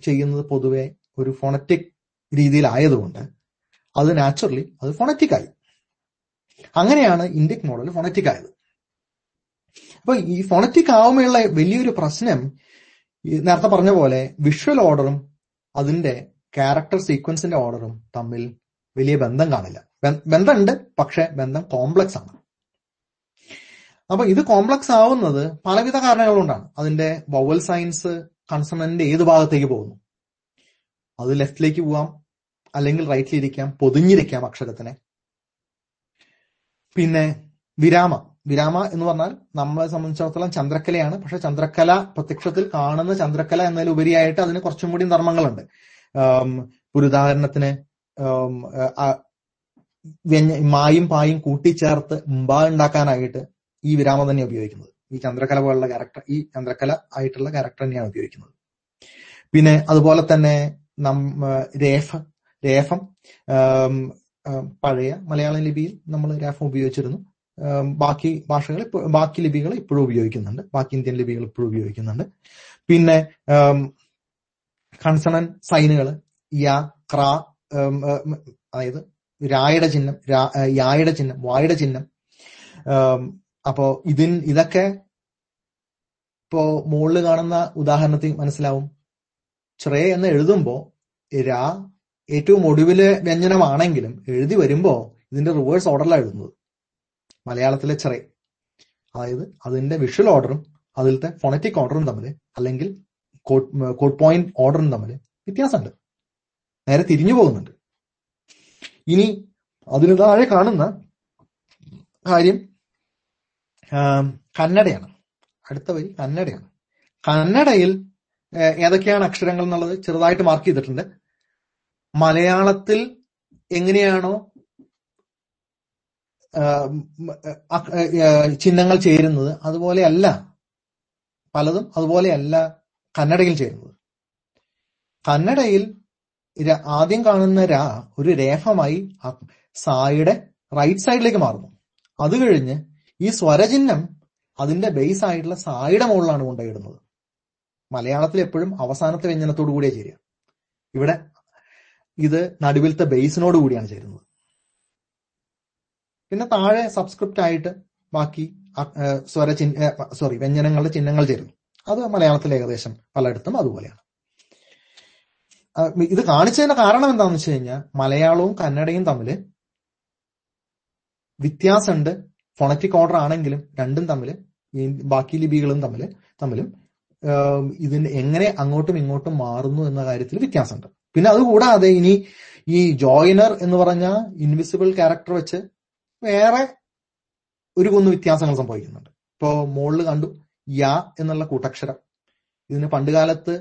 ചെയ്യുന്നത് പൊതുവെ ഒരു ഫോണറ്റിക് രീതിയിലായതുകൊണ്ട് അത് നാച്ചുറലി അത് ഫോണറ്റിക് ആയി. അങ്ങനെയാണ് ഇൻഡിക് മോഡൽ ഫോണറ്റിക് ആയത്. അപ്പൊ ഈ ഫോണറ്റിക് ആവുമ്പോഴുള്ള വലിയൊരു പ്രശ്നം നേരത്തെ പറഞ്ഞ പോലെ വിഷ്വൽ ഓർഡറും അതിന്റെ ക്യാരക്ടർ സീക്വൻസിന്റെ ഓർഡറും തമ്മിൽ വലിയ ബന്ധം കാണില്ല. ബന്ധമുണ്ട് പക്ഷെ ബന്ധം കോംപ്ലക്സ് ആണ്. അപ്പൊ ഇത് കോംപ്ലക്സ് ആവുന്നത് പലവിധ കാരണങ്ങൾ കൊണ്ടാണ് അതിന്റെ വവൽ സയൻസ് കൺസണന്റ് ഏത് ഭാഗത്തേക്ക് പോകുന്നു? അത് ലെഫ്റ്റിലേക്ക് പോവാം അല്ലെങ്കിൽ റൈറ്റിലിരിക്കാം പൊതിഞ്ഞിരിക്കാം അക്ഷരത്തിനെ. പിന്നെ വിരാമ. വിരാമ എന്ന് പറഞ്ഞാൽ നമ്മളെ സംബന്ധിച്ചിടത്തോളം ചന്ദ്രക്കലയാണ്. പക്ഷെ ചന്ദ്രക്കല പ്രത്യക്ഷത്തിൽ കാണുന്ന ചന്ദ്രക്കല എന്നതിലുപരിയായിട്ട് അതിന് കുറച്ചും കൂടി ധർമ്മങ്ങളുണ്ട് ഒരു ഉദാഹരണത്തിന് മായും പായും കൂട്ടിച്ചേർത്ത് മുമ്പ ഉണ്ടാക്കാനായിട്ട് ഈ വിരാമം തന്നെ ഉപയോഗിക്കുന്നത്. ഈ ചന്ദ്രക്കല പോലുള്ള ക്യാരക്ടർ ഈ ചന്ദ്രക്കല ആയിട്ടുള്ള ക്യാരക്ടർ തന്നെയാണ് ഉപയോഗിക്കുന്നത്. പിന്നെ അതുപോലെ തന്നെ നം രേഫ രേഫം പഴയ മലയാളം ലിപിയിൽ നമ്മൾ രാഫം ഉപയോഗിച്ചിരുന്നു. ബാക്കി ഭാഷകൾ ബാക്കി ലിപികൾ ഇപ്പോഴും ഉപയോഗിക്കുന്നുണ്ട്. ബാക്കി ഇന്ത്യൻ ലിപികൾ ഇപ്പോഴും ഉപയോഗിക്കുന്നുണ്ട്. പിന്നെ കൺസണൻ സൈനുകൾ യ ക്ര അതായത് രായുടെ ചിഹ്നം യായുടെ ചിഹ്നം വായുടെ ചിഹ്നം. അപ്പോ ഇതിൻ ഇതൊക്കെ ഇപ്പോ മുകളിൽ കാണുന്ന ഉദാഹരണത്തിൽ മനസ്സിലാവും. ശ്രേ എന്ന് എഴുതുമ്പോ രാ ഏറ്റവും ഒടുവിലെ വ്യഞ്ജനമാണെങ്കിലും എഴുതി വരുമ്പോ ഇതിന്റെ റിവേഴ്സ് ഓർഡറിലാണ് എഴുതുന്നത്. മലയാളത്തിലെ ചെറിയ അതായത് അതിന്റെ വിഷ്വൽ ഓർഡറും അതിലത്തെ ഫോണറ്റിക് ഓർഡറും തമ്മിൽ അല്ലെങ്കിൽ കോഡ് പോയിന്റ് ഓർഡറും തമ്മിൽ വ്യത്യാസമുണ്ട്. നേരെ തിരിഞ്ഞു പോകുന്നുണ്ട്. ഇനി അതിന് താഴെ കാണുന്ന കാര്യം കന്നഡയാണ്. അടുത്ത വരി കന്നഡയാണ്. കന്നഡയിൽ ഏതൊക്കെയാണ് അക്ഷരങ്ങൾ എന്നുള്ളത് ചെറുതായിട്ട് മാർക്ക് ചെയ്തിട്ടുണ്ട്. മലയാളത്തിൽ എങ്ങനെയാണോ ചിഹ്നങ്ങൾ ചേരുന്നത് അതുപോലെയല്ല പലതും അതുപോലെയല്ല കന്നഡയിൽ ചേരുന്നത്. കന്നഡയിൽ ആദ്യം കാണുന്ന രാ ഒരു രേഖമായി സായുടെ റൈറ്റ് സൈഡിലേക്ക് മാറുന്നു. അത് കഴിഞ്ഞ് ഈ സ്വരചിഹ്നം അതിന്റെ ബേസ് ആയിട്ടുള്ള സായുടെ മുകളിലാണ് കൊണ്ടുപോയിടുന്നത് മലയാളത്തിൽ എപ്പോഴും അവസാനത്തെ വ്യഞ്ജനത്തോടു കൂടിയേ ചേരുക. ഇവിടെ ഇത് നടുവിലത്തെ ബേസിനോട് കൂടിയാണ് ചേരുന്നത്. പിന്നെ താഴെ സബ്സ്ക്രിപ്റ്റ് ആയിട്ട് ബാക്കി സ്വര ചിഹ്ന സോറി വ്യഞ്ജനങ്ങളുടെ ചിഹ്നങ്ങൾ ചേരുന്നു. അത് മലയാളത്തിൽ ഏകദേശം പലയിടത്തും അതുപോലെയാണ്. ഇത് കാണിച്ചതിന്റെ കാരണം എന്താണെന്ന് വെച്ച് കഴിഞ്ഞാൽ മലയാളവും കന്നഡയും തമ്മിൽ വ്യത്യാസമുണ്ട്. ഫോണറ്റിക് ഓർഡർ ആണെങ്കിലും രണ്ടും തമ്മിൽ ബാക്കി ലിപികളും തമ്മിൽ തമ്മിലും ഇതിന് എങ്ങനെ അങ്ങോട്ടും ഇങ്ങോട്ടും മാറുന്നു എന്ന കാര്യത്തിൽ വ്യത്യാസമുണ്ട്. പിന്നെ അതുകൂടാതെ ഇനി ഈ ജോയിനർ എന്ന് പറഞ്ഞ ഇൻവിസിബിൾ ക്യാരക്ടർ വെച്ച് വേറെ ഒരു കുന്ന് വ്യത്യാസങ്ങൾ സംഭവിക്കുന്നുണ്ട്. ഇപ്പോ മുകളിൽ കണ്ടു യാ എന്നുള്ള കൂട്ടക്ഷരം. ഇതിന് പണ്ടുകാലത്ത്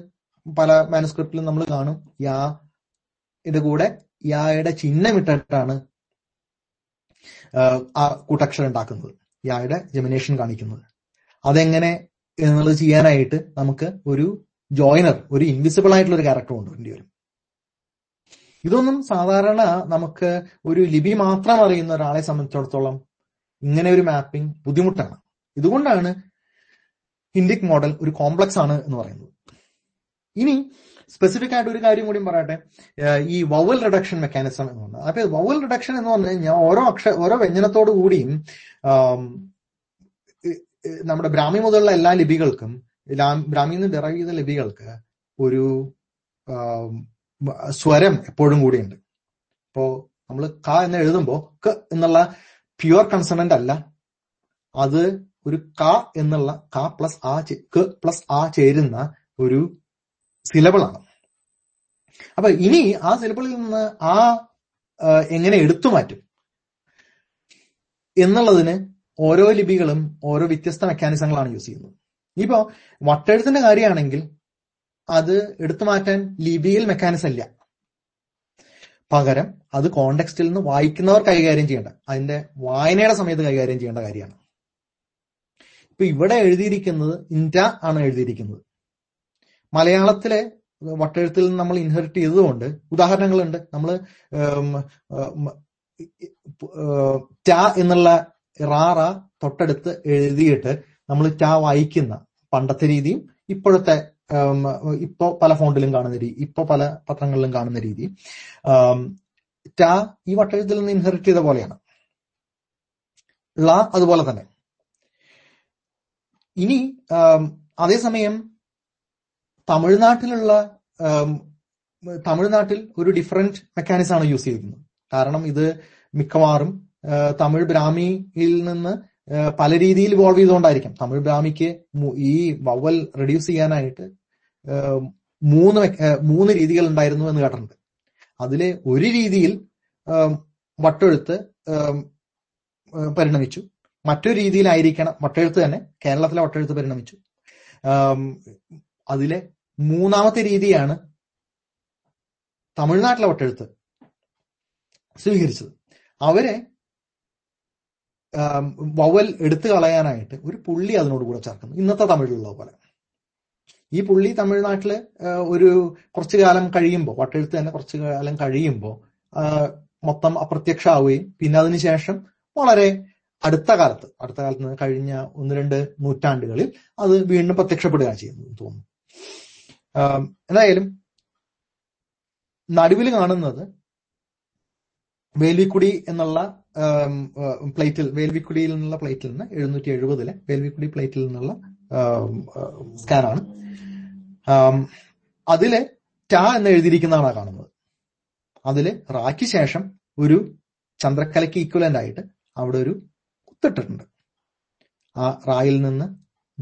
പല മാനുസ്ക്രിപ്റ്റിലും നമ്മൾ കാണും. യാ ഇത് കൂടെ യായുടെ ചിഹ്നം ഇട്ടിട്ടാണ് ആ കൂട്ടക്ഷരം ഉണ്ടാക്കുന്നത്. യായുടെ ജെമിനേഷൻ കാണിക്കുന്നത്. അതെങ്ങനെ എന്നുള്ളത് ചെയ്യാനായിട്ട് നമുക്ക് ഒരു ജോയിനർ ഒരു ഇൻവിസിബിൾ ആയിട്ടുള്ള ഒരു ക്യാരക്ടർ കൊണ്ടുവരേണ്ടി വരും. ഇതൊന്നും സാധാരണ നമുക്ക് ഒരു ലിപി മാത്രം അറിയുന്ന ഒരാളെ സംബന്ധിച്ചിടത്തോളം ഇങ്ങനെ ഒരു മാപ്പിംഗ് ബുദ്ധിമുട്ടാണ്. ഇതുകൊണ്ടാണ് ഹിൻഡിക് മോഡൽ ഒരു കോംപ്ലക്സ് ആണ് എന്ന് പറയുന്നത്. ഇനി സ്പെസിഫിക് ആയിട്ട് ഒരു കാര്യം കൂടി പറയട്ടെ. ഈ വവൽ റിഡക്ഷൻ മെക്കാനിസം എന്ന് പറഞ്ഞാൽ അപ്പൊ വവൽ റിഡക്ഷൻ എന്ന് പറഞ്ഞു കഴിഞ്ഞാൽ ഓരോ അക്ഷ ഓരോ വ്യഞ്ജനത്തോടു കൂടിയും നമ്മുടെ ബ്രാഹ്മി മുതലുള്ള എല്ലാ ലിപികൾക്കും ബ്രാഹ്മിന്ന് ഡിറൈവ് ചെയ്ത ലിപികൾക്ക് ഒരു സ്വരം എപ്പോഴും കൂടിയുണ്ട്. ഇപ്പോ നമ്മൾ ക എന്ന് എഴുതുമ്പോ ക എന്നുള്ള പ്യുവർ കൺസണന്റ് അല്ല. അത് ഒരു ക എന്നുള്ള ക പ്ലസ് ആ ക പ്ലസ് ആ ചേരുന്ന ഒരു സിലബിൾ ആണ്. അപ്പൊ ഇനി ആ സിലബിളിൽ നിന്ന് ആ, എങ്ങനെ എടുത്തു മാറ്റും? എന്നുള്ളതിന് ഓരോ ലിപികളും ഓരോ വ്യത്യസ്ത മെക്കാനിസങ്ങളാണ് യൂസ് ചെയ്യുന്നത്. ഇപ്പോ വട്ടെഴുത്തിന്റെ കാര്യമാണെങ്കിൽ അത് എടുത്തു മാറ്റാൻ ലിപിയിൽ മെക്കാനിസം ഇല്ല. പകരം അത് കോണ്ടെക്സ്റ്റിൽ നിന്ന് വായിക്കുന്നവർ കൈകാര്യം ചെയ്യേണ്ട. അതിന്റെ വായനയുടെ സമയത്ത് കൈകാര്യം ചെയ്യേണ്ട കാര്യമാണ്. ഇപ്പൊ ഇവിടെ എഴുതിയിരിക്കുന്നത് ഇന്റ ആണ് എഴുതിയിരിക്കുന്നത്. മലയാളത്തിലെ വട്ടെഴുത്തിൽ നിന്ന് നമ്മൾ ഇൻഹെറിറ്റ് ചെയ്തതുകൊണ്ട് ഉദാഹരണങ്ങളുണ്ട്. നമ്മൾ ട എന്നുള്ള റാറ തൊട്ടടുത്ത് എഴുതിയിട്ട് നമ്മൾ ട വായിക്കുന്ന പണ്ടത്തെ രീതിയും ഇപ്പോഴത്തെ ഇപ്പോ പല ഫോണ്ടിലും കാണുന്ന രീതി ഇപ്പോ പല പത്രങ്ങളിലും കാണുന്ന രീതി. ടാ ഈ വട്ടയത്തിൽ നിന്ന് ഇൻഹെറിറ്റ് ചെയ്ത പോലെയാണ്. ള അതുപോലെ തന്നെ. ഇനി അതേസമയം തമിഴ്നാട്ടിലുള്ള തമിഴ്നാട്ടിൽ ഒരു ഡിഫറെന്റ് മെക്കാനിസം ആണ് യൂസ് ചെയ്തിരിക്കുന്നത്. കാരണം ഇത് മിക്കവാറും തമിഴ് ബ്രാഹ്മിയിൽ നിന്ന് പല രീതിയിൽ ഇവോൾവ് ചെയ്തുകൊണ്ടായിരിക്കും. തമിഴ് ബ്രാഹ്മിക്ക് ഈ വവൽ റെഡ്യൂസ് ചെയ്യാനായിട്ട് മൂന്ന് മൂന്ന് രീതികൾ ഉണ്ടായിരുന്നു എന്ന് കേട്ടിട്ടുണ്ട്. അതിലെ ഒരു രീതിയിൽ വട്ടെഴുത്ത് പരിണമിച്ചു. മറ്റൊരു രീതിയിലായിരിക്കണം വട്ടെഴുത്ത് തന്നെ കേരളത്തിലെ വട്ടെഴുത്ത് പരിണമിച്ചു. അതിലെ മൂന്നാമത്തെ രീതിയാണ് തമിഴ്നാട്ടിലെ വട്ടെഴുത്ത് സ്വീകരിച്ചത്. അവരെ വവൽ എടുത്തു കളയാനായിട്ട് ഒരു പുള്ളി അതിനോട് കൂടെ ചേർക്കുന്നു. ഇന്നത്തെ തമിഴിലുള്ള പോലെ. ഈ പുള്ളി തമിഴ്നാട്ടിൽ ഒരു കുറച്ചു കാലം കഴിയുമ്പോൾ വട്ടെഴുത്ത് തന്നെ കുറച്ചു കാലം കഴിയുമ്പോൾ മൊത്തം അപ്രത്യക്ഷമാവുകയും പിന്നെ അതിനുശേഷം വളരെ അടുത്ത കാലത്ത് അടുത്ത കാലത്ത് കഴിഞ്ഞ ഒന്ന് രണ്ട് നൂറ്റാണ്ടുകളിൽ അത് വീണ്ടും പ്രത്യക്ഷപ്പെടുക ചെയ്യുന്നു തോന്നുന്നു. എന്തായാലും നടുവിൽ കാണുന്നത് വേൽവിക്കുടി എന്നുള്ള പ്ലേറ്റിൽ വേൽവിക്കുടിയിൽ നിന്നുള്ള പ്ലേറ്റിൽ നിന്ന് എഴുന്നൂറ്റി എഴുപതിലെ വേൽവിക്കുടി പ്ലേറ്റിൽ നിന്നുള്ള സ്കാനാണ്. അതിൽ ട എന്ന് എഴുതിയിരിക്കുന്നതാണ് കാണുന്നത്. അതിൽ റാക്ക് ശേഷം ഒരു ചന്ദ്രക്കലയ്ക്ക് ഈക്വലന്റ് ആയിട്ട് അവിടെ ഒരു കുത്തിട്ടിട്ടുണ്ട്. ആ റായിൽ നിന്ന്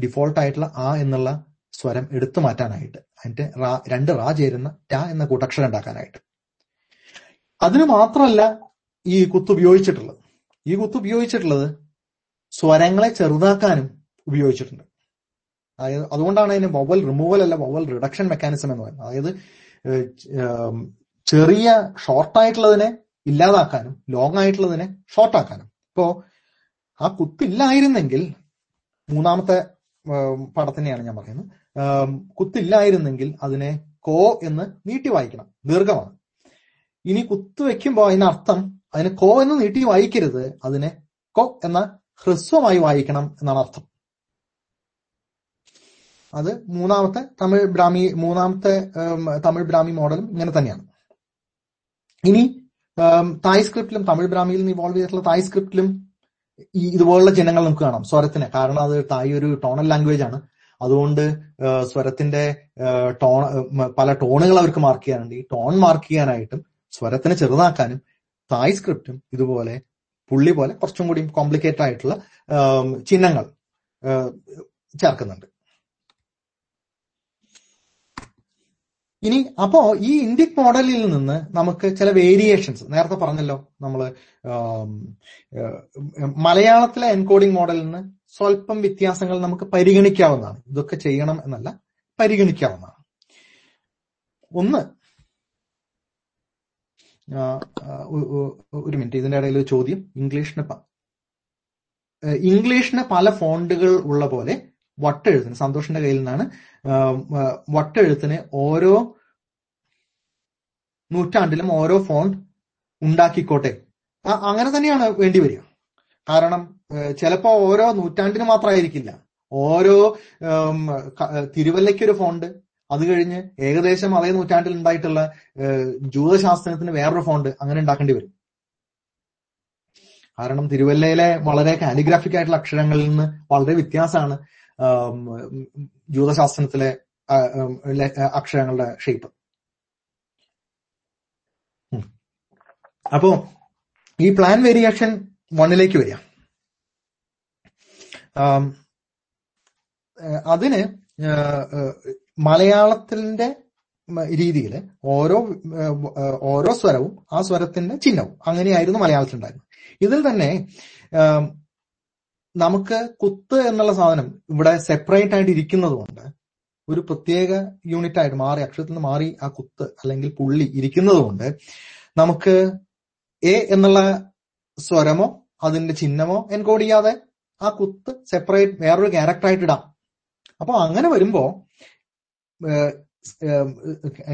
ഡിഫോൾട്ട് ആയിട്ടുള്ള ആ എന്നുള്ള സ്വരം എടുത്തു മാറ്റാനായിട്ട് അതിന്റെ റാ രണ്ട് റാ ചേരുന്ന ട എന്ന കൂട്ടക്ഷരം ഉണ്ടാക്കാനായിട്ട്. അതിന് മാത്രമല്ല ഈ കുത്ത് ഉപയോഗിച്ചിട്ടുള്ളത്. ഈ കുത്ത് ഉപയോഗിച്ചിട്ടുള്ളത് സ്വരങ്ങളെ ചെറുതാക്കാനും ഉപയോഗിച്ചിട്ടുണ്ട്. അതായത് അതുകൊണ്ടാണ് അതിന് വവൽ റിമൂവൽ അല്ല വവൽ റിഡക്ഷൻ മെക്കാനിസം എന്ന് പറയുന്നത്. അതായത് ചെറിയ ഷോർട്ട് ചെറിയ ഷോർട്ടായിട്ടുള്ളതിനെ ഇല്ലാതാക്കാനും ലോങ് ആയിട്ടുള്ളതിനെ ഷോർട്ട് ആക്കാനും. ഇപ്പോ ആ കുത്തില്ലായിരുന്നെങ്കിൽ മൂന്നാമത്തെ പടത്തിനെയാണ് ഞാൻ പറയുന്നത്. കുത്തില്ലായിരുന്നെങ്കിൽ അതിനെ കോ എന്ന് നീട്ടി വായിക്കണം. ദീർഘമാണ്. ഇനി കുത്തു വെക്കുമ്പോൾ അതിനർത്ഥം അതിനെ കോ എന്ന് നീട്ടി വായിക്കരുത് അതിനെ കോ എന്ന ഹ്രസ്വമായി വായിക്കണം എന്നാണ് അർത്ഥം. അത് മൂന്നാമത്തെ തമിഴ് ബ്രാഹ്മി മൂന്നാമത്തെ തമിഴ് ബ്രാഹ്മി മോഡലും ഇങ്ങനെ തന്നെയാണ്. ഇനി തായ് സ്ക്രിപ്റ്റിലും തമിഴ് ബ്രാഹ്മിയിൽ നിന്ന് ഇവോൾവ് ചെയ്തിട്ടുള്ള തായ് സ്ക്രിപ്റ്റിലും ഈ ഇതുപോലുള്ള ചിഹ്നങ്ങൾ നമുക്ക് കാണാം. സ്വരത്തിന്. കാരണം അത് തായ് ഒരു ടോണൽ ലാംഗ്വേജ് ആണ്. അതുകൊണ്ട് സ്വരത്തിന്റെ ടോൺ പല ടോണുകൾ അവർക്ക് മാർക്ക് ചെയ്യാനുണ്ട്. ഈ ടോൺ മാർക്ക് ചെയ്യാനായിട്ടും സ്വരത്തിനെ ചെറുതാക്കാനും തായ് സ്ക്രിപ്റ്റും ഇതുപോലെ പുള്ളി പോലെ കുറച്ചും കൂടി കോംപ്ലിക്കേറ്റഡ് ആയിട്ടുള്ള ചിഹ്നങ്ങൾ ചേർക്കുന്നുണ്ട്. ഇനി അപ്പോ ഈ ഇന്ത്യൻ മോഡലിൽ നിന്ന് നമുക്ക് ചില വേരിയേഷൻസ് നേരത്തെ പറഞ്ഞല്ലോ നമ്മൾ മലയാളത്തിലെ എൻകോഡിംഗ് മോഡലിൽ നിന്ന് സ്വല്പം വ്യത്യാസങ്ങൾ നമുക്ക് പരിഗണിക്കാവുന്നതാണ്. ഇതൊക്കെ ചെയ്യണം എന്നല്ല പരിഗണിക്കാവുന്നതാണ്. ഒന്ന് ഒരു മിനിറ്റ് ഇതിന്റെ ഇടയിൽ ചോദ്യം. ഇംഗ്ലീഷിന് ഇംഗ്ലീഷിന് പല ഫോണ്ടുകൾ ഉള്ള പോലെ വട്ടെഴുതുന്നു സന്തോഷിന്റെ കയ്യിൽ നിന്നാണ്. വട്ടെഴുത്തിന് ഓരോ നൂറ്റാണ്ടിലും ഓരോ ഫോണ്ട് ഉണ്ടാക്കിക്കോട്ടെ. അങ്ങനെ തന്നെയാണ് വേണ്ടി വരിക. കാരണം ചിലപ്പോ ഓരോ നൂറ്റാണ്ടിന് മാത്രമായിരിക്കില്ല. ഓരോ തിരുവല്ലയ്ക്ക് ഒരു ഫോണ്ട് അത് കഴിഞ്ഞ് ഏകദേശം അതേ നൂറ്റാണ്ടിൽ ഉണ്ടായിട്ടുള്ള ജൂതശാസ്ത്രത്തിന് വേറൊരു ഫോണ്ട് അങ്ങനെ ഉണ്ടാക്കേണ്ടി വരും. കാരണം തിരുവല്ലയിലെ വളരെ കാലിഗ്രാഫിക് ആയിട്ടുള്ള അക്ഷരങ്ങളിൽ നിന്ന് വളരെ വ്യത്യാസമാണ് ജൂതശാസ്ത്രത്തിലെ ആ, ഉം, ലെ- അക്ഷരങ്ങളുടെ ഷേപ്പ് അപ്പോ ഈ പ്ലാൻ വേരിയേഷൻ വണ്ണിലേക്ക് വരിക. അതിന് മലയാളത്തിന്റെ രീതിയിൽ ഓരോ ഓരോ സ്വരവും ആ സ്വരത്തിന്റെ ചിഹ്നവും അങ്ങനെയായിരുന്നു മലയാളത്തിലുണ്ടായിരുന്നത്. ഇതിൽ തന്നെ നമുക്ക് കുത്ത് എന്നുള്ള സാധനം ഇവിടെ സെപ്പറേറ്റ് ആയിട്ട് ഇരിക്കുന്നത് കൊണ്ട് ഒരു പ്രത്യേക യൂണിറ്റ് ആയിട്ട് മാറി അക്ഷരത്തിൽ നിന്ന് മാറി ആ കുത്ത് അല്ലെങ്കിൽ പുള്ളി ഇരിക്കുന്നത് കൊണ്ട് നമുക്ക് എ എന്നുള്ള സ്വരമോ അതിന്റെ ചിഹ്നമോ എൻകോഡ് ചെയ്യാതെ ആ കുത്ത് സെപ്പറേറ്റ് വേറൊരു ക്യാരക്ടർ ആയിട്ട് ഇടാം. അപ്പൊ അങ്ങനെ വരുമ്പോ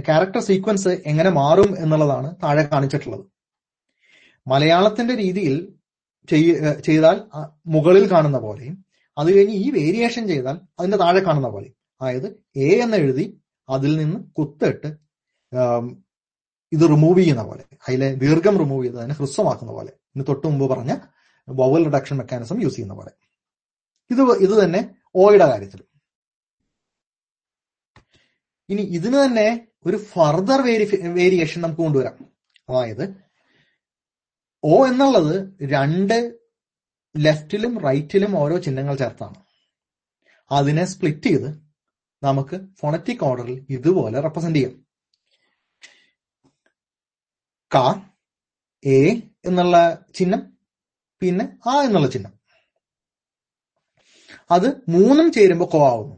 ക്യാരക്ടർ സീക്വൻസ് എങ്ങനെ മാറും എന്നുള്ളതാണ് താഴെ കാണിച്ചിട്ടുള്ളത്. മലയാളത്തിന്റെ രീതിയിൽ ചെയ്താൽ മുകളിൽ കാണുന്ന പോലെയും അത് കഴിഞ്ഞ് ഈ വേരിയേഷൻ ചെയ്താൽ അതിന്റെ താഴെ കാണുന്ന പോലെയും. അതായത് എ എന്ന് എഴുതി അതിൽ നിന്ന് കുത്തിട്ട് ഇത് റിമൂവ് ചെയ്യുന്ന പോലെ അതിലെ ദീർഘം റിമൂവ് ചെയ്ത് അതിനെ ഹ്രസ്വമാക്കുന്ന പോലെ. ഇന്ന് തൊട്ട് മുമ്പ് പറഞ്ഞ വവൽ റിഡക്ഷൻ മെക്കാനിസം യൂസ് ചെയ്യുന്ന പോലെ. ഇത് ഇത് തന്നെ ഓയുടെ കാര്യത്തിൽ. ഇനി ഇതിന് തന്നെ ഒരു ഫർദർ വേരിയേഷൻ നമുക്ക് കൊണ്ടുവരാം. അതായത് ഓ എന്നുള്ളത് രണ്ട് ലെഫ്റ്റിലും റൈറ്റിലും ഓരോ ചിഹ്നങ്ങൾ ചേർത്താണ്. അതിനെ സ്പ്ലിറ്റ് ചെയ്ത് നമുക്ക് ഫോണറ്റിക് ഓർഡറിൽ ഇതുപോലെ റെപ്രസെന്റ് ചെയ്യാം. ക എ എന്നുള്ള ചിഹ്നം പിന്നെ ആ എന്നുള്ള ചിഹ്നം. അത് മൂന്നും ചേരുമ്പോൾ കോ ആവുന്നു.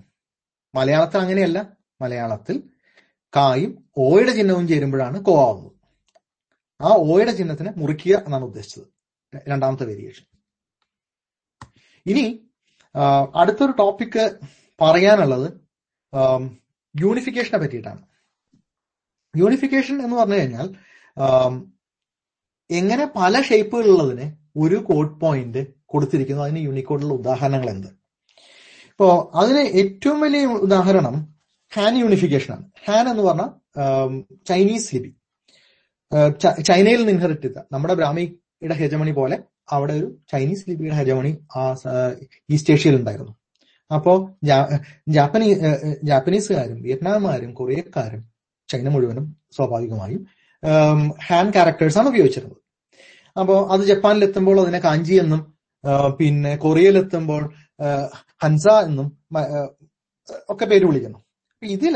മലയാളത്തിൽ അങ്ങനെയല്ല. മലയാളത്തിൽ കായും ഓയുടെ ചിഹ്നവും ചേരുമ്പോഴാണ് കോ ആവുന്നത്. ആ ഓയുടെ ചിഹ്നത്തിനെ മുറിക്കുക എന്നാണ് ഉദ്ദേശിച്ചത്. രണ്ടാമത്തെ വേരിയേഷൻ. ഇനി അടുത്തൊരു ടോപ്പിക്ക് പറയാനുള്ളത് യൂണിഫിക്കേഷനെ പറ്റിയിട്ടാണ്. യൂണിഫിക്കേഷൻ എന്ന് പറഞ്ഞു കഴിഞ്ഞാൽ എങ്ങനെ പല ഷേപ്പുകളുള്ളതിന് ഒരു കോഡ് പോയിന്റ് കൊടുത്തിരിക്കുന്നു. അതിന് യൂണിക്കോഡിലുള്ള ഉദാഹരണങ്ങൾ എന്ത് ഇപ്പോ അതിന് ഏറ്റവും വലിയ ഉദാഹരണം ഹാൻ യൂണിഫിക്കേഷൻ ആണ് ഹാൻ എന്ന് പറഞ്ഞ ചൈനീസ് ലിപി ചൈനയിൽ നിന്ന് ഇൻഹെറിറ്റ് ചെയ്ത നമ്മുടെ ബ്രാഹ്മിയുടെ ഹെജമണി പോലെ അവിടെ ഒരു ചൈനീസ് ലിപിയുടെ ഹെജമണി ആ ഈസ്റ്റ് ഏഷ്യയിൽ ഉണ്ടായിരുന്നു. അപ്പോ ജാപ്പനീ ജാപ്പനീസുകാരും വിയറ്റ്നാമുകാരും കൊറിയക്കാരും ചൈന മുഴുവനും സ്വാഭാവികമായും ഹാൻഡ് ക്യാരക്ടേഴ്സ് ആണ് ഉപയോഗിച്ചിരുന്നത്. അപ്പോ അത് ജപ്പാനിൽ എത്തുമ്പോൾ അതിനെ കാഞ്ചി എന്നും പിന്നെ കൊറിയയിൽ എത്തുമ്പോൾ ഹൻസ എന്നും ഒക്കെ പേര് വിളിക്കുന്നു. ഇതിൽ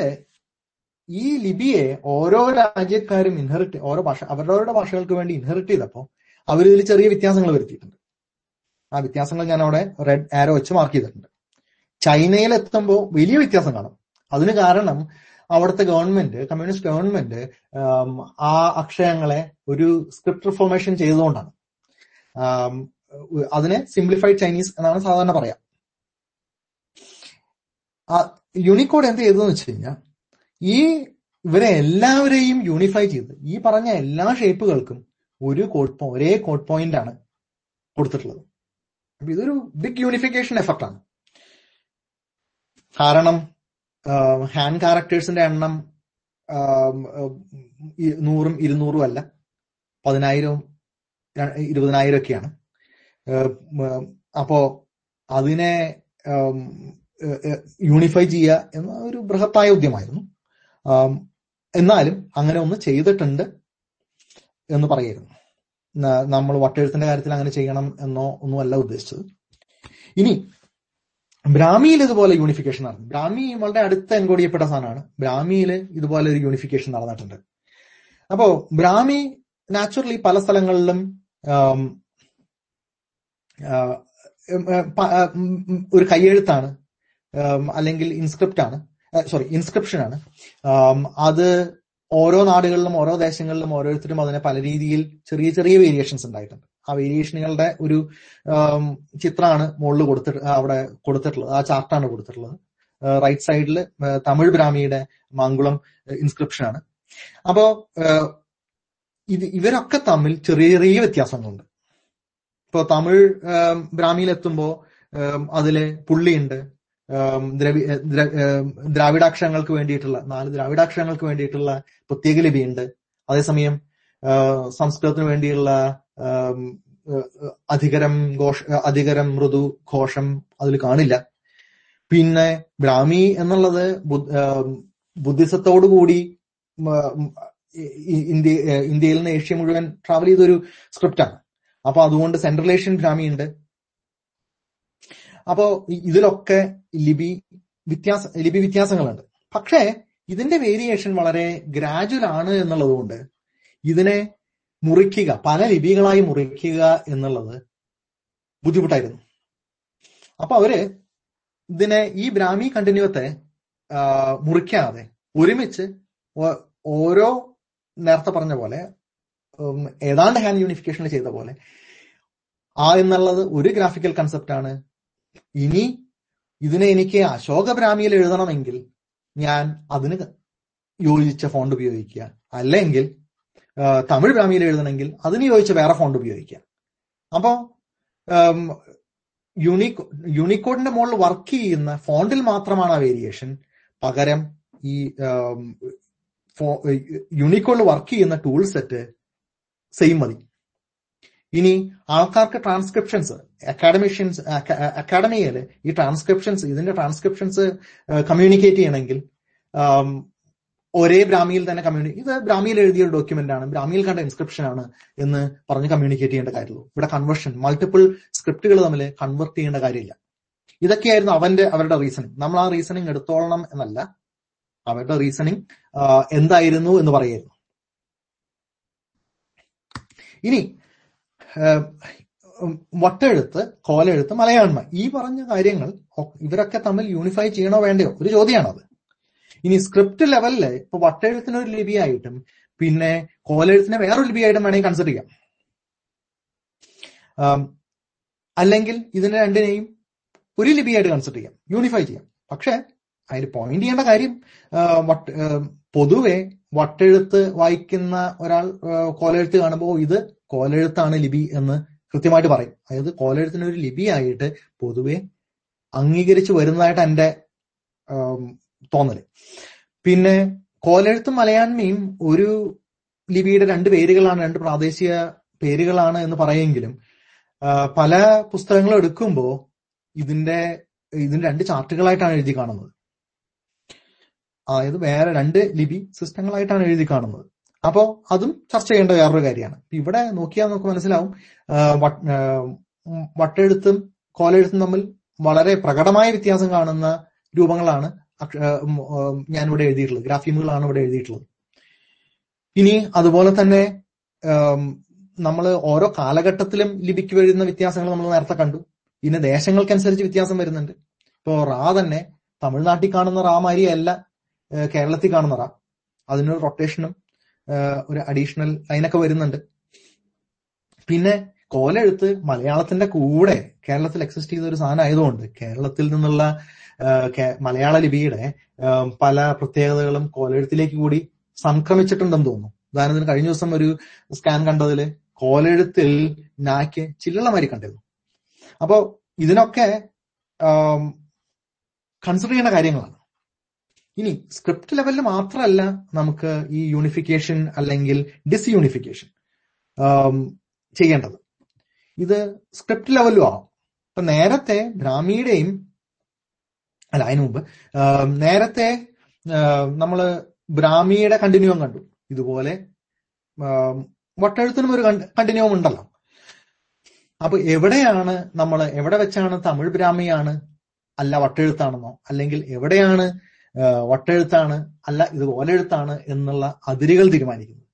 ഈ ലിപിയെ ഓരോ രാജ്യക്കാരും ഇൻഹെറിറ്റ് ഓരോ ഭാഷ അവരവരുടെ ഭാഷകൾക്ക് വേണ്ടി ഇൻഹെറിറ്റ് ചെയ്തപ്പോൾ അവർ ഇതിൽ ചെറിയ വ്യത്യാസങ്ങൾ വരുത്തിയിട്ടുണ്ട്. ആ വ്യത്യാസങ്ങൾ ഞാൻ അവിടെ റെഡ് ആരോ വെച്ച് മാർക്ക് ചെയ്തിട്ടുണ്ട്. ചൈനയിൽ എത്തുമ്പോൾ വലിയ വ്യത്യാസം കാണും. അതിന് കാരണം അവിടുത്തെ ഗവൺമെന്റ് കമ്മ്യൂണിസ്റ്റ് ഗവൺമെന്റ് ആ അക്ഷരങ്ങളെ ഒരു സ്ക്രിപ്റ്റ് റിഫോർമേഷൻ ചെയ്തുകൊണ്ടാണ്. അതിനെ സിംപ്ലിഫൈഡ് ചൈനീസ് എന്നാണ് സാധാരണ പറയാം. യൂണിക്കോഡ് എന്ത് ചെയ്തതെന്ന് വെച്ച് കഴിഞ്ഞാൽ ഈ ഇവരെ എല്ലാവരെയും യൂണിഫൈ ചെയ്ത് ഈ പറഞ്ഞ എല്ലാ ഷേപ്പുകൾക്കും ഒരു കോഡ് ഒരേ കോഡ് പോയിന്റ് ആണ് കൊടുത്തിട്ടുള്ളത്. ഇതൊരു ബിഗ് യൂണിഫിക്കേഷൻ എഫർട്ടാണ് കാരണം ഹാൻഡ് ക്യാരക്ടേഴ്സിന്റെ എണ്ണം നൂറും ഇരുന്നൂറും അല്ല പതിനായിരവും ഇരുപതിനായിരം ഒക്കെയാണ്. അപ്പോ അതിനെ യൂണിഫൈ ചെയ്യുക എന്ന ഒരു ബൃഹത്തായ ഉദ്യമായിരുന്നു എന്നാലും അങ്ങനെ ഒന്ന് ചെയ്തിട്ടുണ്ട് എന്ന് പറയുന്നു. നമ്മൾ വട്ടെഴുത്തിന്റെ കാര്യത്തിൽ അങ്ങനെ ചെയ്യണം എന്നോ ഒന്നുമല്ല ഉദ്ദേശിച്ചത്. ഇനി ബ്രാഹ്മിയിൽ ഇതുപോലെ യൂണിഫിക്കേഷൻ നടന്നു. ബ്രാഹ്മി വളരെ അടുത്ത എൻകോഡ് ചെയ്യപ്പെട്ട സാധനമാണ്. ബ്രാഹ്മിയിൽ ഇതുപോലെ ഒരു യൂണിഫിക്കേഷൻ നടന്നിട്ടുണ്ട്. അപ്പോ ബ്രാഹ്മി നാച്ചുറലി പല സ്ഥലങ്ങളിലും ഒരു കയ്യെഴുത്താണ് അല്ലെങ്കിൽ ഇൻസ്ക്രിപ്റ്റ് ആണ്. സോറി ഇൻസ്ക്രിപ്ഷൻ ആണ്. അത് ഓരോ നാടുകളിലും ഓരോ ദേശങ്ങളിലും ഓരോരുത്തരും അതിനെ പല രീതിയിൽ ചെറിയ ചെറിയ വേരിയേഷൻസ് ഉണ്ടായിട്ടുണ്ട്. ആ വേരിയേഷനുകളുടെ ഒരു ചിത്രമാണ് മുകളിൽ കൊടുത്തിട്ട് അവിടെ കൊടുത്തിട്ടുള്ളത് ആ ചാർട്ടാണ് കൊടുത്തിട്ടുള്ളത്. റൈറ്റ് സൈഡിൽ തമിഴ് ബ്രാഹ്മിയുടെ മാങ്കുളം ഇൻസ്ക്രിപ്ഷൻ ആണ്. അപ്പോ ഇത് ഇവരൊക്കെ തമ്മിൽ ചെറിയ ചെറിയ വ്യത്യാസങ്ങളുണ്ട്. ഇപ്പോ തമിഴ് ബ്രാഹ്മിയിലെത്തുമ്പോ അതിലെ അതിൽ പുള്ളിയുണ്ട് ദ്രവി ദ്രാവിഡാക്ഷരങ്ങൾക്ക് വേണ്ടിയിട്ടുള്ള നാല് ദ്രാവിഡാക്ഷരങ്ങൾക്ക് വേണ്ടിയിട്ടുള്ള പ്രത്യേക ലിപിയുണ്ട്. അതേസമയം സംസ്കൃതത്തിന് വേണ്ടിയുള്ള അധികരം ഘോഷ അധികരം മൃദു ഘോഷം അതിൽ കാണില്ല. പിന്നെ ബ്രാഹ്മി എന്നുള്ളത് ബുദ്ധ- ബുദ്ധിസത്തോടു കൂടി ഇന്ത്യ ഇന്ത്യയിൽ നിന്ന് ഏഷ്യ മുഴുവൻ ട്രാവൽ ചെയ്തൊരു സ്ക്രിപ്റ്റാണ് അപ്പൊ അതുകൊണ്ട് സെൻട്രൽ ഏഷ്യൻ ബ്രാഹ്മി ഉണ്ട് അപ്പോ ഇതിലൊക്കെ ലിപി വ്യത്യാസ ലിപി വ്യത്യാസങ്ങളുണ്ട്. പക്ഷേ ഇതിന്റെ വേരിയേഷൻ വളരെ ഗ്രാജുവൽ ആണ് എന്നുള്ളതുകൊണ്ട് ഇതിനെ മുറിക്കുക പല ലിപികളായി മുറിക്കുക എന്നുള്ളത് ബുദ്ധിമുട്ടായിരുന്നു. അപ്പൊ അവർ ഇതിനെ ഈ ബ്രാഹ്മി കണ്ടിന്യൂത്തെ മുറിക്കാതെ ഒരുമിച്ച് ഓരോ നേരത്തെ പറഞ്ഞ പോലെ ഏതാണ്ട് ഹാൻഡ് യൂണിഫിക്കേഷൻ ചെയ്ത പോലെ ആ എന്നുള്ളത് ഒരു ഗ്രാഫിക്കൽ കൺസെപ്റ്റ് ആണ് ഇനി ഇതിനെ എനിക്ക് അശോക ബ്രാഹ്മിയിൽ എഴുതണമെങ്കിൽ ഞാൻ അതിന് യോജിച്ച ഫോണ്ട് ഉപയോഗിക്കുക. അല്ലെങ്കിൽ തമിഴ് ബ്രാഹ്മിയിൽ എഴുതണമെങ്കിൽ അതിന് യോജിച്ച വേറെ ഫോണ്ട് ഉപയോഗിക്കുക. അപ്പോ യൂണികോ യൂണിക്കോഡിന്റെ മുകളിൽ വർക്ക് ചെയ്യുന്ന ഫോണ്ടിൽ മാത്രമാണ് ആ വേരിയേഷൻ പകരം ഈ യൂണിക്കോഡിൽ വർക്ക് ചെയ്യുന്ന ടൂൾ സെറ്റ് സെയിം മതി. ഇനി ആൾക്കാർക്ക് ട്രാൻസ്ക്രിപ്ഷൻസ് അക്കാഡമിഷ്യൻസ് അക്കാഡമിയിൽ ഈ ട്രാൻസ്ക്രിപ്ഷൻസ് ഇതിന്റെ ട്രാൻസ്ക്രിപ്ഷൻസ് കമ്മ്യൂണിക്കേറ്റ് ചെയ്യണമെങ്കിൽ ഒരേ ബ്രാഹ്മിയിൽ തന്നെ കമ്മ്യൂണി ഇത് ബ്രാഹ്മിയിൽ എഴുതിയ ഒരു ഡോക്യുമെന്റ് ആണ്. ബ്രാഹ്മിയിൽ കണ്ട ഇൻസ്ക്രിപ്ഷൻ ആണ് എന്ന് പറഞ്ഞ് കമ്മ്യൂണിക്കേറ്റ് ചെയ്യേണ്ട കാര്യമുള്ളൂ. ഇവിടെ കൺവേർഷൻ മൾട്ടിപ്പിൾ സ്ക്രിപ്റ്റുകൾ തമ്മിൽ കൺവേർട്ട് ചെയ്യേണ്ട കാര്യമില്ല. ഇതൊക്കെയായിരുന്നു അവന്റെ അവരുടെ റീസണിങ് നമ്മൾ ആ റീസണിങ് എടുത്തോളണം എന്നല്ല. അവരുടെ റീസണിങ് എന്തായിരുന്നു എന്ന് പറയായിരുന്നു ഇനി വട്ടെഴുത്ത് കോലെഴുത്ത് മലയാളം. ഈ പറഞ്ഞ കാര്യങ്ങൾ ഇവരൊക്കെ തമ്മിൽ യൂണിഫൈ ചെയ്യണോ വേണ്ടയോ? ഒരു ചോദ്യമാണത് ഇനി സ്ക്രിപ്റ്റ് ലെവലിൽ ഇപ്പൊ വട്ടെഴുത്തിന് ഒരു ലിപിയായിട്ടും പിന്നെ കോലെഴുത്തിനെ വേറൊരു ലിപിയായിട്ടും വേണമെങ്കിൽ കൺസിഡർ ചെയ്യാം. അല്ലെങ്കിൽ ഇതിനെ രണ്ടിനെയും ഒരു ലിപിയായിട്ട് കൺസിഡർ ചെയ്യാം. യൂണിഫൈ ചെയ്യാം. പക്ഷെ അതിൽ പോയിന്റ് ചെയ്യേണ്ട കാര്യം പൊതുവെ വട്ടെഴുത്ത് വായിക്കുന്ന ഒരാൾ കോലെഴുത്ത് കാണുമ്പോൾ ഇത് കോലെഴുത്താണ് ലിപി എന്ന് കൃത്യമായിട്ട് പറയും. അതായത് കോലെഴുത്തിന് ഒരു ലിപിയായിട്ട് പൊതുവെ അംഗീകരിച്ചു വരുന്നതായിട്ട് എന്റെ ആം, തോന്നൽ. പിന്നെ കോലെഴുത്തും മലയാൻമയും ഒരു ലിപിയുടെ രണ്ട് പേരുകളാണ് രണ്ട് പ്രാദേശിക പേരുകളാണ് എന്ന് പറയെങ്കിലും പല പുസ്തകങ്ങളും എടുക്കുമ്പോൾ ഇതിന്റെ ഇതിന്റെ രണ്ട് ചാർട്ടുകളായിട്ടാണ് എഴുതി കാണുന്നത്. അതായത് വേറെ രണ്ട് ലിപി സിസ്റ്റങ്ങളായിട്ടാണ് എഴുതി കാണുന്നത്. അപ്പോ അതും ചർച്ച ചെയ്യേണ്ട വേറൊരു കാര്യമാണ്. ഇവിടെ നോക്കിയാൽ നമുക്ക് മനസ്സിലാവും വട്ടെഴുത്തും കോലെഴുത്തും തമ്മിൽ വളരെ പ്രകടമായ വ്യത്യാസം കാണുന്ന രൂപങ്ങളാണ് ഞാൻ ഇവിടെ എഴുതിയിട്ടുള്ളത്. ഗ്രാഫീമുകളാണ് ഇവിടെ എഴുതിയിട്ടുള്ളത്. ഇനി അതുപോലെ തന്നെ നമ്മൾ ഓരോ കാലഘട്ടത്തിലും ലിപിക്ക് വരുന്ന വ്യത്യാസങ്ങൾ നമ്മൾ നേരത്തെ കണ്ടു. ഇനി ദേശങ്ങൾക്കനുസരിച്ച് വ്യത്യാസം വരുന്നുണ്ട്. ഇപ്പോ റാ തന്നെ തമിഴ്നാട്ടിൽ കാണുന്ന റാ കേരളത്തിൽ കാണുന്ന റാ അതിനൊരു റൊട്ടേഷനും ഒരു അഡീഷണൽ ലൈനൊക്കെ വരുന്നുണ്ട്. പിന്നെ കോലെഴുത്ത് മലയാളത്തിന്റെ കൂടെ കേരളത്തിൽ എക്സിസ്റ്റ് ചെയ്ത ഒരു സാധനം ആയതുകൊണ്ട് കേരളത്തിൽ നിന്നുള്ള മലയാള ലിപിയുടെ പല പ്രത്യേകതകളും കോലെഴുത്തിലേക്ക് കൂടി സംക്രമിച്ചിട്ടുണ്ടെന്ന് തോന്നുന്നു. ഉദാഹരണത്തിന് കഴിഞ്ഞ ദിവസം ഒരു സ്കാൻ കണ്ടതിൽ കോലെഴുത്തിൽ നാക്ക് ചില്ലളമാരി കണ്ടിരുന്നു. അപ്പോ ഇതിനൊക്കെ കൺസിഡർ ചെയ്യേണ്ട കാര്യങ്ങളാണ്. ഇനി സ്ക്രിപ്റ്റ് ലെവലിൽ മാത്രമല്ല നമുക്ക് ഈ യൂണിഫിക്കേഷൻ അല്ലെങ്കിൽ ഡിസ്യൂണിഫിക്കേഷൻ ചെയ്യേണ്ടത്. ഇത് സ്ക്രിപ്റ്റ് ലെവലും ആവും. ഇപ്പൊ നേരത്തെ ബ്രാഹ്മിയുടെയും അല്ല അതിനു മുമ്പ് നേരത്തെ നമ്മൾ ബ്രാഹ്മിയുടെ കണ്ടിന്യൂം കണ്ടു. ഇതുപോലെ വട്ടെഴുത്തിനും ഒരു കണ്ടിന്യൂം ഉണ്ടല്ലോ. അപ്പൊ എവിടെയാണ് നമ്മൾ എവിടെ വെച്ചാണ് തമിഴ് ബ്രാഹ്മിയാണ് അല്ല വട്ടെഴുത്താണെന്നോ അല്ലെങ്കിൽ എവിടെയാണ് ആ, വട്ടെഴുത്താണ് അല്ല ഇത് ഓലെഴുത്താണ് എന്നുള്ള അതിരുകൾ തീരുമാനിക്കുന്നത്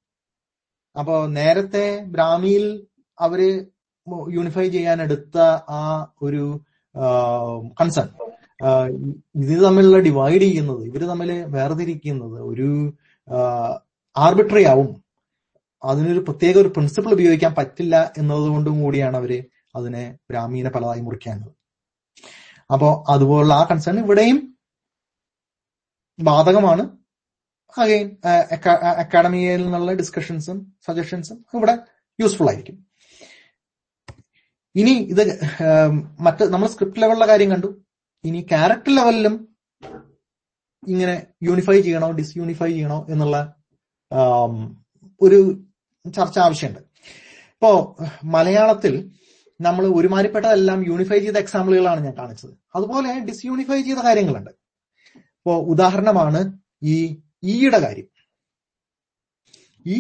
അപ്പോ നേരത്തെ ബ്രാഹ്മിയിൽ അവർ യൂണിഫൈ ചെയ്യാൻ എടുത്ത ആ ഒരു കൺസേൺ ഇത് തമ്മിലുള്ള ഡിവൈഡ് ചെയ്യുന്നത് ഇവർ തമ്മിൽ വേർതിരിക്കുന്നത് ഒരു ആർബിട്രറി ആവും. അതിനൊരു പ്രത്യേക ഒരു പ്രിൻസിപ്പിൾ ഉപയോഗിക്കാൻ പറ്റില്ല എന്നതുകൊണ്ടും കൂടിയാണ് അവർ അതിനെ ബ്രാഹ്മീനെ പലതായി മുറിക്കാനുള്ളത് അപ്പോ അതുപോലുള്ള ആ കൺസേൺ ഇവിടെയും ബാധകമാണ്. അഗൈൻ അക്കാഡമിയിൽ നിന്നുള്ള ഡിസ്കഷൻസും സജഷൻസും ഇവിടെ യൂസ്ഫുൾ ആയിരിക്കും. ഇനി ഇത് മറ്റ് നമ്മൾ സ്ക്രിപ്റ്റ് ലെവലിലെ കാര്യം കണ്ടു. ഇനി ക്യാരക്ടർ ലെവലിലും ഇങ്ങനെ യൂണിഫൈ ചെയ്യണോ ഡിസ് യൂണിഫൈ ചെയ്യണോ എന്നുള്ള ഒരു ചർച്ച ആവശ്യമുണ്ട്. ഇപ്പോ മലയാളത്തിൽ നമ്മൾ ഒരുമാതിരിപ്പെട്ടതെല്ലാം യൂണിഫൈ ചെയ്ത എക്സാമ്പിളുകളാണ് ഞാൻ കാണിച്ചത്. അതുപോലെ ഡിസ്യൂണിഫൈ ചെയ്ത കാര്യങ്ങളുണ്ട്. ഇപ്പോ ഉദാഹരണമാണ് ഈ ഈയുടെ കാര്യം. ഈ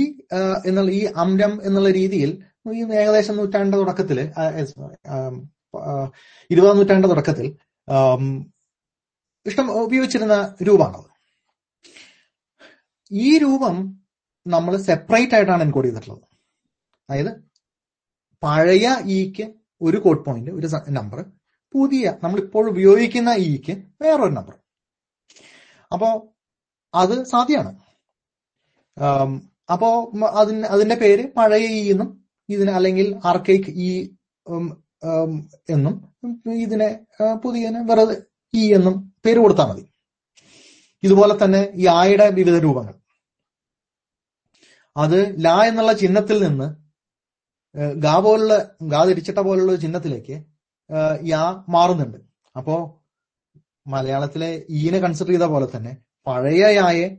എന്നുള്ള ഈ അംരം എന്നുള്ള രീതിയിൽ ഈ ഏകദേശം നൂറ്റാണ്ട് തുടക്കത്തിൽ ഇരുപതാം നൂറ്റാണ്ട് തുടക്കത്തിൽ ഇഷ്ടം ഉപയോഗിച്ചിരുന്ന രൂപമാണത്. ഈ രൂപം നമ്മൾ സെപ്പറേറ്റ് ആയിട്ടാണ് എൻകോഡ് ചെയ്തിട്ടുള്ളത്. അതായത് പഴയ ഇക്ക് ഒരു കോഡ് പോയിന്റ് ഒരു നമ്പർ പുതിയ നമ്മൾ ഇപ്പോൾ ഉപയോഗിക്കുന്ന ഇക്ക് വേറൊരു നമ്പർ അപ്പോ അത് സാധ്യമാണ് അപ്പോ അതിന് അതിന്റെ പേര് പഴയ ഈ എന്നും ഇതിന് അല്ലെങ്കിൽ ആർക്കൈക്ക് ഉം, എന്നും ഇതിനെ പുതിയ വെറുതെ ഇ എന്നും പേര് കൊടുത്താൽ മതി. ഇതുപോലെ തന്നെ ഈ ആയുടെ വിവിധ രൂപങ്ങൾ. അത് ലാ എന്നുള്ള ചിഹ്നത്തിൽ നിന്ന് ഗാ പോലുള്ള ഗാ തിരിച്ചിട്ട പോലുള്ള ചിഹ്നത്തിലേക്ക് യാ മാറുന്നുണ്ട്. അപ്പോ മലയാളത്തിലെ ഈനെ കൺസിഡർ ചെയ്ത പോലെ തന്നെ പഴയ യായെ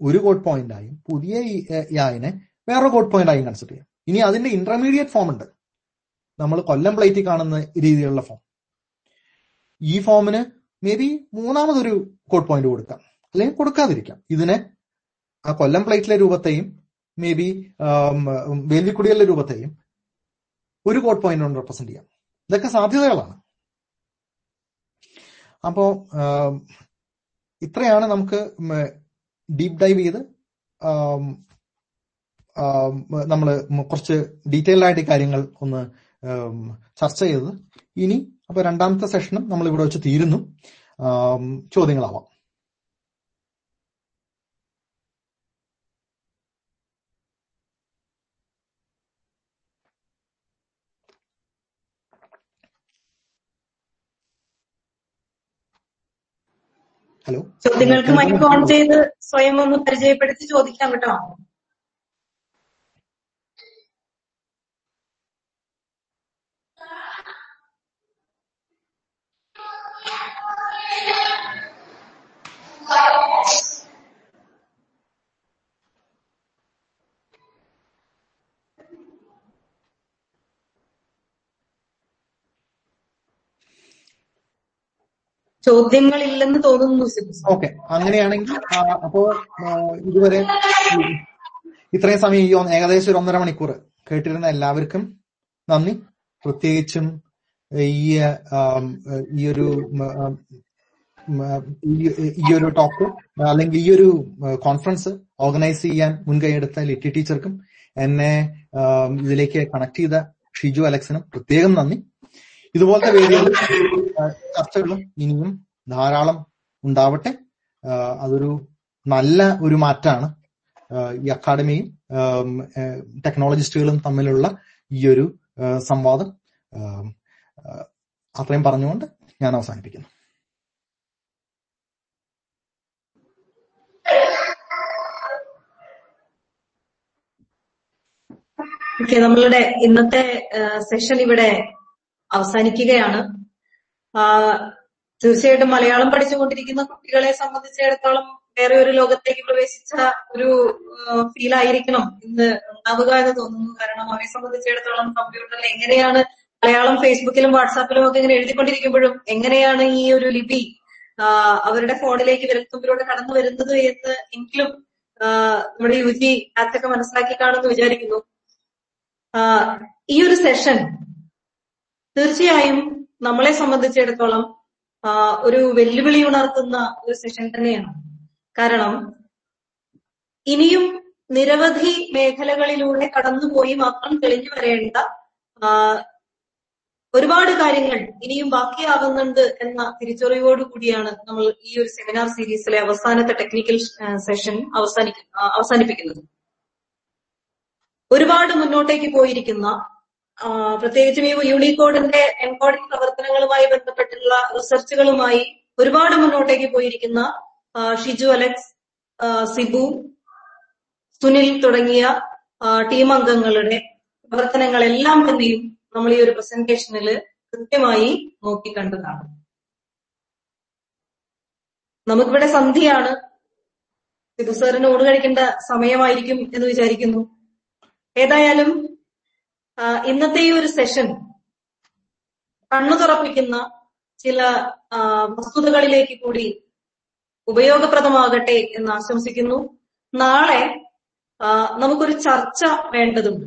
ഒരു കോഡ് പോയിന്റ് ആയും പുതിയ യായനെ വേറെ കോഡ് പോയിന്റ് ആയും കൺസിഡർ ചെയ്യാം. ഇനി അതിന്റെ ഇന്റർമീഡിയറ്റ് ഫോം ഉണ്ട്. നമ്മൾ കൊല്ലം പ്ലേറ്റിൽ കാണുന്ന രീതിയിലുള്ള ഫോം ഈ ഫോമിന് മേ ബി മൂന്നാമതൊരു കോഡ് പോയിന്റ് കൊടുക്കാം. അല്ലെങ്കിൽ കൊടുക്കാതിരിക്കാം. ഇതിനെ ആ കൊല്ലം പ്ലേറ്റിലെ രൂപത്തെയും മേ ബി വേലിക്കുടികളുടെ രൂപത്തെയും ഒരു കോഡ് പോയിന്റ് കൊണ്ട് റെപ്രസെന്റ് ചെയ്യാം. ഇതൊക്കെ സാധ്യതകളാണ്. അപ്പോ ഇത്രയാണ് നമുക്ക് ഡീപ് ഡൈവ് ചെയ്ത് നമ്മൾ കുറച്ച് ഡീറ്റെയിൽഡ് ആയിട്ട് കാര്യങ്ങൾ ഒന്ന് ചർച്ച ചെയ്തത്. ഇനി അപ്പൊ രണ്ടാമത്തെ സെഷനും നമ്മൾ ഇവിടെ വെച്ച് തീരുന്നു. ചോദ്യങ്ങളാവാം. ഹലോ ചോദ്യങ്ങൾക്ക് മൈക്ക് ഓൺ ചെയ്ത് സ്വയം ഒന്ന് പരിചയപ്പെടുത്തി ചോദിക്കാം കേട്ടോ. ചോദ്യങ്ങളില്ലെന്ന് തോന്നുന്നു ഓക്കെ. അങ്ങനെയാണെങ്കിൽ അപ്പോ ഇതുവരെ ഇത്രയും സമയം ഈ ഏകദേശം ഒരു ഒന്നര മണിക്കൂർ കേട്ടിരുന്ന എല്ലാവർക്കും നന്ദി. പ്രത്യേകിച്ചും ഈ ഈ ഒരു ഈ ഒരു ടോക്ക് അല്ലെങ്കിൽ ഈ ഒരു കോൺഫറൻസ് ഓർഗനൈസ് ചെയ്യാൻ മുൻകൈയെടുത്ത ലിറ്റി ടീച്ചർക്കും എന്നെ ഇതിലേക്ക് കണക്ട് ചെയ്ത ഷിജു അലക്സിനും പ്രത്യേകം നന്ദി. ഇതുപോലത്തെ വേദികൾ ചർച്ചകളും ഇനിയും ധാരാളം ഉണ്ടാവട്ടെ. അതൊരു നല്ല ഒരു മാറ്റാണ്. ഈ അക്കാഡമിയും ടെക്നോളജിസ്റ്റുകളും തമ്മിലുള്ള ഈ ഒരു സംവാദം. അത്രയും പറഞ്ഞുകൊണ്ട് ഞാൻ അവസാനിപ്പിക്കുന്നു. നമ്മളുടെ ഇന്നത്തെ സെഷൻ ഇവിടെ അവസാനിക്കുകയാണ്. തീർച്ചയായിട്ടും മലയാളം പഠിച്ചുകൊണ്ടിരിക്കുന്ന കുട്ടികളെ സംബന്ധിച്ചിടത്തോളം വേറെ ഒരു ലോകത്തേക്ക് പ്രവേശിച്ച ഒരു ഫീൽ ആയിരിക്കണം ഇന്ന് ഉണ്ടാവുക എന്ന് തോന്നുന്നു. കാരണം അവരെ സംബന്ധിച്ചിടത്തോളം കമ്പ്യൂട്ടറിൽ എങ്ങനെയാണ് മലയാളം ഫേസ്ബുക്കിലും വാട്സാപ്പിലും ഒക്കെ ഇങ്ങനെ എഴുതിക്കൊണ്ടിരിക്കുമ്പോഴും എങ്ങനെയാണ് ഈ ഒരു ലിപി അവരുടെ ഫോണിലേക്ക് വിരൽത്തുമ്പിലൂടെ കടന്നു വരുന്നത് എന്ന് എങ്കിലും നമ്മുടെ യുജി അതൊക്കെ മനസ്സിലാക്കി കാണുമെന്ന് വിചാരിക്കുന്നു. ഈ ഒരു സെഷൻ തീർച്ചയായും നമ്മളെ സംബന്ധിച്ചിടത്തോളം ഒരു വെല്ലുവിളി ഉണർത്തുന്ന ഒരു സെഷൻ തന്നെയാണ്. കാരണം ഇനിയും നിരവധി മേഖലകളിലൂടെ കടന്നുപോയി മാത്രം തെളിഞ്ഞു വരേണ്ട ഒരുപാട് കാര്യങ്ങൾ ഇനിയും ബാക്കിയാകുന്നുണ്ട് എന്ന തിരിച്ചറിവോട് കൂടിയാണ് നമ്മൾ ഈ ഒരു സെമിനാർ സീരീസിലെ അവസാനത്തെ ടെക്നിക്കൽ സെഷൻ അവസാനിക്ക അവസാനിപ്പിക്കുന്നത്. ഒരുപാട് മുന്നോട്ടേക്ക് പോയിരിക്കുന്ന പ്രത്യേകിച്ചും ഈ യൂണിക്കോഡിന്റെ എൻകോഡിംഗ് പ്രവർത്തനങ്ങളുമായി ബന്ധപ്പെട്ടുള്ള റിസർച്ചുകളുമായി ഒരുപാട് മുന്നോട്ടേക്ക് പോയിരിക്കുന്ന ഷിജു അലക്സ് സിബു സുനിൽ തുടങ്ങിയ ടീം അംഗങ്ങളുടെ പ്രവർത്തനങ്ങളെല്ലാം തന്നെയും നമ്മൾ ഈ ഒരു പ്രസന്റേഷനിൽ കൃത്യമായി നോക്കിക്കണ്ടതാണ്. നമുക്കിവിടെ സന്ധ്യയാണ്. സിബു സാറിന് ഊണ് കഴിക്കേണ്ട സമയമായിരിക്കും എന്ന് വിചാരിക്കുന്നു. ഏതായാലും ഇന്നത്തെ ഈ ഒരു സെഷൻ കണ്ണു തുറപ്പിക്കുന്ന ചില വസ്തുതകളിലേക്ക് കൂടി ഉപയോഗപ്രദമാകട്ടെ എന്ന് ആശംസിക്കുന്നു. നാളെ നമുക്കൊരു ചർച്ച വേണ്ടതുണ്ട്.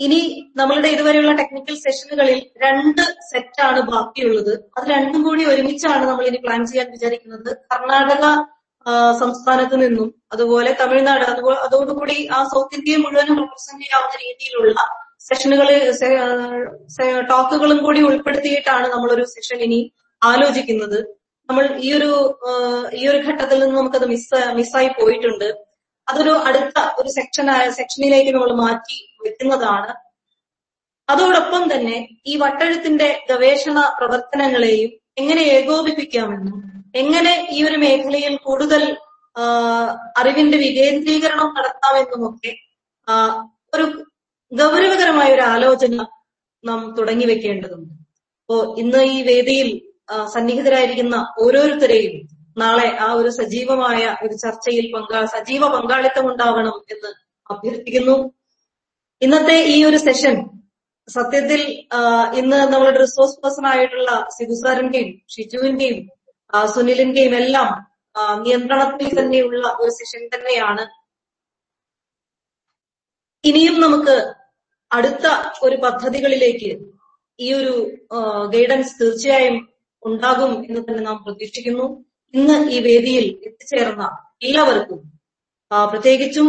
ഇനി നമ്മളുടെ ഇതുവരെയുള്ള ടെക്നിക്കൽ സെഷനുകളിൽ രണ്ട് സെറ്റാണ് ബാക്കിയുള്ളത്. അത് രണ്ടും കൂടി ഒരുമിച്ചാണ് നമ്മൾ ഇനി പ്ലാൻ ചെയ്യാൻ വിചാരിക്കുന്നത്. കർണാടക സംസ്ഥാനത്ത് നിന്നും അതുപോലെ തമിഴ്നാട് അതോടുകൂടി ആ സൗത്ത് ഇന്ത്യയെ മുഴുവനും റെപ്രസെന്റ് ചെയ്യാവുന്ന രീതിയിലുള്ള സെഷനുകൾ ടോക്കുകളും കൂടി ഉൾപ്പെടുത്തിയിട്ടാണ് നമ്മളൊരു സെഷൻ ഇനി ആലോചിക്കുന്നത്. നമ്മൾ ഈ ഒരു ഈ ഒരു ഘട്ടത്തിൽ നിന്ന് നമുക്കത് മിസ് മിസ്സായി പോയിട്ടുണ്ട്. അതൊരു അടുത്ത ഒരു സെക്ഷനായ സെക്ഷനിലേക്ക് നമ്മൾ മാറ്റി വെക്കുന്നതാണ്. അതോടൊപ്പം തന്നെ ഈ വട്ടെഴുത്തിന്റെ ഗവേഷണ പ്രവർത്തനങ്ങളെയും എങ്ങനെ ഏകോപിപ്പിക്കാമെന്നും എങ്ങനെ ഈ ഒരു മേഖലയിൽ കൂടുതൽ അറിവിന്റെ വികേന്ദ്രീകരണം നടത്താമെന്നുമൊക്കെ ഒരു ഗൗരവകരമായ ഒരു ആലോചന നാം തുടങ്ങി വെക്കേണ്ടതുണ്ട്. അപ്പോ ഇന്ന് ഈ വേദിയിൽ സന്നിഹിതരായിരിക്കുന്ന ഓരോരുത്തരെയും നാളെ ആ ഒരു സജീവമായ ഒരു ചർച്ചയിൽ പങ്കാ സജീവ പങ്കാളിത്തം ഉണ്ടാവണം എന്ന് അഭ്യർത്ഥിക്കുന്നു. ഇന്നത്തെ ഈ ഒരു സെഷൻ സത്യത്തിൽ ഇന്ന് നമ്മളുടെ റിസോഴ്സ് പേഴ്സൺ ആയിട്ടുള്ള സിബുസാറിന്റെയും ഷിജുവിന്റെയും സുനിലിന്റെയും എല്ലാം നിയന്ത്രണത്തിൽ തന്നെയുള്ള ഒരു സെഷൻ തന്നെയാണ്. ഇനിയും നമുക്ക് അടുത്ത ഒരു പദ്ധതികളിലേക്ക് ഈ ഒരു ഗൈഡൻസ് തീർച്ചയായും ഉണ്ടാകും എന്ന് തന്നെ നാം പ്രതീക്ഷിക്കുന്നു. ഇന്ന് ഈ വേദിയിൽ എത്തിച്ചേർന്ന എല്ലാവർക്കും പ്രത്യേകിച്ചും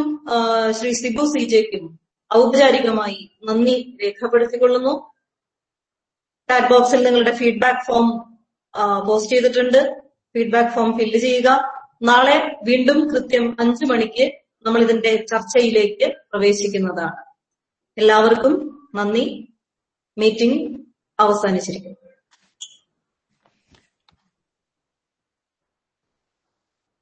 ശ്രീ സിബു സി ജെക്കും ഔപചാരികമായി നന്ദി രേഖപ്പെടുത്തിക്കൊള്ളുന്നു. ചാറ്റ് ബോക്സിൽ നിങ്ങളുടെ ഫീഡ്ബാക്ക് ഫോം പോസ്റ്റ് ചെയ്തിട്ടുണ്ട്. ഫീഡ്ബാക്ക് ഫോം ഫില്ല് ചെയ്യുക. നാളെ വീണ്ടും കൃത്യം അഞ്ചു മണിക്ക് നമ്മൾ ഇതിന്റെ ചർച്ചയിലേക്ക് പ്രവേശിക്കുന്നതാണ്. എല്ലാവർക്കും നന്ദി. മീറ്റിംഗ് അവസാനിച്ചിരിക്കുന്നു.